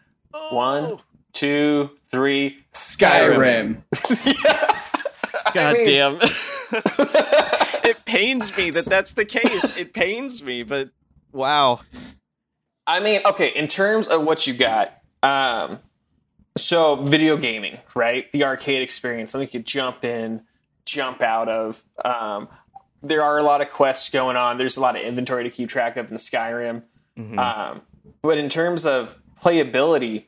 one, two, three, Skyrim. God mean- damn. it pains me that that's the case. It pains me, but wow. I mean, okay, in terms of what you got, um, so video gaming, right? The arcade experience, something you could jump in, jump out of. Um, there are a lot of quests going on. There's a lot of inventory to keep track of in Skyrim. Um, but in terms of playability,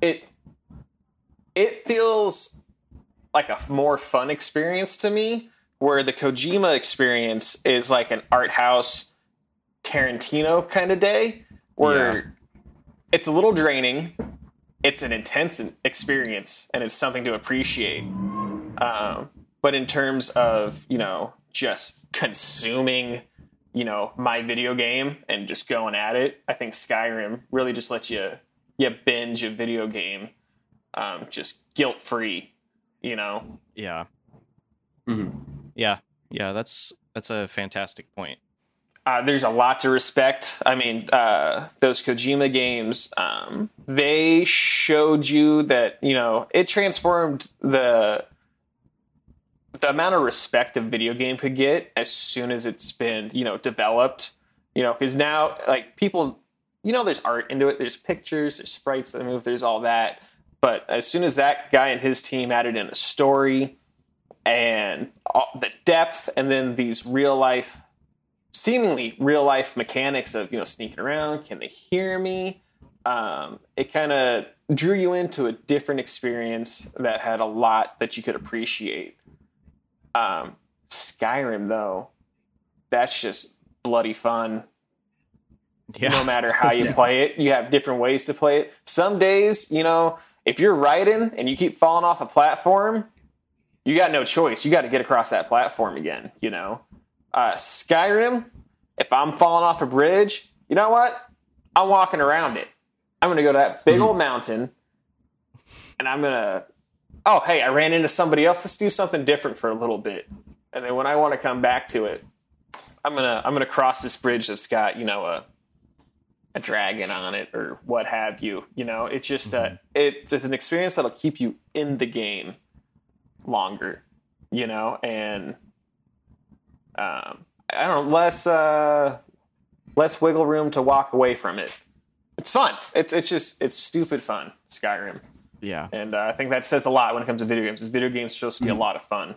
it it feels like a more fun experience to me. Where the Kojima experience is like an art house Tarantino kind of day, where Yeah. it's a little draining. It's an intense experience, and it's something to appreciate. Um, but in terms of you know just consuming, you know, my video game and just going at it, I think Skyrim really just lets you you binge a video game, um, just guilt free. You know, Yeah. Mhm. Yeah. Yeah, that's that's a fantastic point. uh, there's a lot to respect. I mean, uh, those Kojima games, um, they showed you that you know it transformed the the amount of respect a video game could get as soon as it's been you know developed. You know, because now like people, you know, there's art into it. There's pictures, there's sprites that move, there's all that. but as soon as that guy and his team added in a story and the depth, and then these real life, seemingly real life mechanics of you know sneaking around, can they hear me? Um, it kind of drew you into a different experience that had a lot that you could appreciate. Um, Skyrim, though, that's just bloody fun Yeah. no matter how you play it. You have different ways to play it. Some days, you know, if you're riding and you keep falling off a platform, you got no choice. You got to get across that platform again, you know. Uh, Skyrim, if I'm falling off a bridge, you know what? I'm walking around it. I'm going to go to that big old mountain and I'm going to, oh, hey, I ran into somebody else. Let's do something different for a little bit. And then when I want to come back to it, I'm going to I'm to cross this bridge that's got, you know, a a dragon on it or what have you. You know, it's just a it's just an experience that'll keep you in the game longer. You know, and um, I don't know, less uh, less wiggle room to walk away from it. It's fun. It's it's just it's stupid fun. Skyrim, Yeah. and uh, I think that says a lot when it comes to video games. Because video games are supposed to be a lot of fun.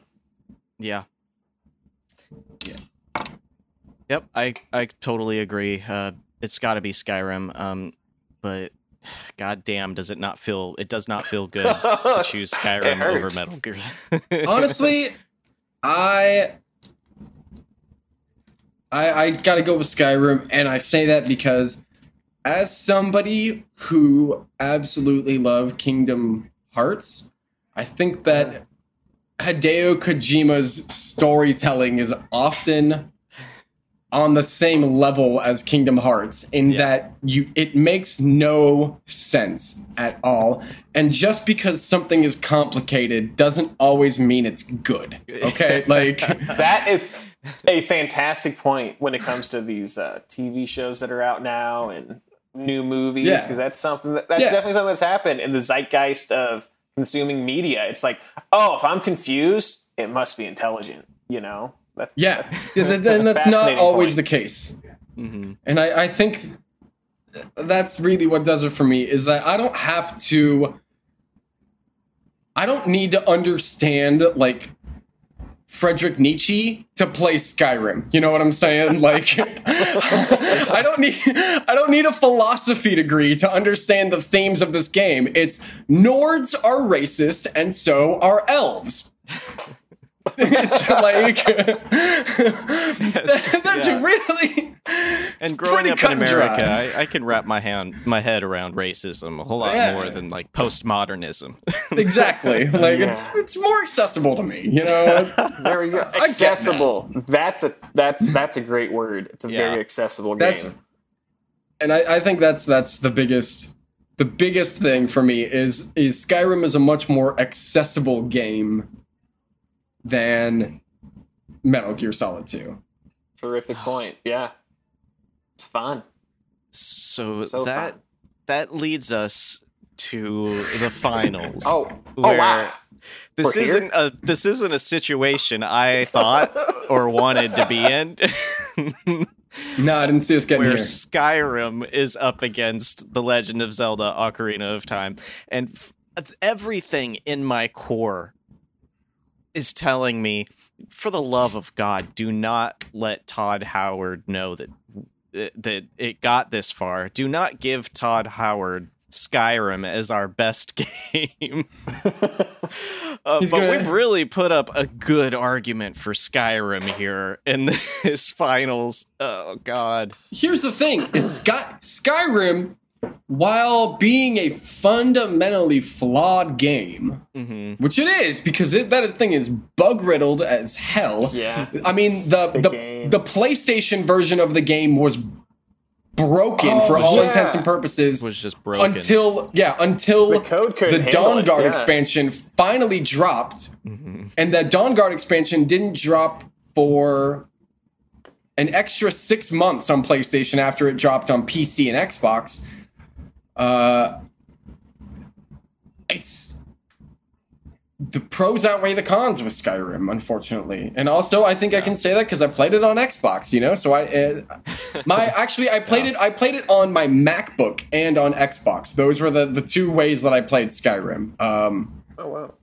Yeah. Yeah. Yep, I I totally agree. Uh, it's got to be Skyrim. Um, but god damn, does it not feel? It does not feel good to choose Skyrim over. Metal Gear. Honestly, I I I gotta go with Skyrim, and I say that because as somebody who absolutely loved Kingdom Hearts, I think that Hideo Kojima's storytelling is often on the same level as Kingdom Hearts in Yeah. that you it makes no sense at all. And just because something is complicated doesn't always mean it's good. Okay? Like that is a fantastic point when it comes to these uh, TV shows that are out now and new movies Yeah. because that's something that, that's Yeah. definitely something that's happened in the zeitgeist of consuming media. It's like, oh, if I'm confused, it must be intelligent. You know? That, Yeah, then then that's not always point. the case. hmm And I, I think that's really what does it for me is that I don't have to. I don't need to understand like Frederick Nietzsche to play Skyrim. You know what I'm saying? Like I don't need I don't need a philosophy degree to understand the themes of this game. It's Nords are racist and so are elves. it's like that's yeah. really And growing up in America. I, I can wrap my hand my head around racism a whole lot Yeah. more than like postmodernism. exactly like it's it's more accessible to me. You know. There we go. that. Accessible. That's a that's that's a great word. It's a Yeah. very accessible That's- game. and I, I think that's that's the biggest the biggest thing for me is is Skyrim is a much more accessible game than Metal Gear Solid 2. Terrific point. Yeah. It's fun. so, So that fun. that leads us to the finals. Oh, oh wow. This We're here? isn't a this isn't a situation I thought or wanted to be in. No, I didn't see us getting where here. Skyrim is up against The Legend of Zelda: Ocarina of Time, and f- everything in my core is telling me, for the love of God, do not let Todd Howard know that that it got this far. Do not give Todd Howard Skyrim as our best game. Uh, but gonna- we've really put up a good argument for Skyrim here in this finals. Oh God. Here's the thing: is Sky- Skyrim, while being a fundamentally flawed game, hmm which it is because it, that thing is bug riddled as hell. Yeah. I mean the The the, the PlayStation version of the game was broken Oh, for all yeah. intents and purposes Was just broken. until yeah until The code the Dawnguard yeah. expansion finally dropped, Mhm. and that Dawnguard expansion didn't drop for an extra six months on PlayStation after it dropped on PC and Xbox. Uh, it's the pros outweigh the cons with Skyrim, unfortunately. And also, I think I can say that because I played it on Xbox. You know, so I uh, my actually I played it. I played it on my MacBook and on Xbox. Those were the the two ways that I played Skyrim. Um, Oh wow.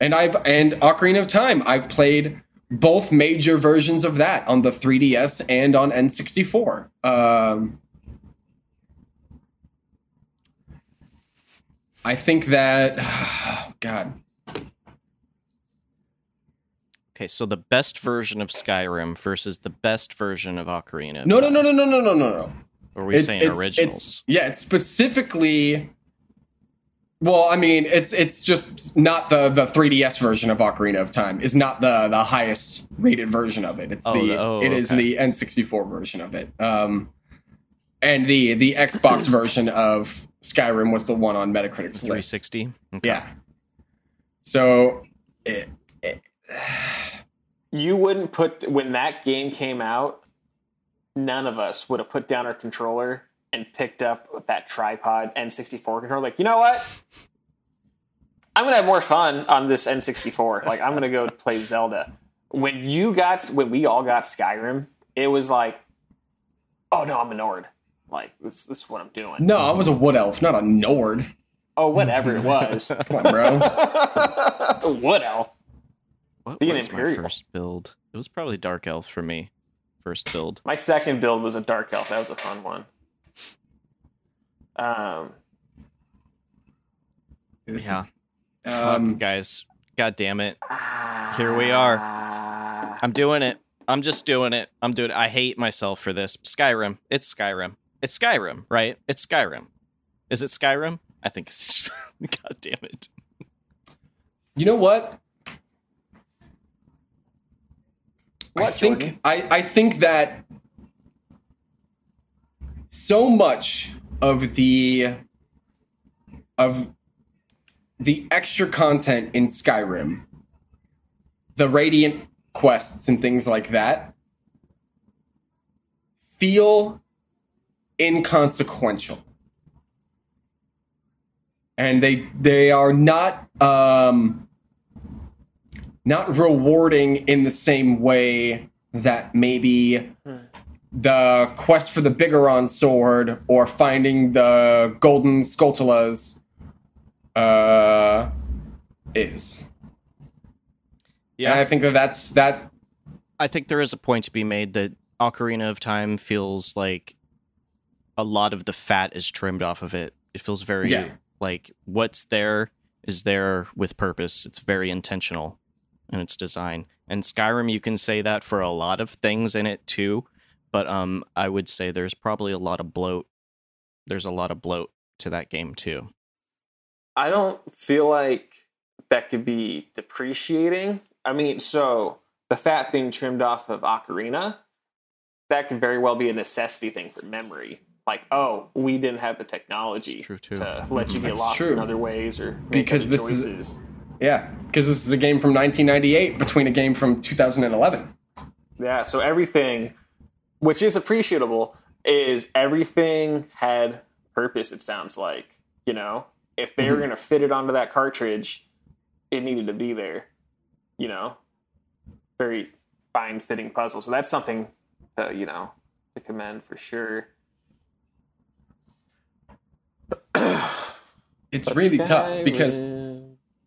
and I've and Ocarina of Time. I've played both major versions of that on the 3DS and on N64. Um, I think that God. Okay, so the best version of Skyrim versus the best version of Ocarina. No, no, no, no, no, no, no, no, no. Are we saying originals? It's, yeah, it's specifically. Well, I mean, it's it's just not the the 3DS version of Ocarina of Time is not the the highest rated version of it. It's Oh, the oh, it is okay. the N64 version of it. Um, and the the Xbox version of Skyrim was the one on Metacritic's list. 360. Okay. Yeah. So, it, You wouldn't put when that game came out. None of us would have put down our controller and picked up that tripod N64 controller. Like, you know what? I'm gonna have more fun on this N64. Like, I'm gonna go play Zelda. When you got, when we all got Skyrim, it was like, oh no, I'm a Nord. Like, this, this is what I'm doing. no, I was a wood elf, not a Nord. Oh, whatever it was, Come on, bro. a wood elf. What Be an was my first build? It was probably Dark Elf for me. First build. My second build was a dark elf. That was a fun one. Um, Yeah. Um, Fuck, guys. God damn it. Here we are. I'm doing it. I'm just doing it. I'm doing it. I hate myself for this. Skyrim. It's Skyrim. It's Skyrim, right? It's Skyrim. Is it Skyrim? I think it's. God damn it. You know what? I What, think Jordan? I, I think that so much of the of the extra content in Skyrim, the Radiant quests and things like that, feel inconsequential. And they they are not um not rewarding in the same way that maybe the quest for the Bigoron sword or finding the golden Skulltulas uh, is. Yeah. And I think that that's that. I think there is a point to be made that Ocarina of Time feels like a lot of the fat is trimmed off of it. It feels very Yeah. like what's there is there with purpose. It's very intentional in its design. And Skyrim, you can say that for a lot of things in it too, but um, I would say there's probably a lot of bloat. There's a lot of bloat to that game too. I don't feel like that could be depreciating. I mean, so the fat being trimmed off of Ocarina, that could very well be a necessity thing for memory. Like, oh, we didn't have the technology true, too. to mm-hmm. let you get That's lost true. in other ways or make Because other this is- choices. Yeah, because this is a game from 1998 between a game from 2011. Yeah, so everything, which is appreciable, is everything had purpose, it sounds like. You know, if they were mm-hmm. going to fit it onto that cartridge, it needed to be there. You know, very fine fitting puzzle. So that's something to, you know, to commend for sure. It's really tough because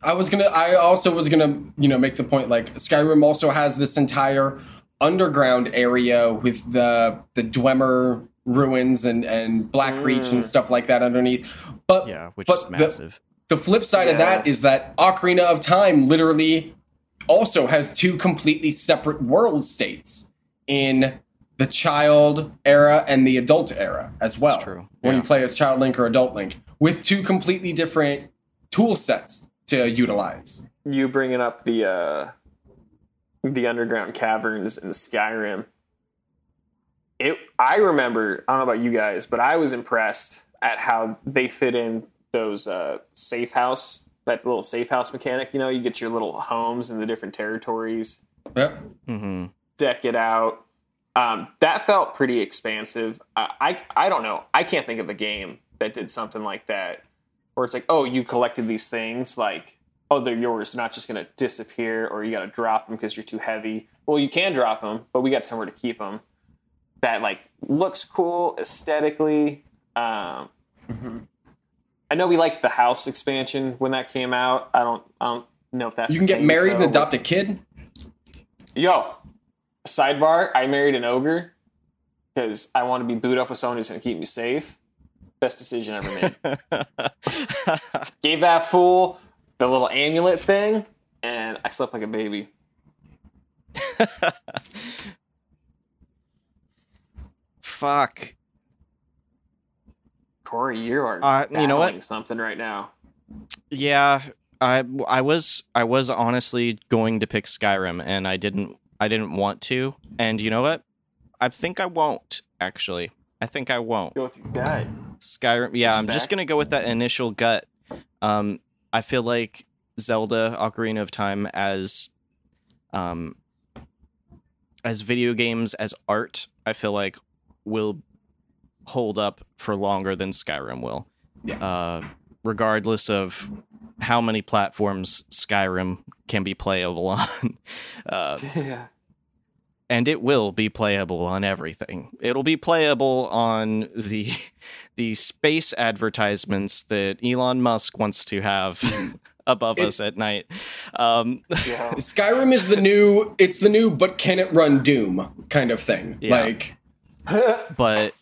I was gonna. I also was gonna, you know, make the point like Skyrim also has this entire underground area with the the Dwemer ruins and and Blackreach and mm. stuff like that underneath. But Yeah, which but is the- massive. The, flip side of that is that Ocarina of Time literally also has two completely separate world states in the child era and the adult era as well. true, When yeah. you play as Child Link or Adult Link, with two completely different tool sets to utilize. you bringing up the uh the underground caverns in Skyrim. It I remember, I don't know about you guys, but I was impressed at how they fit in those uh safe house that little safe house mechanic, you know, you get your little homes in the different territories, Yep. hmm deck it out. Um, that felt pretty expansive. I, I I don't know. I can't think of a game that did something like that, where it's like, oh, you collected these things. Like oh, they're yours. They're not just going to disappear or you got to drop them because you're too heavy. Well, you can drop them, but we got somewhere to keep them. That like looks cool aesthetically. Um, I know we liked the house expansion when that came out. I don't, I don't know if that You can get married and though. adopt a kid. Yo, sidebar. I married an ogre because I want to be booed up with someone who's going to keep me safe. Best decision ever made. Gave that fool the little amulet thing, and I slept like a baby. Fuck. Corey, you are Uh, you know what? something right now. Yeah, I I was I was honestly going to pick Skyrim and I didn't I didn't want to. And you know what? I think I won't actually. I think I won't. Go with your gut. Skyrim. Yeah, I'm just gonna go with that initial gut. Um, I feel like Zelda: Ocarina of Time as, um, as video games as art. I feel like will hold up for longer than Skyrim will. Yeah. Uh, regardless of how many platforms Skyrim can be playable on. Uh, Yeah. and it will be playable on everything. It'll be playable on the the space advertisements that Elon Musk wants to have above us at night. Um, Yeah. Skyrim is the new. It's the new, but can it run Doom kind of thing? Yeah. Like, but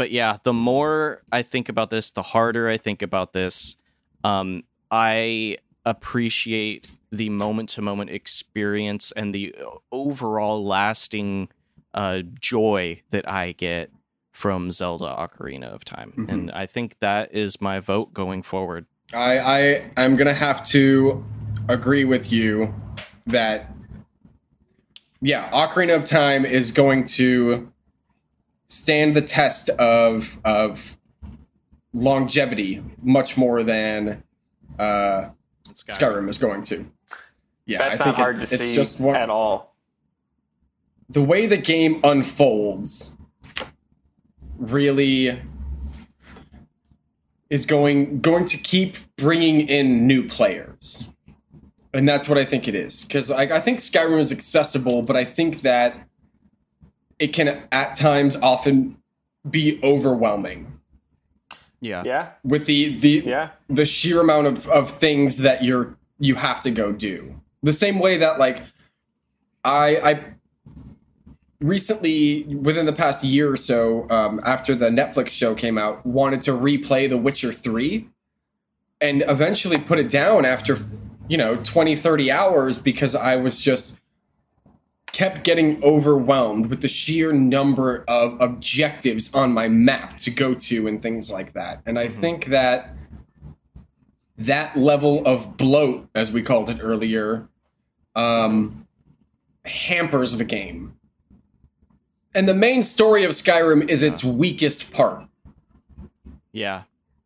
but yeah, the more I think about this, the harder I think about this. Um, I appreciate the moment to moment experience and the overall lasting uh, joy that I get from Zelda Ocarina of Time. Mhm. And I think that is my vote going forward. I, I, I'm gonna have to agree with you that, yeah, Ocarina of Time is going to stand the test of of longevity much more than uh, Skyrim is going to. Yeah, That's I not think hard to it's, it's see just one, at all. the way the game unfolds really is going going to keep bringing in new players and that's what i think it is because I, I think skyrim is accessible but i think that it can at times often be overwhelming Yeah. Yeah. with the the Yeah. the sheer amount of, of things that you're you have to go do. The same way that like I I recently within the past year or so, um, after the Netflix show came out, wanted to replay The Witcher 3 and eventually put it down after you know 20 30 hours because I was just kept getting overwhelmed with the sheer number of objectives on my map to go to and things like that. And I think that that level of bloat, as we called it earlier, um, hampers the game. And the main story of Skyrim is its weakest part. Yeah.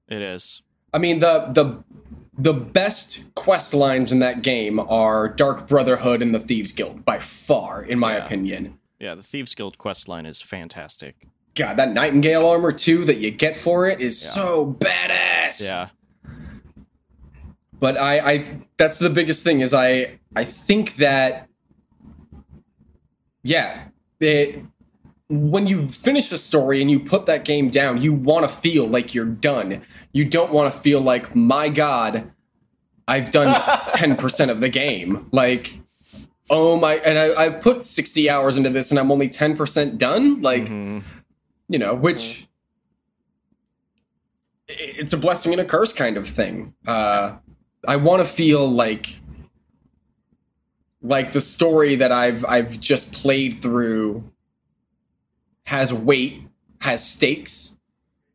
It is. I mean, the the the best quest lines in that game are Dark Brotherhood and the Thieves Guild by far, in my Yeah. opinion. Yeah, the Thieves Guild quest line is fantastic. God, that Nightingale armor too that you get for it is Yeah. so badass. Yeah. But I, I that's the biggest thing is I I think that yeah, it when you finish the story and you put that game down, you want to feel like you're done. You don't want to feel like my god, I've done 10% of the game. Like oh my and I, I've put 60 hours into this and I'm only 10% done. Like Mhm. you know, which it's a blessing and a curse kind of thing. Uh, I want to feel like like the story that I've I've just played through has weight, has stakes,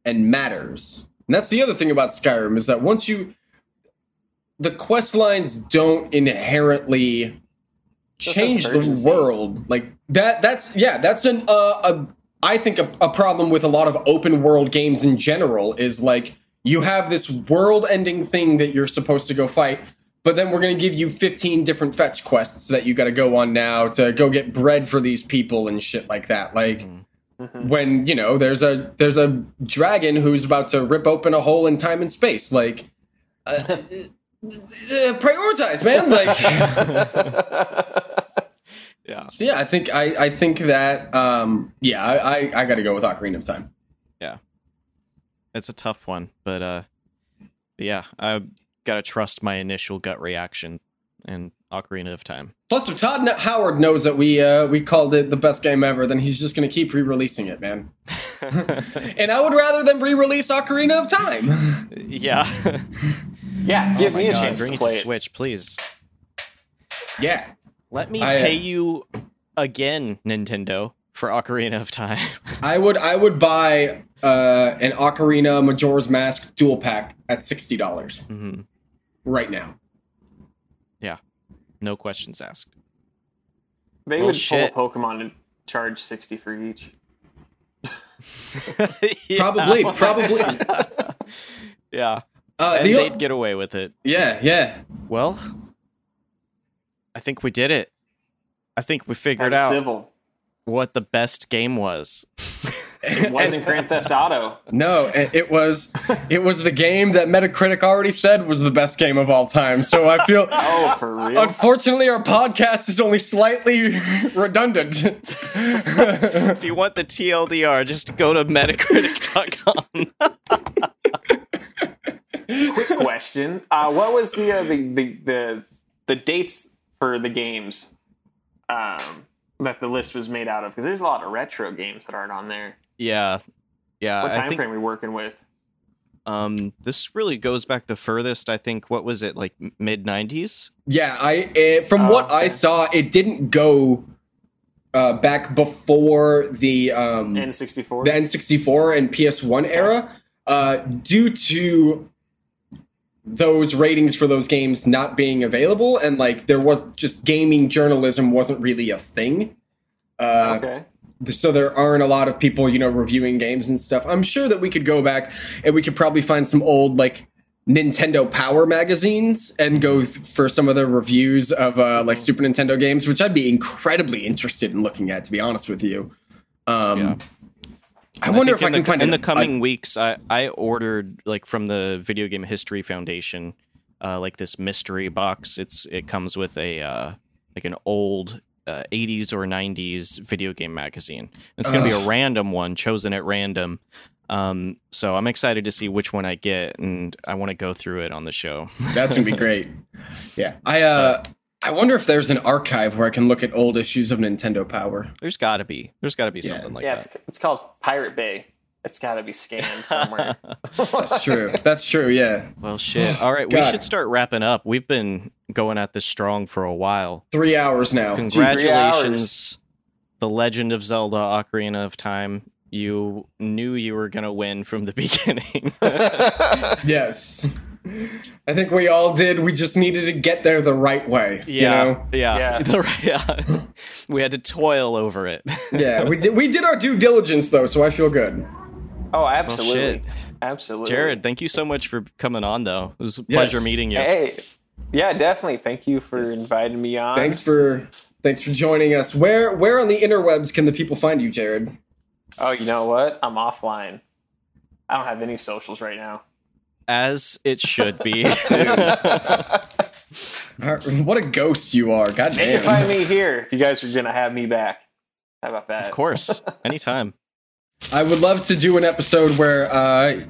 and matters. And that's the other thing about Skyrim is that once you the quest lines don't inherently Just change the world. Like that that's yeah that's an uh, a i think a, a problem with a lot of open world games in general is like you have this world ending thing that you're supposed to go fight but then we're going to give you 15 different fetch quests that you got to go on now to go get bread for these people and shit like that. Like when you know there's a there's a dragon who's about to rip open a hole in time and space like uh, uh, prioritize, man. Like, Yeah. so yeah, I think I, I think that um, yeah, I, I, I got to go with Ocarina of Time. Yeah it's a tough one, but uh but yeah, I gotta trust my initial gut reaction and Ocarina of Time. Plus, if Todd N- Howard knows that we uh, we called it the best game ever, then he's just going to keep re-releasing it, man. and I would rather them re-release Ocarina of Time. yeah. Yeah, give me a God, chance bring to it to play it. Switch, please. yeah, Let me I, uh, pay you again, Nintendo, for Ocarina of Time. I would I would buy uh, an Ocarina Majora's Mask dual pack at sixty dollars hmm right now. Yeah. No questions asked. They Well, would shit. pull a Pokemon and charge sixty for each. Yeah. Probably, probably. Yeah. Uh, And the, they'd get away with it. yeah, yeah. Well, I think we did it. I think we figured Have out civil. what the best game was. It wasn't Grand Theft Auto. No, it, it was it was the game that Metacritic already said was the best game of all time. So I feel Oh, for real? unfortunately our podcast is only slightly redundant. if you want the TLDR, just go to metacritic.com. Quick question: uh, What was the, uh, the the the the dates for the games um, that the list was made out of? Because there's a lot of retro games that aren't on there. Yeah. Yeah, What I time think frame are we working with? um this really goes back the furthest. I think what was it like mid 90s? yeah, I eh, from Oh, what I saw, it didn't go uh, back before the um, N64. the N64 and PS1 era, uh, due to those ratings for those games not being available, and like there was just gaming journalism wasn't really a thing. Uh, okay. So there aren't a lot of people, you know, reviewing games and stuff. I'm sure that we could go back and we could probably find some old like Nintendo Power magazines and go th- for some of the reviews of uh, like Super Nintendo games, which I'd be incredibly interested in looking at. To be honest with you, um, Yeah. I wonder if I can the, find in the coming weeks. I I ordered like from the Video Game History Foundation, uh, like this mystery box. It's it comes with a uh, like an old. Uh, 80s or 90s video game magazine. It's going to be a random one chosen at random. Um, so I'm excited to see which one I get, and I want to go through it on the show. That's gonna be great. Yeah, I uh, I wonder if there's an archive where I can look at old issues of Nintendo Power. There's got to be. There's got to be Yeah. something like yeah, that. Yeah, it's, it's called Pirate Bay. It's got to be scanned somewhere. That's true. That's true. Yeah, Well, shit. All right, we should start wrapping up. We've been going at this strong for a while. three hours now. Congratulations, The Legend of Zelda: Ocarina of Time. You knew you were gonna win from the beginning. Yes. I think we all did. We just needed to get there the right way. yeah, You know? yeah, Yeah. The right- yeah. we had to toil over it. Yeah. We did we did our due diligence though, so I feel good. Oh, Well, absolutely. shit. Absolutely. Jared, thank you so much for coming on. Though it was a pleasure Yes. meeting you. Hey. Yeah, definitely. Thank you for inviting me on. Thanks for thanks for joining us. Where where on the interwebs can the people find you, Jared? Oh, you know what? I'm offline. I don't have any socials right now. As it should be. What a ghost you are. God You can find damn. me here if you guys are gonna have me back. How about that? of course, anytime. I would love to do an episode where uh,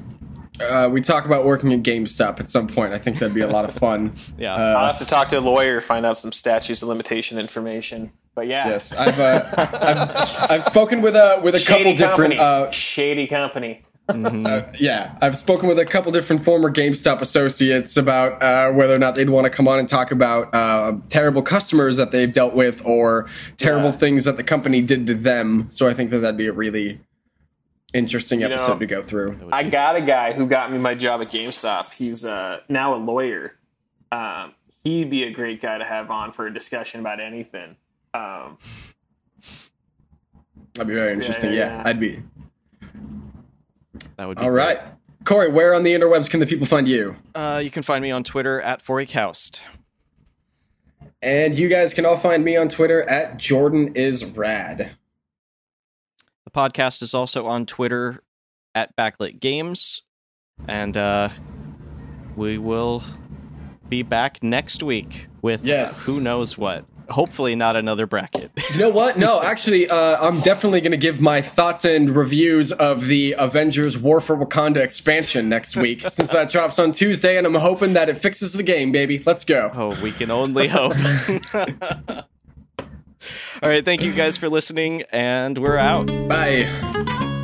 uh, we talk about working at GameStop at some point. I think that'd be a lot of fun. Yeah. I'll Uh, have to talk to a lawyer, find out some statutes of limitation information. But yeah, yes, I've, uh, I've I've spoken with a with a shady couple different company. uh, shady company. Uh, yeah, I've spoken with a couple different former GameStop associates about uh, whether or not they'd want to come on and talk about uh, terrible customers that they've dealt with or terrible Yeah. things that the company did to them. So I think that that'd be a really interesting know, episode to go through. I got a guy who got me my job at GameStop. He's uh, now a lawyer. Um, he'd be a great guy to have on for a discussion about anything. Um, That'd be very interesting. yeah, Yeah, yeah. I'd be. That would be All great. right. Corey, where on the interwebs can the people find you? Uh, you can find me on Twitter at Foreycast. And you guys can all find me on Twitter at Jordan is rad. The podcast is also on Twitter at Backlit Games, and uh, we will be back next week with Yes. who knows what. Hopefully, not another bracket. You know what? No, actually, uh, I'm definitely going to give my thoughts and reviews of the Avengers War for Wakanda expansion next week, since that drops on Tuesday, and I'm hoping that it fixes the game, baby. Let's go. oh, we can only hope. All right, thank you guys for listening, and we're out. Bye.